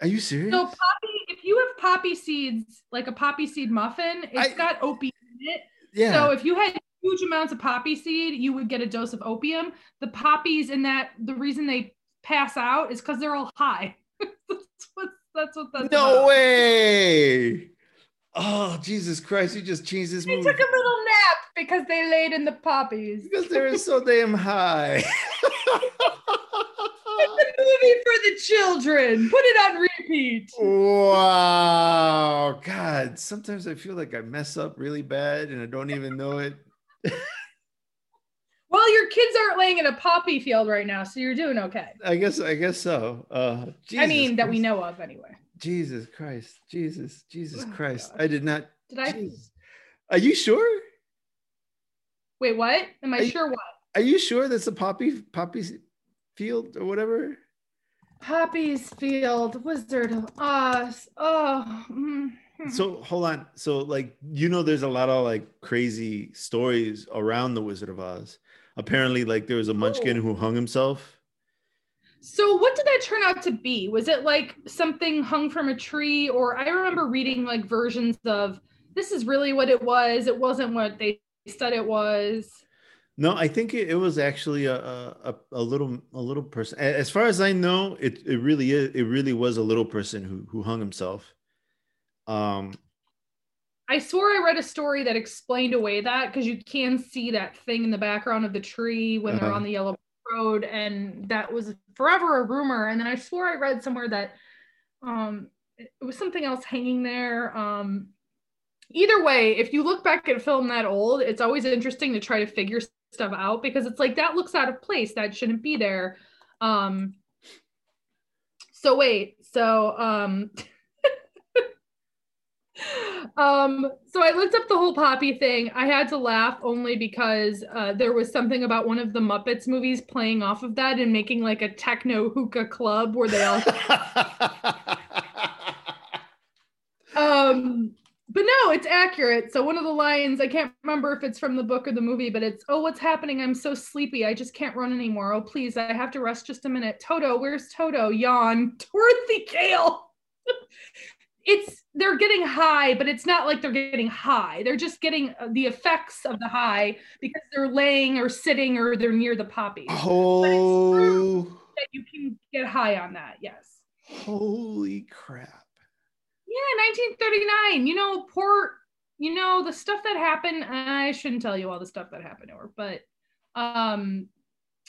Are you serious? So poppy, if you have poppy seeds, like a poppy seed muffin, it's I- got opium in it. yeah. So if you had huge amounts of poppy seed, you would get a dose of opium. The poppies in that the reason they pass out is because they're all high. that's what that's what that's no about. way. Oh Jesus Christ! You just changed this They movie took a little nap because they laid in the poppies. because they're so damn high. It's a movie for the children. Put it on repeat. wow, God! Sometimes I feel like I mess up really bad and I don't even know it. Well, your kids aren't laying in a poppy field right now, so you're doing okay. I guess I guess so. Uh, I mean, that we know of anyway. Jesus Christ, Jesus, Jesus Oh, Christ! gosh. I did not. Did I? Jesus. Are you sure? Wait, what? Am I Are you- sure what? Are you sure that's a poppy poppy field or whatever? Poppy's Field, Wizard of Oz. Oh, mm. So hold on. So like you know, there's a lot of like crazy stories around the Wizard of Oz. Apparently, like there was a Munchkin Oh. who hung himself. so what did that turn out to be? Was it like something hung from a tree, or I remember reading like versions of this is really what it was. It wasn't what they said it was. No, I think it, it was actually a, a a- little a little person. As far as I know, it it really is. It really was a little person who who hung himself. Um. I swore I read a story that explained away that because you can see that thing in the background of the tree when they're Uh-huh. on the yellow road, and that was forever a rumor. And then I swore I read somewhere that um it was something else hanging there. Um either way, if you look back at a film that old, it's always interesting to try to figure stuff out because it's like that looks out of place, that shouldn't be there. Um so wait, so um um so i looked up the whole poppy thing. I had to laugh only because uh, there was something about one of the muppets movies playing off of that and making like a techno hookah club where they all um but no it's accurate. So one of the lines i can't remember if it's from the book or the movie but it's oh what's happening? I'm so sleepy. I just can't run anymore. Oh please i have to rest just a minute. Toto where's toto? Yawn dorothy gale it's they're getting high but it's not like they're getting high they're just getting uh, the effects of the high because they're laying or sitting or they're near the poppy. oh, that you can get high on that yes holy crap! Yeah, 1939. You know, poor, you know, the stuff that happened. I shouldn't tell you all the stuff that happened to her, but Um,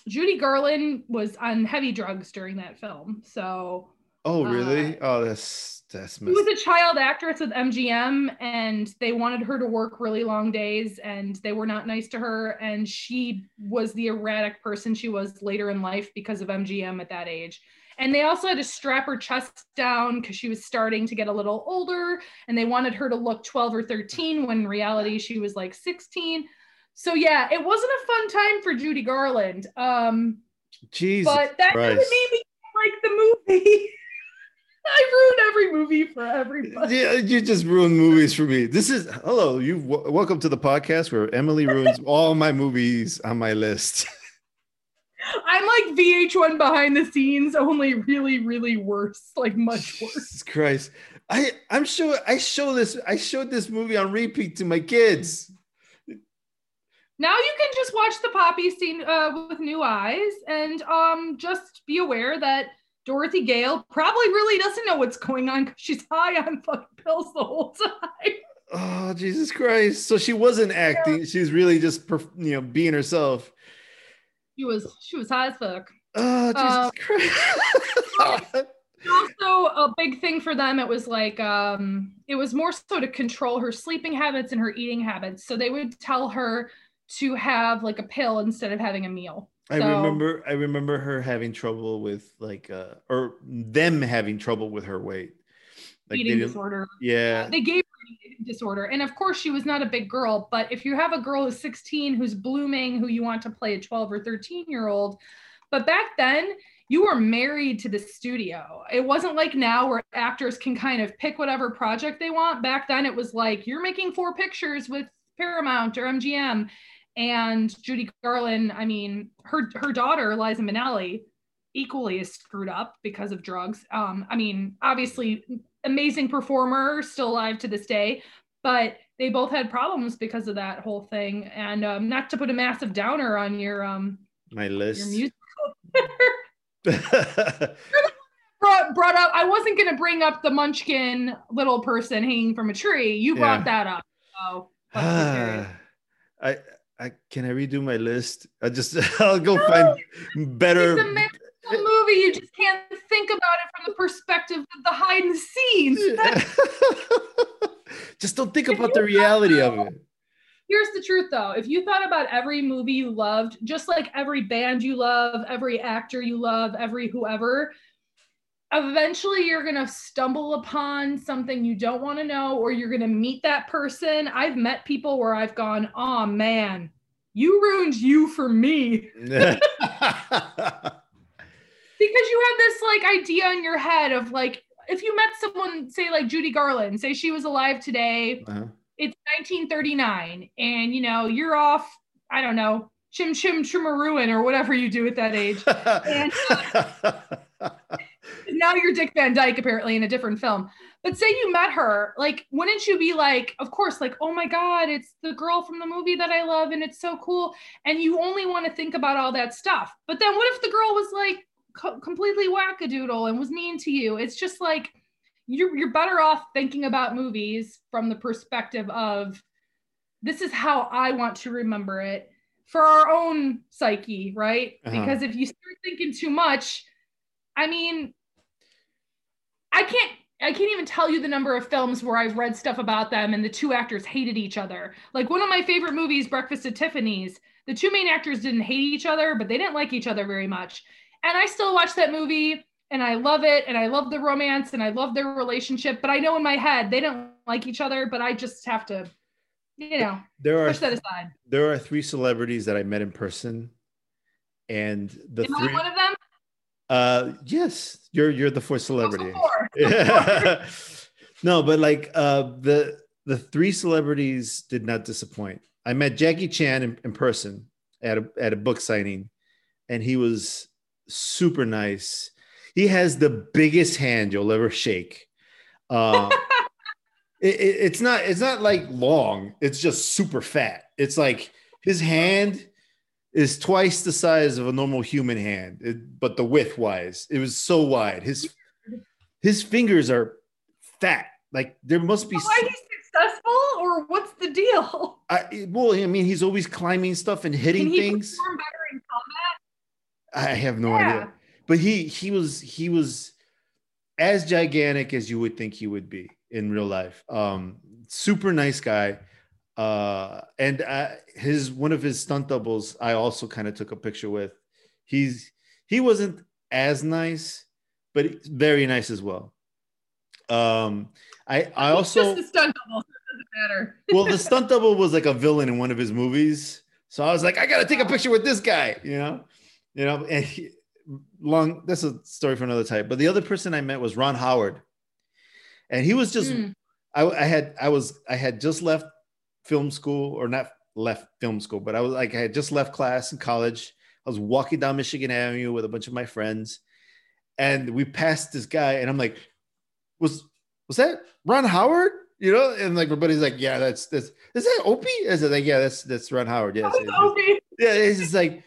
Judy Garland was on heavy drugs during that film, so Oh, really? Uh, oh, that's that's She was a child actress with MGM, and they wanted her to work really long days, and they were not nice to her. And she was the erratic person she was later in life because of MGM at that age. And they also had to strap her chest down because she was starting to get a little older, and they wanted her to look 12 or 13 when in reality she was like 16. So yeah, it wasn't a fun time for Judy Garland. Um, Jesus but that doesn't Christ. mean we like the movie. I ruin every movie for everybody. Yeah, you just ruin movies for me. This is hello. You w- welcome to the podcast where Emilie ruins all my movies on my list. I'm like VH1 behind the scenes, only really, really worse, like much worse. Jesus Christ. I I'm sure I show this I showed this movie on repeat to my kids. Now you can just watch the poppy scene uh, with new eyes, and um, just be aware that Dorothy Gale probably really doesn't know what's going on because she's high on fucking pills the whole time. Oh Jesus Christ! So she wasn't acting; she was really just you know being herself. She was she was high as fuck. Oh Jesus Uh, Christ! also a big thing for them it was like um it was more so to control her sleeping habits and her eating habits so they would tell her to have like a pill instead of having a meal I So- remember I remember her having trouble with like uh or them having trouble with her weight. Like eating disorder. Yeah. they gave her eating disorder. And of course she was not a big girl but if you have a girl who's 16 who's blooming who you want to play a 12 or 13 year old but back then you were married to the studio. It wasn't like now where actors can kind of pick whatever project they want. Back then it was like you're making four pictures with paramount or mgm and judy garland i mean her her daughter liza minnelli equally is screwed up because of drugs um i mean obviously amazing performer, still alive to this day. But they both had problems because of that whole thing. And um, not to put a massive downer on your um My your list. brought, brought up. I wasn't gonna bring up the Munchkin little person hanging from a tree. You brought Yeah. that up. So serious. I I can I redo my list? I just I'll go find better. it's a mythical movie. You just can't think about it from the perspective of the hide and scenes. just don't think If about the reality of it. Here's the truth though. If you thought about every movie you loved, just like every band you love, every actor you love, every whoever, eventually you're going to stumble upon something you don't want to know or you're going to meet that person. I've met people where I've gone, "Oh man, you ruined you for me." Because you had this like idea in your head of like if you met someone say like Judy Garland, say she was alive today, Uh-huh. it's 1939 and you know you're off i don't know chim chim chimaruin or whatever you do at that age now you're dick van dyke apparently in a different film but say you met her like wouldn't you be like of course like oh my god it's the girl from the movie that i love and it's so cool and you only want to think about all that stuff but then what if the girl was like co- completely wackadoodle and was mean to you it's just like you're, you're better off thinking about movies from the perspective of this is how I want to remember it for our own psyche, right? Uh-huh. Because if you start thinking too much, I mean, I can't. I can't even tell you the number of films where I've read stuff about them and the two actors hated each other. Like one of my favorite movies, Breakfast at Tiffany's, the two main actors didn't hate each other, but they didn't like each other very much. And I still watch that movie and I love it and I love the romance and I love their relationship, but I know in my head they don't like each other, but I just have to, you know, there are push that aside. there are three celebrities that I met in person, and the Am three. I one of them? Uh, yes, you're you're the fourth celebrity. Four. Yeah. no, but like uh, the the three celebrities did not disappoint. I met Jackie Chan in, in person at a at a book signing, and he was super nice. He has the biggest hand you'll ever shake. Uh, it, it- it's not it's not like long. It's just super fat. It's like his hand is twice the size of a normal human hand, it- but the width wise, it was so wide. His his fingers are fat. Like there must be. Why he's successful or what's the deal? I, well, I mean, he's always climbing stuff and hitting Can he things. perform better in combat? I have no Yeah. idea. But he he was he was as gigantic as you would think he would be in real life. Um, super nice guy. Uh, and uh, his one of his stunt doubles, I also kind of took a picture with. He's he wasn't as nice, but very nice as well. Um, I I also just a stunt double, it doesn't matter. well, the stunt double was like a villain in one of his movies. So I was like, I gotta take a picture with this guy, you know, you know, and he, long. That's a story for another type. But the other person I met was Ron Howard, and he was just. Mm. I, I had I was I had just left film school or not left film school, but I was like I had just left class in college. I was walking down Michigan Avenue with a bunch of my friends, and we passed this guy, and I'm like, was was that Ron Howard? You know, and like everybody's like, yeah, that's that's is that Opie? I said like, yeah, that's that's Ron Howard. Yes, That Opie. yeah, it's just like,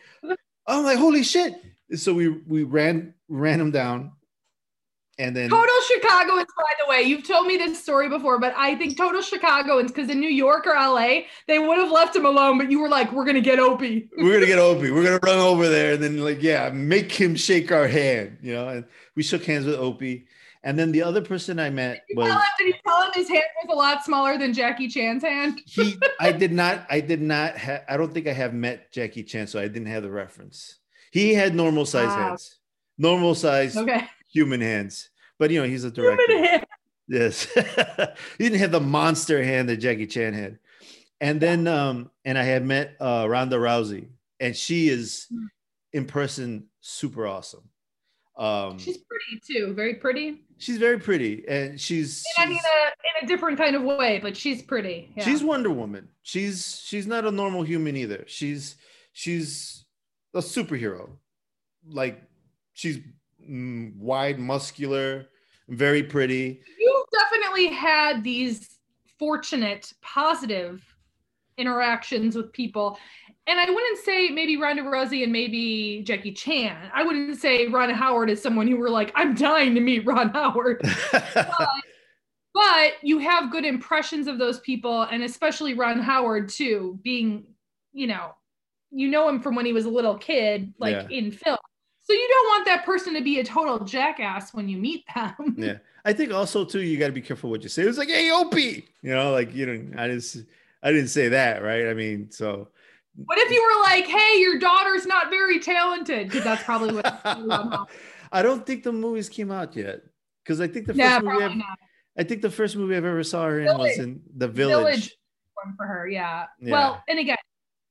I'm like, holy shit. So we we ran ran him down, and then Total Chicagoans, by the way. You've told me this story before, but I think total Chicagoans, because in New York or LA, they would have left him alone, but you were like, we're gonna get Opie. we're gonna get Opie. We're gonna run over there and then like yeah, make him shake our hand, you know. And we shook hands with Opie. And then the other person I met Did tell was him, did you tell him his hand was a lot smaller than Jackie Chan's hand? he. I did not. I did not. Ha- I don't think I have met Jackie Chan, so I didn't have the reference. He had normal size Wow. hands, normal size Okay. Human hands. But you know, he's a director. Yes. he didn't have the monster hand that Jackie Chan had. And then um and I had met uh Ronda Rousey and she is Hmm. in person super awesome. Um She's pretty too, very pretty. she's very pretty and she's And I mean, she's, uh, in a different kind of way, but she's pretty. Yeah. she's Wonder Woman. She's she's not a normal human either. She's she's a superhero. Like she's wide, muscular, very pretty. you definitely had these fortunate, positive interactions with people. And I wouldn't say maybe Ronda Rousey and maybe Jackie Chan. I wouldn't say Ron Howard is someone who were like, I'm dying to meet Ron Howard. but you have good impressions of those people, and especially Ron Howard too, being, you know, you know him from when he was a little kid, like Yeah. in film. So you don't want that person to be a total jackass when you meet them. yeah i think also too you got to be careful what you say it was like hey opie you know like you know i just i didn't say that right i mean so What if you were like, "Hey, your daughter's not very talented"? Because that's probably what. i don't think the movies came out yet because i think the first movie I've, i think the first movie i've ever saw her in was in the village, Village. One for her, yeah. Yeah. Well, and again,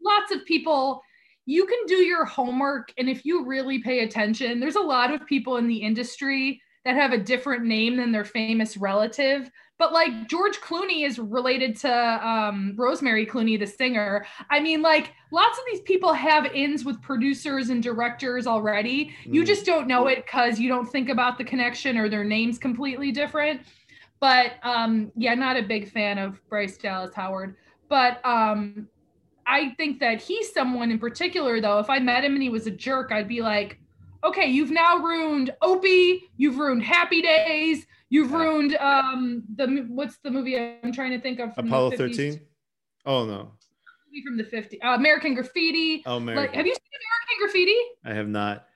lots of people. You can do your homework, and if you really pay attention, there's a lot of people in the industry that have a different name than their famous relative. But like George Clooney is related to um, Rosemary Clooney, the singer. I mean, like lots of these people have ins with producers and directors already. You Mm. just don't know it because you don't think about the connection or their names completely different. But um, yeah, not a big fan of Bryce Dallas Howard. But um, I think that he's someone in particular, though. If I met him and he was a jerk, I'd be like, okay, you've now ruined Opie, you've ruined Happy Days, you've ruined um the what's the movie I'm trying to think of? from apollo 13 oh no Movie from the 50s. Uh, American Graffiti. oh Like, American. have you seen American Graffiti? i have not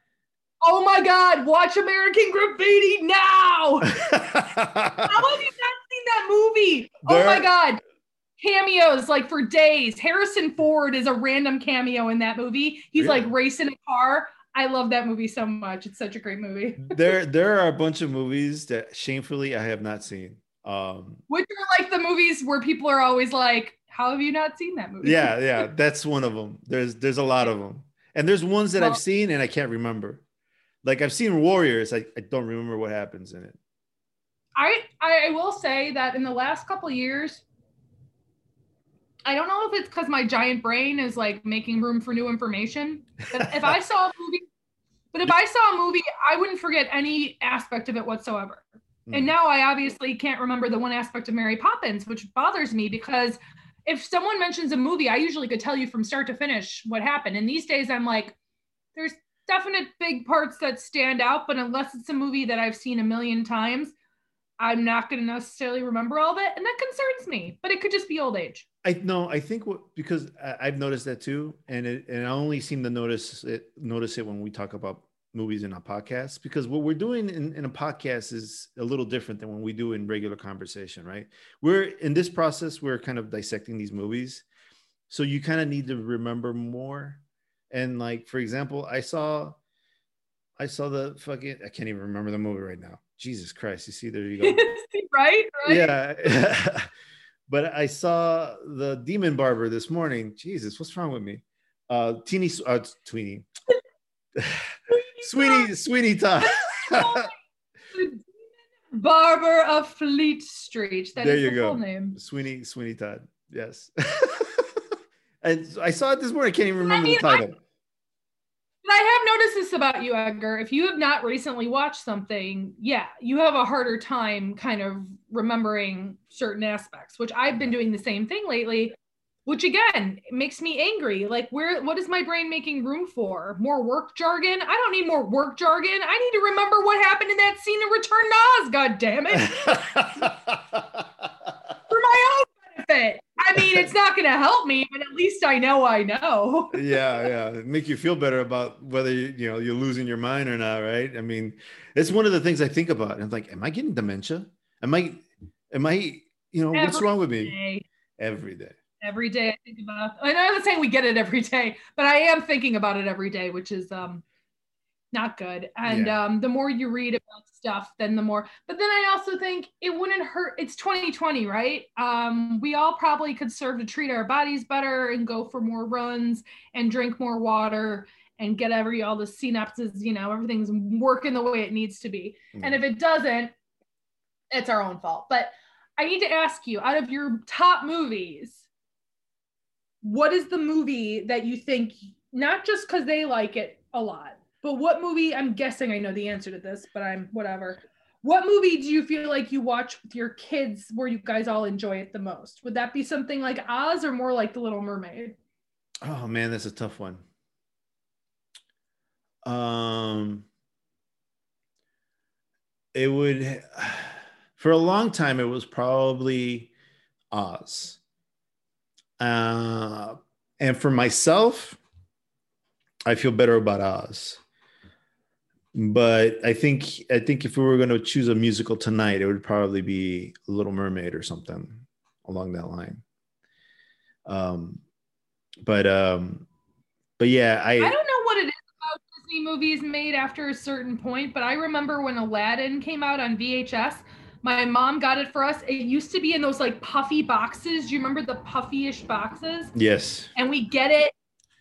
Oh my God! Watch American Graffiti now. How have you not seen that movie? oh my god. Cameos like for days. Harrison Ford is a random cameo in that movie. He's like racing a car. I love that movie so much. It's such a great movie. there there are a bunch of movies that shamefully i have not seen um Which are like the movies where people are always like, How have you not seen that movie? yeah yeah that's one of them there's there's a lot of them and there's ones that Well- i've seen and i can't remember like i've seen warriors i, I don't remember what happens in it I I will say that in the last couple years, I don't know if it's because my giant brain is like making room for new information. But if I saw a movie, but if I saw a movie, I wouldn't forget any aspect of it whatsoever. And Mm. now I obviously can't remember the one aspect of Mary Poppins, which bothers me because if someone mentions a movie, I usually could tell you from start to finish what happened. And these days I'm like, there's definite big parts that stand out, but unless it's a movie that I've seen a million times, I'm not going to necessarily remember all of it, and that concerns me. But it could just be old age. I no, I think what because I, I've noticed that too, and it, and I only seem to notice it notice it when we talk about movies in a podcast because what we're doing in, in a podcast is a little different than when we do in regular conversation, right? We're in this process, we're kind of dissecting these movies, so you kind of need to remember more. And like for example, I saw, I saw the fucking I can't even remember the movie right now. Jesus Christ! You see, there you go. right? Right? Yeah. but I saw the Demon Barber this morning. Jesus, what's wrong with me? Uh, Teeny, uh, Tweeny, Sweetie, Sweetie Todd. The demon barber of Fleet Street. That is There you the go. full name. Sweeney, Sweeney Todd. Yes. and I saw it this morning. I can't even remember mean, the title. But I have noticed this about you, Edgar. If you have not recently watched something, yeah, you have a harder time kind of remembering certain aspects, which I've been doing the same thing lately, which again makes me angry. Like, where what is my brain making room for? More work jargon? I don't need more work jargon. I need to remember what happened in that scene in Return to Oz, god damn it. Benefit. I mean, it's not gonna help me, but at least I know I know. yeah, yeah. Make you feel better about whether you, you know you're losing your mind or not, right? I mean, it's one of the things I think about. I'm like, am I getting dementia? Am I am I, you know, what's wrong with me? day. Every day. every day I think about I'm not saying we get it every day, but I am thinking about it every day, which is um not good. And Yeah. um the more you read about stuff, than the more but then I also think it wouldn't hurt it's 2020, right? Um we all probably could serve to treat our bodies better and go for more runs and drink more water and get every all the synapses, you know, everything's working the way it needs to be. And if it doesn't, it's our own fault. But I need to ask you, out of your top movies, what is the movie that you think, not just because they like it a lot, but what movie? I'm guessing I know the answer to this, but I'm whatever. What movie do you feel like you watch with your kids where you guys all enjoy it the most? Would that be something like Oz or more like The Little Mermaid? Oh man, that's a tough one. Um, it would for a long time. It was probably Oz. Uh, and for myself, I feel better about Oz. But I think I think if we were going to choose a musical tonight, it would probably be Little Mermaid or something along that line. Um, but um, but yeah, I I don't know what it is about Disney movies made after a certain point, but I remember when Aladdin came out on VHS, my mom got it for us. It used to be in those like puffy boxes. Do you remember the puffy-ish boxes? yes, And we get it.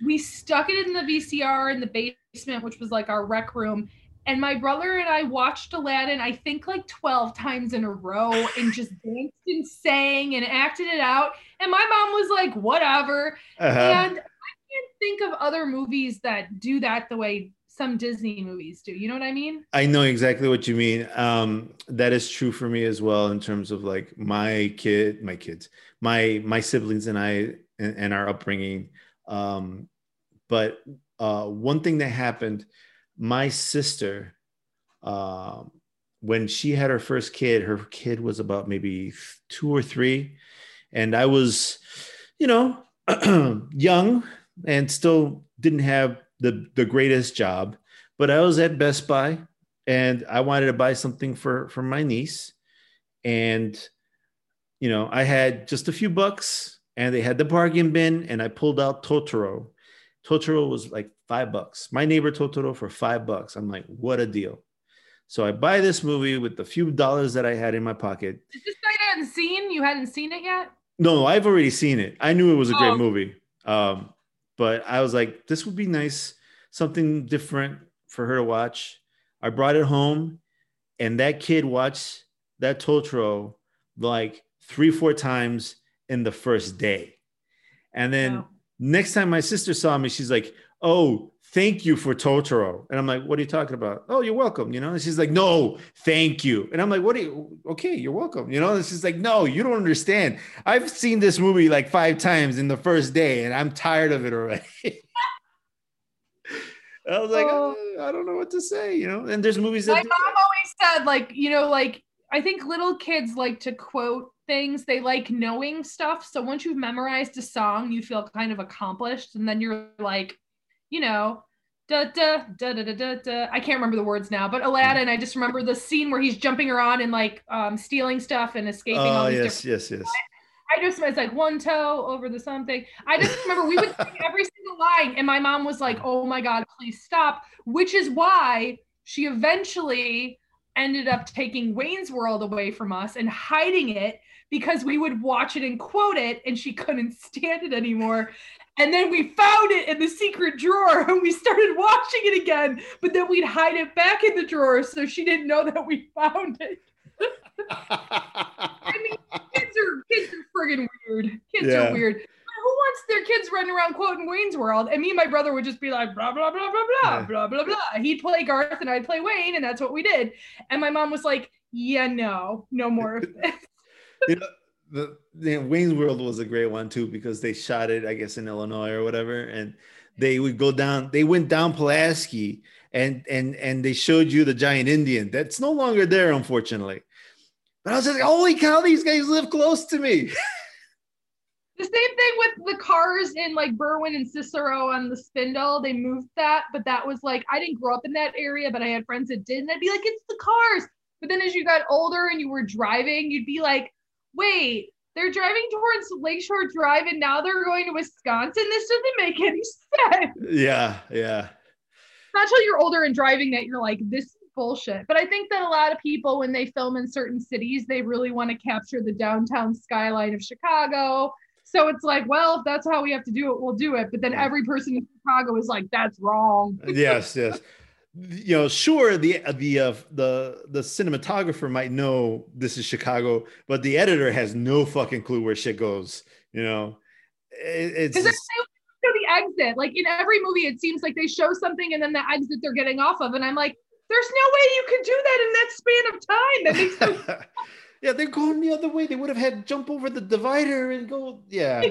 We stuck it in the VCR in the basement, which was like our rec room. And my brother and I watched Aladdin, I think like 12 times in a row, and just danced and sang and acted it out. And my mom was like, whatever. uh-huh. And I can't think of other movies that do that the way some Disney movies do. You know what I mean? I know exactly what you mean. Um, that is true for me as well in terms of like my kid, my kids, my my siblings and I and, and our upbringing. Um, but uh, one thing that happened, my sister, um, when she had her first kid, her kid was about maybe two or three, and I was, you know, young and still didn't have the the greatest job but I was at Best Buy and I wanted to buy something for for my niece and you know I had just a few bucks and they had the bargain bin and I pulled out Totoro. Totoro was like 5 bucks. My neighbor Totoro for 5 bucks. I'm like what a deal. So I buy this movie with the few dollars that I had in my pocket. Is this that I hadn't seen? You hadn't seen it yet? No, I've already seen it. I knew it was a great Oh. movie. Um, but I was like, this would be nice, something different for her to watch. I brought it home, and that kid watched that Totoro like three, four times in the first day. And then Wow. next time my sister saw me, she's like, Oh, thank you for Totoro. And I'm like, What are you talking about? Oh, you're welcome. You know, and she's like, No, thank you. And I'm like, What are you? Okay, you're welcome. You know, and she's like, No, you don't understand. I've seen this movie like five times in the first day and I'm tired of it already. I was like, Oh. "Uh, I don't know what to say, you know. And there's movies that My that mom always said, like, you know, like I think little kids like to quote things. They like knowing stuff. So once you've memorized a song, you feel kind of accomplished, and then you're like, you know, da da da da da da. I can't remember the words now, but Aladdin. I just remember the scene where he's jumping around and like um, stealing stuff and escaping all Oh these yes, different. yes, yes. I just was like one toe over the something. I just remember we would sing every single line, and my mom was like, "Oh my god, please stop!" Which is why she eventually ended up taking Wayne's World away from us and hiding it because we would watch it and quote it, and she couldn't stand it anymore. And then we found it in the secret drawer and we started watching it again, but then we'd hide it back in the drawer so she didn't know that we found it. I mean, kids are kids are friggin' weird. Kids Yeah. are weird. Who wants their kids running around quoting Wayne's World? And me and my brother would just be like blah blah blah blah blah Yeah. blah blah blah. He'd play Garth and I'd play Wayne, and that's what we did. And my mom was like, "Yeah, no, no more of this." you know, the, the Wayne's World was a great one too because they shot it, I guess, in Illinois or whatever, and they would go down. They went down Pulaski, and and and they showed you the giant Indian. That's no longer there, unfortunately. But I was like, holy cow, these guys live close to me. The same thing with the cars in like Berwyn and Cicero on the Spindle. They moved that, but that was like I didn't grow up in that area, but I had friends that did, and they'd be like, "It's the cars." But then as you got older and you were driving, you'd be like, "Wait, they're driving towards Lakeshore Drive, and now they're going to Wisconsin. This doesn't make any sense." yeah, yeah, Not until you're older and driving that you're like, "This is bullshit." But I think that a lot of people, when they film in certain cities, they really want to capture the downtown skyline of Chicago. So it's like, well, if that's how we have to do it, we'll do it. But then every person in Chicago is like, that's wrong. yes, yes. You know, sure, the the uh, the the cinematographer might know this is Chicago, but the editor has no fucking clue where shit goes. You know, It- it's Because just- they show the exit. Like in every movie, it seems like they show something and then the exit they're getting off of. And I'm like, there's no way you could do that in that span of time. That makes no yeah, they're going the other way. They would have had jump over the divider and go. Yeah,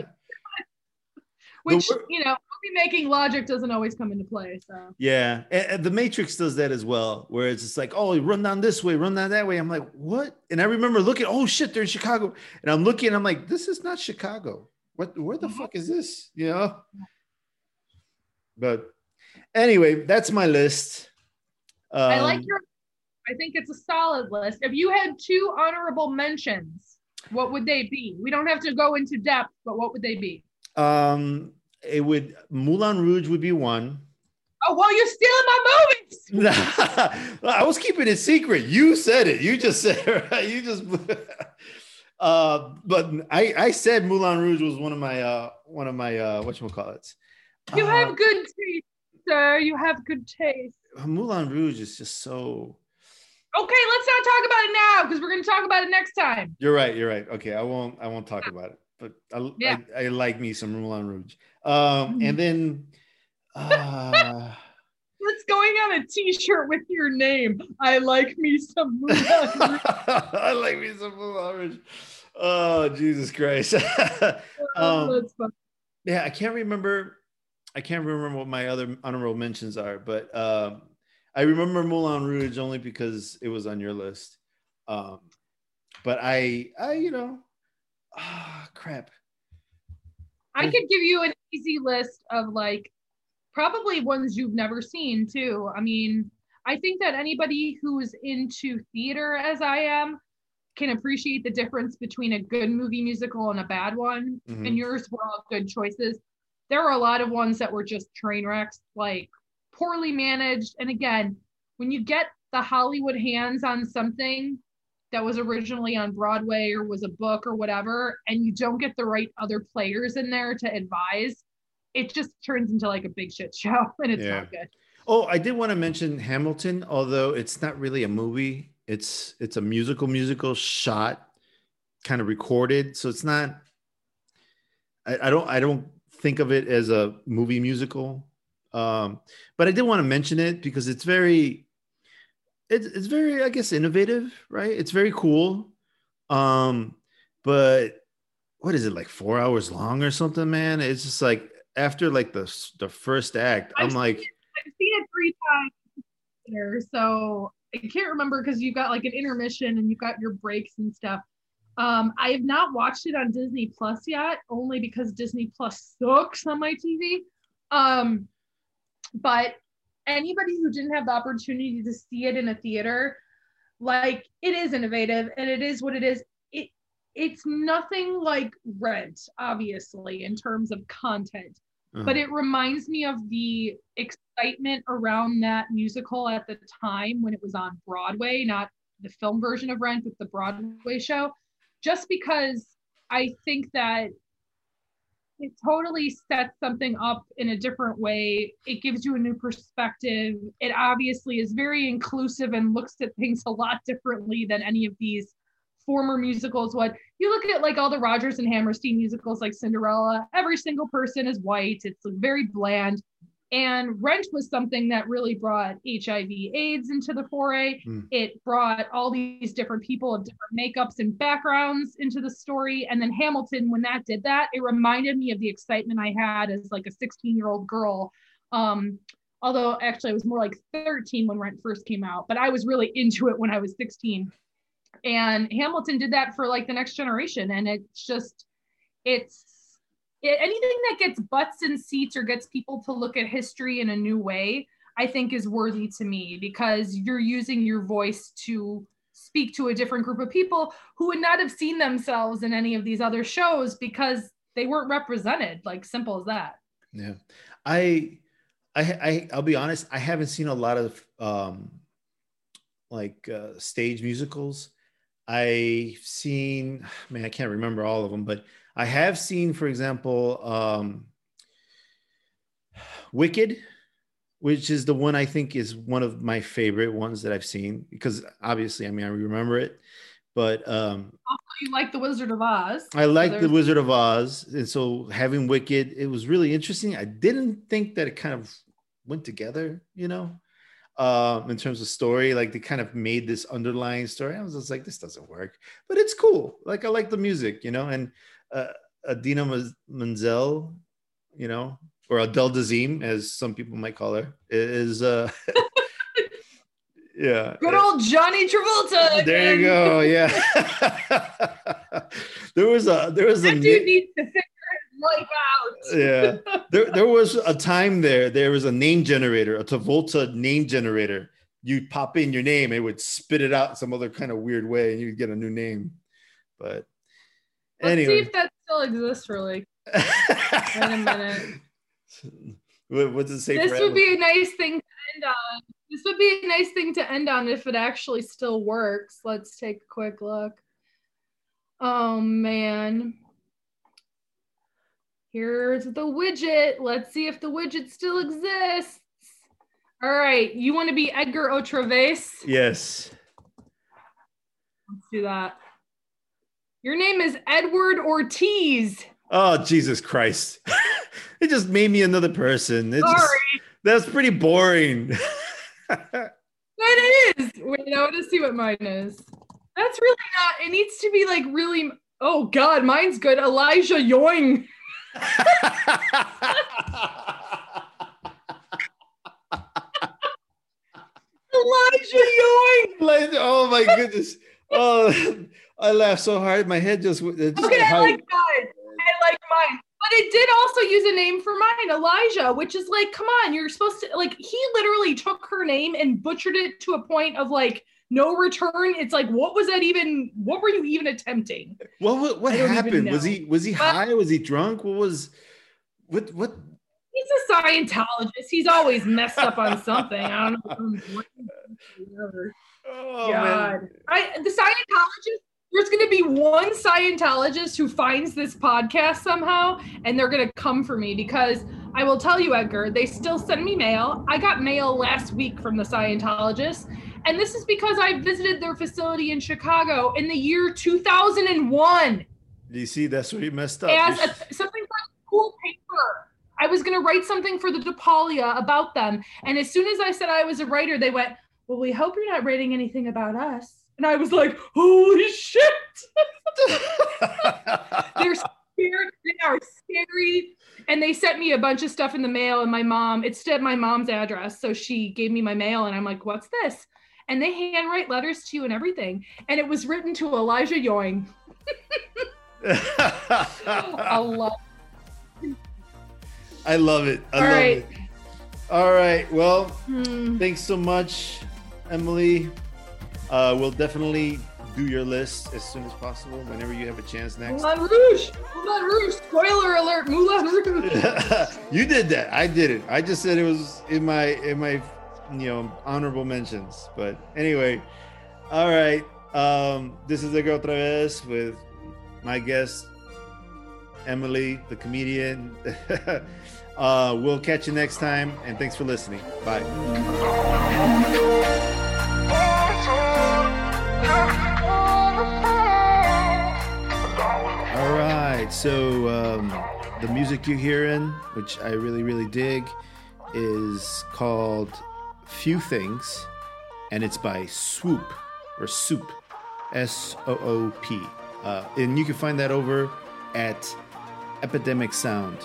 which, wor- you know, making logic doesn't always come into play. So yeah. And, and the Matrix does that as well, where it's just like, oh, run down this way, run down that way. I'm like, what? And I remember looking, oh shit, they're in Chicago, and I'm looking, I'm like, this is not Chicago. What? Where the Mhm. fuck is this? You know. But anyway, that's my list. I like Um, your, I think it's a solid list. If you had two honorable mentions, what would they be? We don't have to go into depth, but what would they be? Um, it would Moulin Rouge would be one. Oh, well, you're stealing my movies. I was keeping it secret. You said it. You just said it. Right? You just. uh, but I I said Moulin Rouge was one of my uh one of my uh what you call it. You have good taste, sir. You have good taste. Moulin Rouge is just so. Okay, let's not talk about it now because we're going to talk about it next time. You're right. You're right. Okay, I won't. I won't talk about it. But I, Yeah. I, I like me some Moulin Rouge. Um, and then. Uh, It's going on a T-shirt with your name. I like me some. I like me some Moulin Rouge. Oh Jesus Christ! um, That's yeah, I can't remember. I can't remember what my other honorable mentions are, but um, I remember Moulin Rouge only because it was on your list. Um, but I, I, you know, ah, crap. I could give you an easy list of like probably ones you've never seen too. I mean, I think that anybody who's into theater as I am can appreciate the difference between a good movie musical and a bad one. Mhm. And yours were all good choices. There were a lot of ones that were just train wrecks, like poorly managed. And again, when you get the Hollywood hands on something that was originally on Broadway or was a book or whatever, and you don't get the right other players in there to advise, it just turns into like a big shit show and it's Yeah. not good. Oh, I did want to mention Hamilton, although it's not really a movie. It's it's a musical musical shot, kind of recorded. So it's not. I, I don't I don't think of it as a movie musical, um, but I did want to mention it because it's very, it's it's very I guess innovative, right? It's very cool, um, but what is it like four hours long or something, man? It's just like after like the the first act, I'm I've like. I've seen it three times, there, so I can't remember because you've got like an intermission and you've got your breaks and stuff. Um, I have not watched it on Disney Plus yet, only because Disney Plus sucks on my TV. Um, but anybody who didn't have the opportunity to see it in a theater, like it is innovative and it is what it is. It it's nothing like Rent, obviously, in terms of content, uh-huh. but it reminds me of the excitement around that musical at the time when it was on Broadway, not the film version of Rent, but the Broadway show. Just because I think that it totally sets something up in a different way. It gives you a new perspective. It obviously is very inclusive and looks at things a lot differently than any of these former musicals would. You look at like all the Rodgers and Hammerstein musicals like Cinderella, every single person is white. It's very bland. And Rent was something that really brought HIV AIDS into the foray. Hmm. It brought all these different people of different makeups and backgrounds into the story. And then Hamilton, when that did that, it reminded me of the excitement I had as like a 16 year old girl. Um, although actually I was more like 13 when Rent first came out, but I was really into it when I was 16. And Hamilton did that for like the next generation. And it's just, it's it, anything that gets butts in seats or gets people to look at history in a new way, I think is worthy to me because you're using your voice to speak to a different group of people who would not have seen themselves in any of these other shows because they weren't represented. Like simple as that. Yeah, I, I, I, I'll be honest. I haven't seen a lot of um, like uh, stage musicals. I've seen, man, I can't remember all of them, but I have seen, for example, um, Wicked, which is the one I think is one of my favorite ones that I've seen because obviously, I mean, I remember it, but um, Also, you like The Wizard of Oz. I like the Wizard of Oz, and so having Wicked, it was really interesting. I didn't think that it kind of went together, you know, um, in terms of story. Like they kind of made this underlying story. I was just like, this doesn't work, but it's cool. Like I like the music, you know, and uh, Idina Menzel, you know, or Adele Dazeem, as some people might call her, is uh, yeah, Good old Johnny Travolta. there you go. Yeah. there was a there was a That ni- dude needs to figure his life out. yeah. There there was a time there. There was a name generator, a Travolta name generator. You pop in your name, it would spit it out some other kind of weird way, and you'd get a new name. But Let's see if that still exists, really. Wait a minute. what, what does it say? This would be a nice thing to end on. This would be a nice thing to end on if it actually still works. Let's take a quick look. Oh man. Here's the widget. Let's see if the widget still exists. All right, you want to be Edgar OtraVez? yes. Let's do that. Your name is Edward Ortiz. Oh Jesus Christ! it just made me another person. It just- Sorry. that's pretty boring. But it is. Wait, I want to see what mine is. That's really not. It needs to be like really. Oh God, mine's good. Elijah Yoing. Elijah Yoing. oh my goodness. Oh, I laughed so hard. My head just, it just Okay, I like mine. I like mine. But it did also use a name for mine, Elijah, which is like, come on, you're supposed to like. He literally took her name and butchered it to a point of like no return. It's like, what was that even? What were you even attempting? what what, what I don't even happened? Was he was he But- high? Was he drunk? What was what what? He's a Scientologist. He's always messed up on something. I don't know. Whatever. Oh God. man. I the Scientologist. There's going to be one Scientologist who finds this podcast somehow, and they're going to come for me because I will tell you, Edgar, they still send me mail. I got mail last week from the Scientologist, and this is because I visited their facility in Chicago in the year 2001 You see, that's where he messed up. as a, something for school paper. I was going to write something for the DePaulia about them. And as soon as I said I was a writer, they went, Well, we hope you're not writing anything about us. And I was like, Holy shit. They're scared. They are scary. And they sent me a bunch of stuff in the mail. And my mom, it's at my mom's address. So she gave me my mail. And I'm like, What's this? and they handwrite letters to you and everything. And it was written to Elijah Yoing. I love. I love it. I All love right. it. All right. Well, Hmm. thanks so much, Emilie. Uh, we'll definitely do your list as soon as possible whenever you have a chance next. Moulin Rouge. Moulin Rouge. Spoiler alert. Moulin Rouge. you did that. I didn't. I just said it was in my in my you know honorable mentions. But anyway, all right. Um, this is the girl OtraVez with my guest Emilie, the comedian. uh, we'll catch you next time, and thanks for listening. Bye. All right. So um, the music you're hearing, which I really, really dig, is called Few Things, and it's by Swoop or Soup, S O O P. Uh, and you can find that over at Epidemic Sound.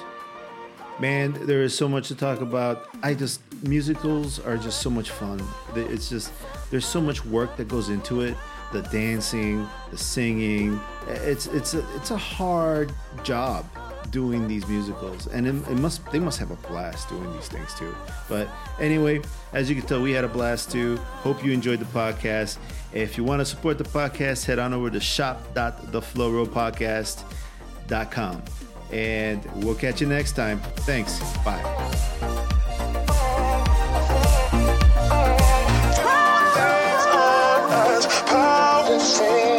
Man, there is so much to talk about. I just musicals are just so much fun. It's just there's so much work that goes into it. The dancing, the singing. It's it's a it's a hard job doing these musicals, and it, it must they must have a blast doing these things too. But anyway, as you can tell, we had a blast too. Hope you enjoyed the podcast. If you want to support the podcast, head on over to shop.theflowrollpodcast.com and we'll catch you next time. Thanks. Bye. powerful.